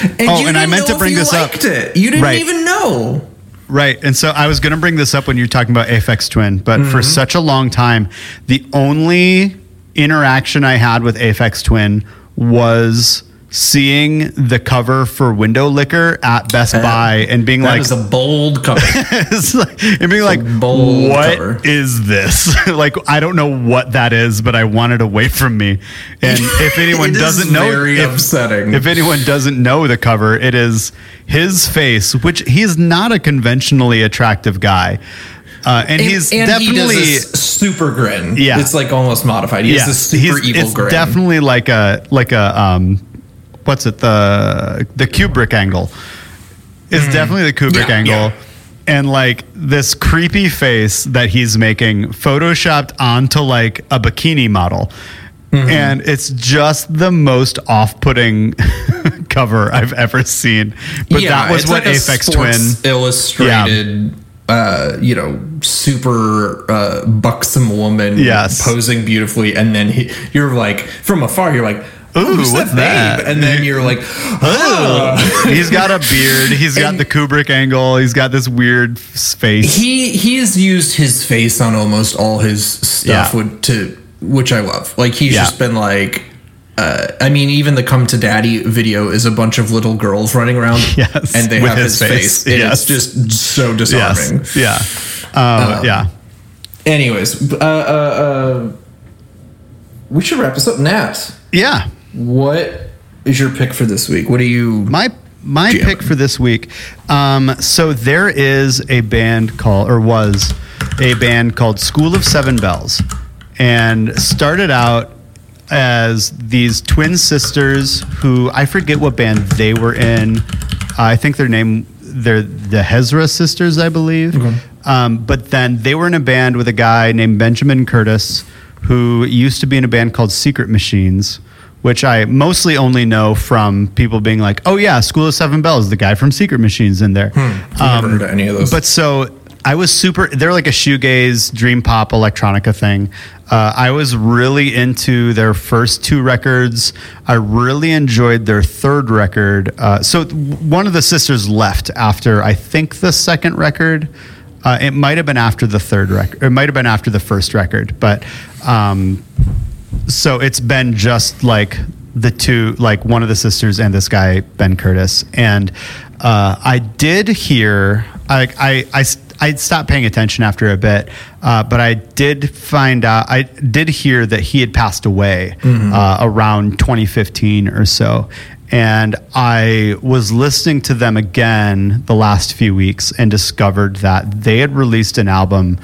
And Oh, you and I meant to bring this up. It. You didn't Right. even know. Right. And so I was going to bring this up when you were talking about Aphex Twin, but Mm-hmm. for such a long time, the only interaction I had with Aphex Twin was seeing the cover for Windowlicker at Best Buy and being That like, is a bold cover. it's like- and being like, bold "What cover." is this? like, I don't know what that is, but I want it away from me. And if anyone is doesn't know, very if, upsetting. If anyone doesn't know the cover, it is his face, which he's not a conventionally attractive guy, uh, and, he's and definitely. he super grin. Yeah. it's like almost modified. He yeah, has this super he's- evil it's grin. definitely like a like a um, what's it the the Kubrick angle. It's definitely the Kubrick Mm. Yeah, angle. yeah. And like this creepy face that he's making, photoshopped onto like a bikini model. Mm-hmm. And it's just the most off putting cover I've ever seen. But that was what like Aphex Twin. Illustrated. Uh, you know, super uh, buxom woman, Yes. posing beautifully, and then he, you're like from afar, you're like, Ooh, "Who's what's that, that?" babe?" And then you're like, "Oh." he's got a beard. He's got the Kubrick angle. He's got this weird face. he he has used his face on almost all his stuff Yeah. with, to which I love. Like he's Yeah. just been like uh, I mean even the come to daddy video is a bunch of little girls running around Yes, and they have his, his face. face. Yes. It's just so disarming. yes. Yeah. Uh, yeah. Anyways, uh, uh, uh, we should wrap this up. Nat, Yeah. What is your pick for this week? What do you My my Jamming. pick for this week. Um, so there is a band called, or was a band called School of Seven Bells, and started out as these twin sisters who I forget what band they were in. I think their name they're the Hezra sisters, I believe. Um, but then they were in a band with a guy named Benjamin Curtis, who used to be in a band called Secret Machines which I mostly only know from people being like, "Oh yeah, School of Seven Bells, the guy from Secret Machines in there." I've never heard of any of those. But so I was super. They're like a shoegaze, dream pop, electronica thing. Uh, I was really into their first two records. I really enjoyed their third record. Uh, so one of the sisters left after I think the second record. Uh, it might have been after the third record. It might have been after the first record, but. Um, so it's been just like the two like one of the sisters and this guy ben curtis. And uh, i did hear I, I i i stopped paying attention after a bit uh, but i did find out i did hear that he had passed away uh, around 2015 or so. And I was listening to them again the last few weeks and discovered that they had released an album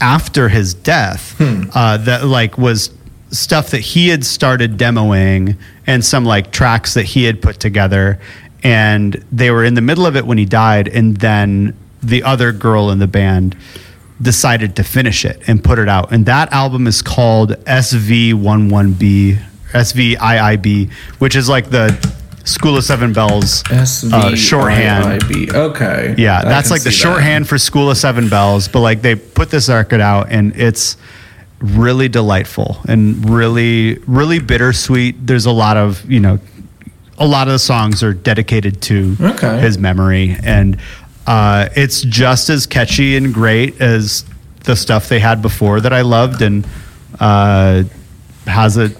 after his death uh, that like was stuff that he had started demoing and some like tracks that he had put together and they were in the middle of it when he died and then the other girl in the band decided to finish it and put it out and that album is called SV11B SVIIB which is like the School of Seven Bells uh, shorthand Okay. yeah, that's like the see that. shorthand for School of Seven Bells. But like they put this record out, and it's really delightful and really, really bittersweet. There's a lot of you know, a lot of the songs are dedicated to Okay. his memory, and uh, it's just as catchy and great as the stuff they had before that I loved, and uh, has a.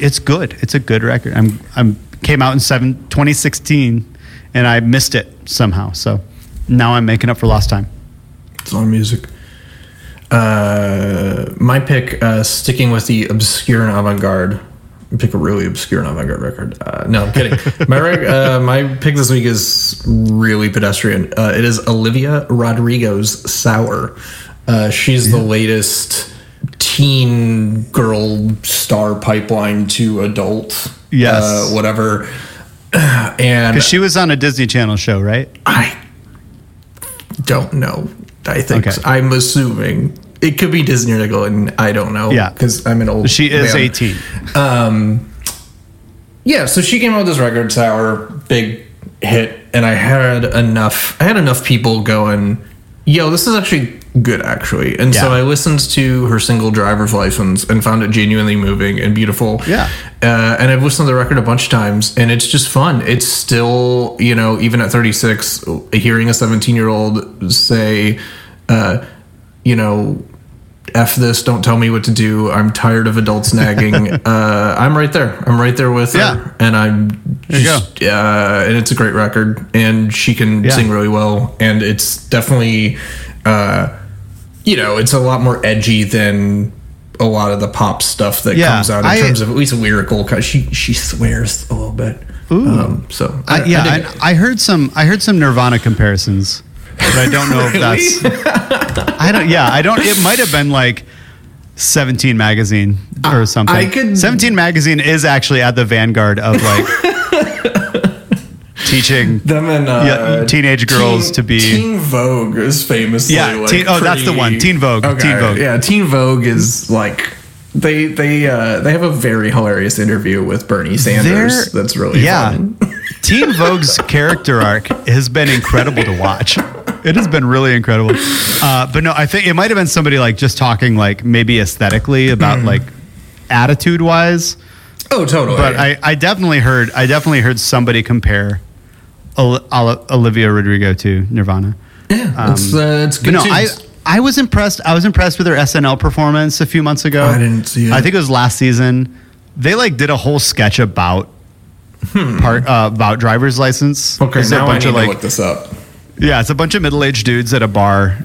It's good. It's a good record. I'm. I'm came out in seven, 2016 and I missed it somehow. So now I'm making up for lost time. It's on music. Uh, my pick, uh, sticking with the obscure and avant-garde. Pick a really obscure and avant-garde record. Uh, no, I'm kidding. my rec- uh, my pick this week is really pedestrian. Uh, it is Olivia Rodrigo's "Sour." Uh, she's the latest teen girl star pipeline to adult. Yes. uh, whatever. And Because she was on a Disney Channel show, right? I don't know. I think Okay. I'm assuming it could be Disney or Nickelodeon. I don't know. Yeah. because I'm an old. She is man. 18. Yeah, so she came out with this record sour, big hit, and I had enough. I had enough people going, "Yo, this is actually good, actually." And so I listened to her single "Driver's License" and found it genuinely moving and beautiful. Yeah. uh, and I've listened to the record a bunch of times, and it's just fun. It's still, you know, even at 36, hearing a 17 year old say, uh, you know. F this, don't tell me what to do. I'm tired of adults nagging. uh, I'm right there. I'm right there with Yeah. her. And I'm just, uh, and it's a great record, and she can Yeah. sing really well, and it's definitely, uh, you know, it's a lot more edgy than a lot of the pop stuff that Yeah, comes out in I- terms of at least lyrical. 'cause She she swears a little bit. Um, so I, yeah, dig I. I heard some. I heard some Nirvana comparisons, but I don't know if that's. I don't. Yeah, I don't. It might have been like. 17 magazine or something. I could- 17 magazine is actually at the vanguard of like teaching them and uh, Yeah, teenage girls Teen- to be- Teen Vogue is famously Yeah, like Teen- oh, that's the one. Teen Vogue, Okay, Teen Vogue. Yeah, Teen Vogue is like they they uh, they have a very hilarious interview with Bernie Sanders. They're- that's really yeah. Teen Vogue's character arc has been incredible to watch. It has been really incredible. Uh, but no, I think it might have been somebody like just talking like maybe aesthetically about like attitude wise. Oh, totally. But I, I definitely heard I definitely heard somebody compare Ol- Ol- Olivia Rodrigo to Nirvana. yeah, it's uh, it's good. no, I. I was impressed. I was impressed with her SNL performance a few months ago. I didn't see it. I think it was last season. They like did a whole sketch about part uh, about driver's license. Hmm. okay. It's a Now I bunch need of to like look this up. Yeah, it's a bunch of middle aged dudes at a bar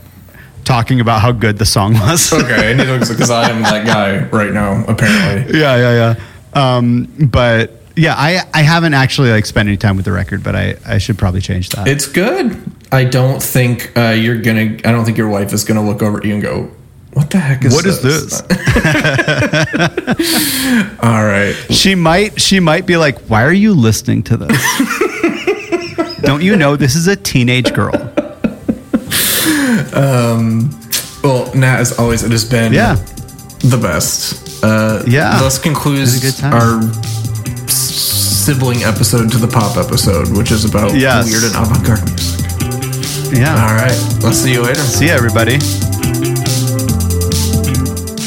talking about how good the song was. Okay, I need to because I am that guy right now. Apparently, yeah, yeah, yeah. Um, but yeah, I I haven't actually like spent any time with the record, but I I should probably change that. it's good. I don't think uh, you're gonna. I don't think your wife is gonna look over at you and go, "What the heck is this? What is this? All right. She might she might be like, "Why are you listening to this?" Don't you know this is a teenage girl? Um, Well, Nat, as always, it has been Yeah. the best. Uh, Yeah. Thus concludes It was a good time. our sibling episode to the pop episode, which is about Yes. weird and avant-garde music. Yeah. All right. Let's see you later. See ya, everybody.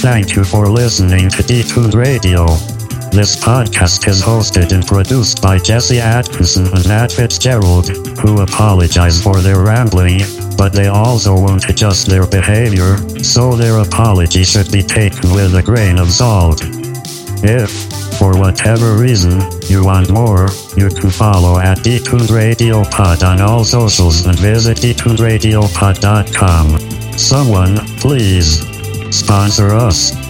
Thank you for listening to Detuned Radio. This podcast is hosted and produced by Jesse Atkinson and Nat Fitzgerald, who apologize for their rambling, but they also won't adjust their behavior, so their apology should be taken with a grain of salt. If, for whatever reason, you want more, you can follow at Detuned Radio Pod on all socials and visit detunedradiopod.com. Someone, please, sponsor us.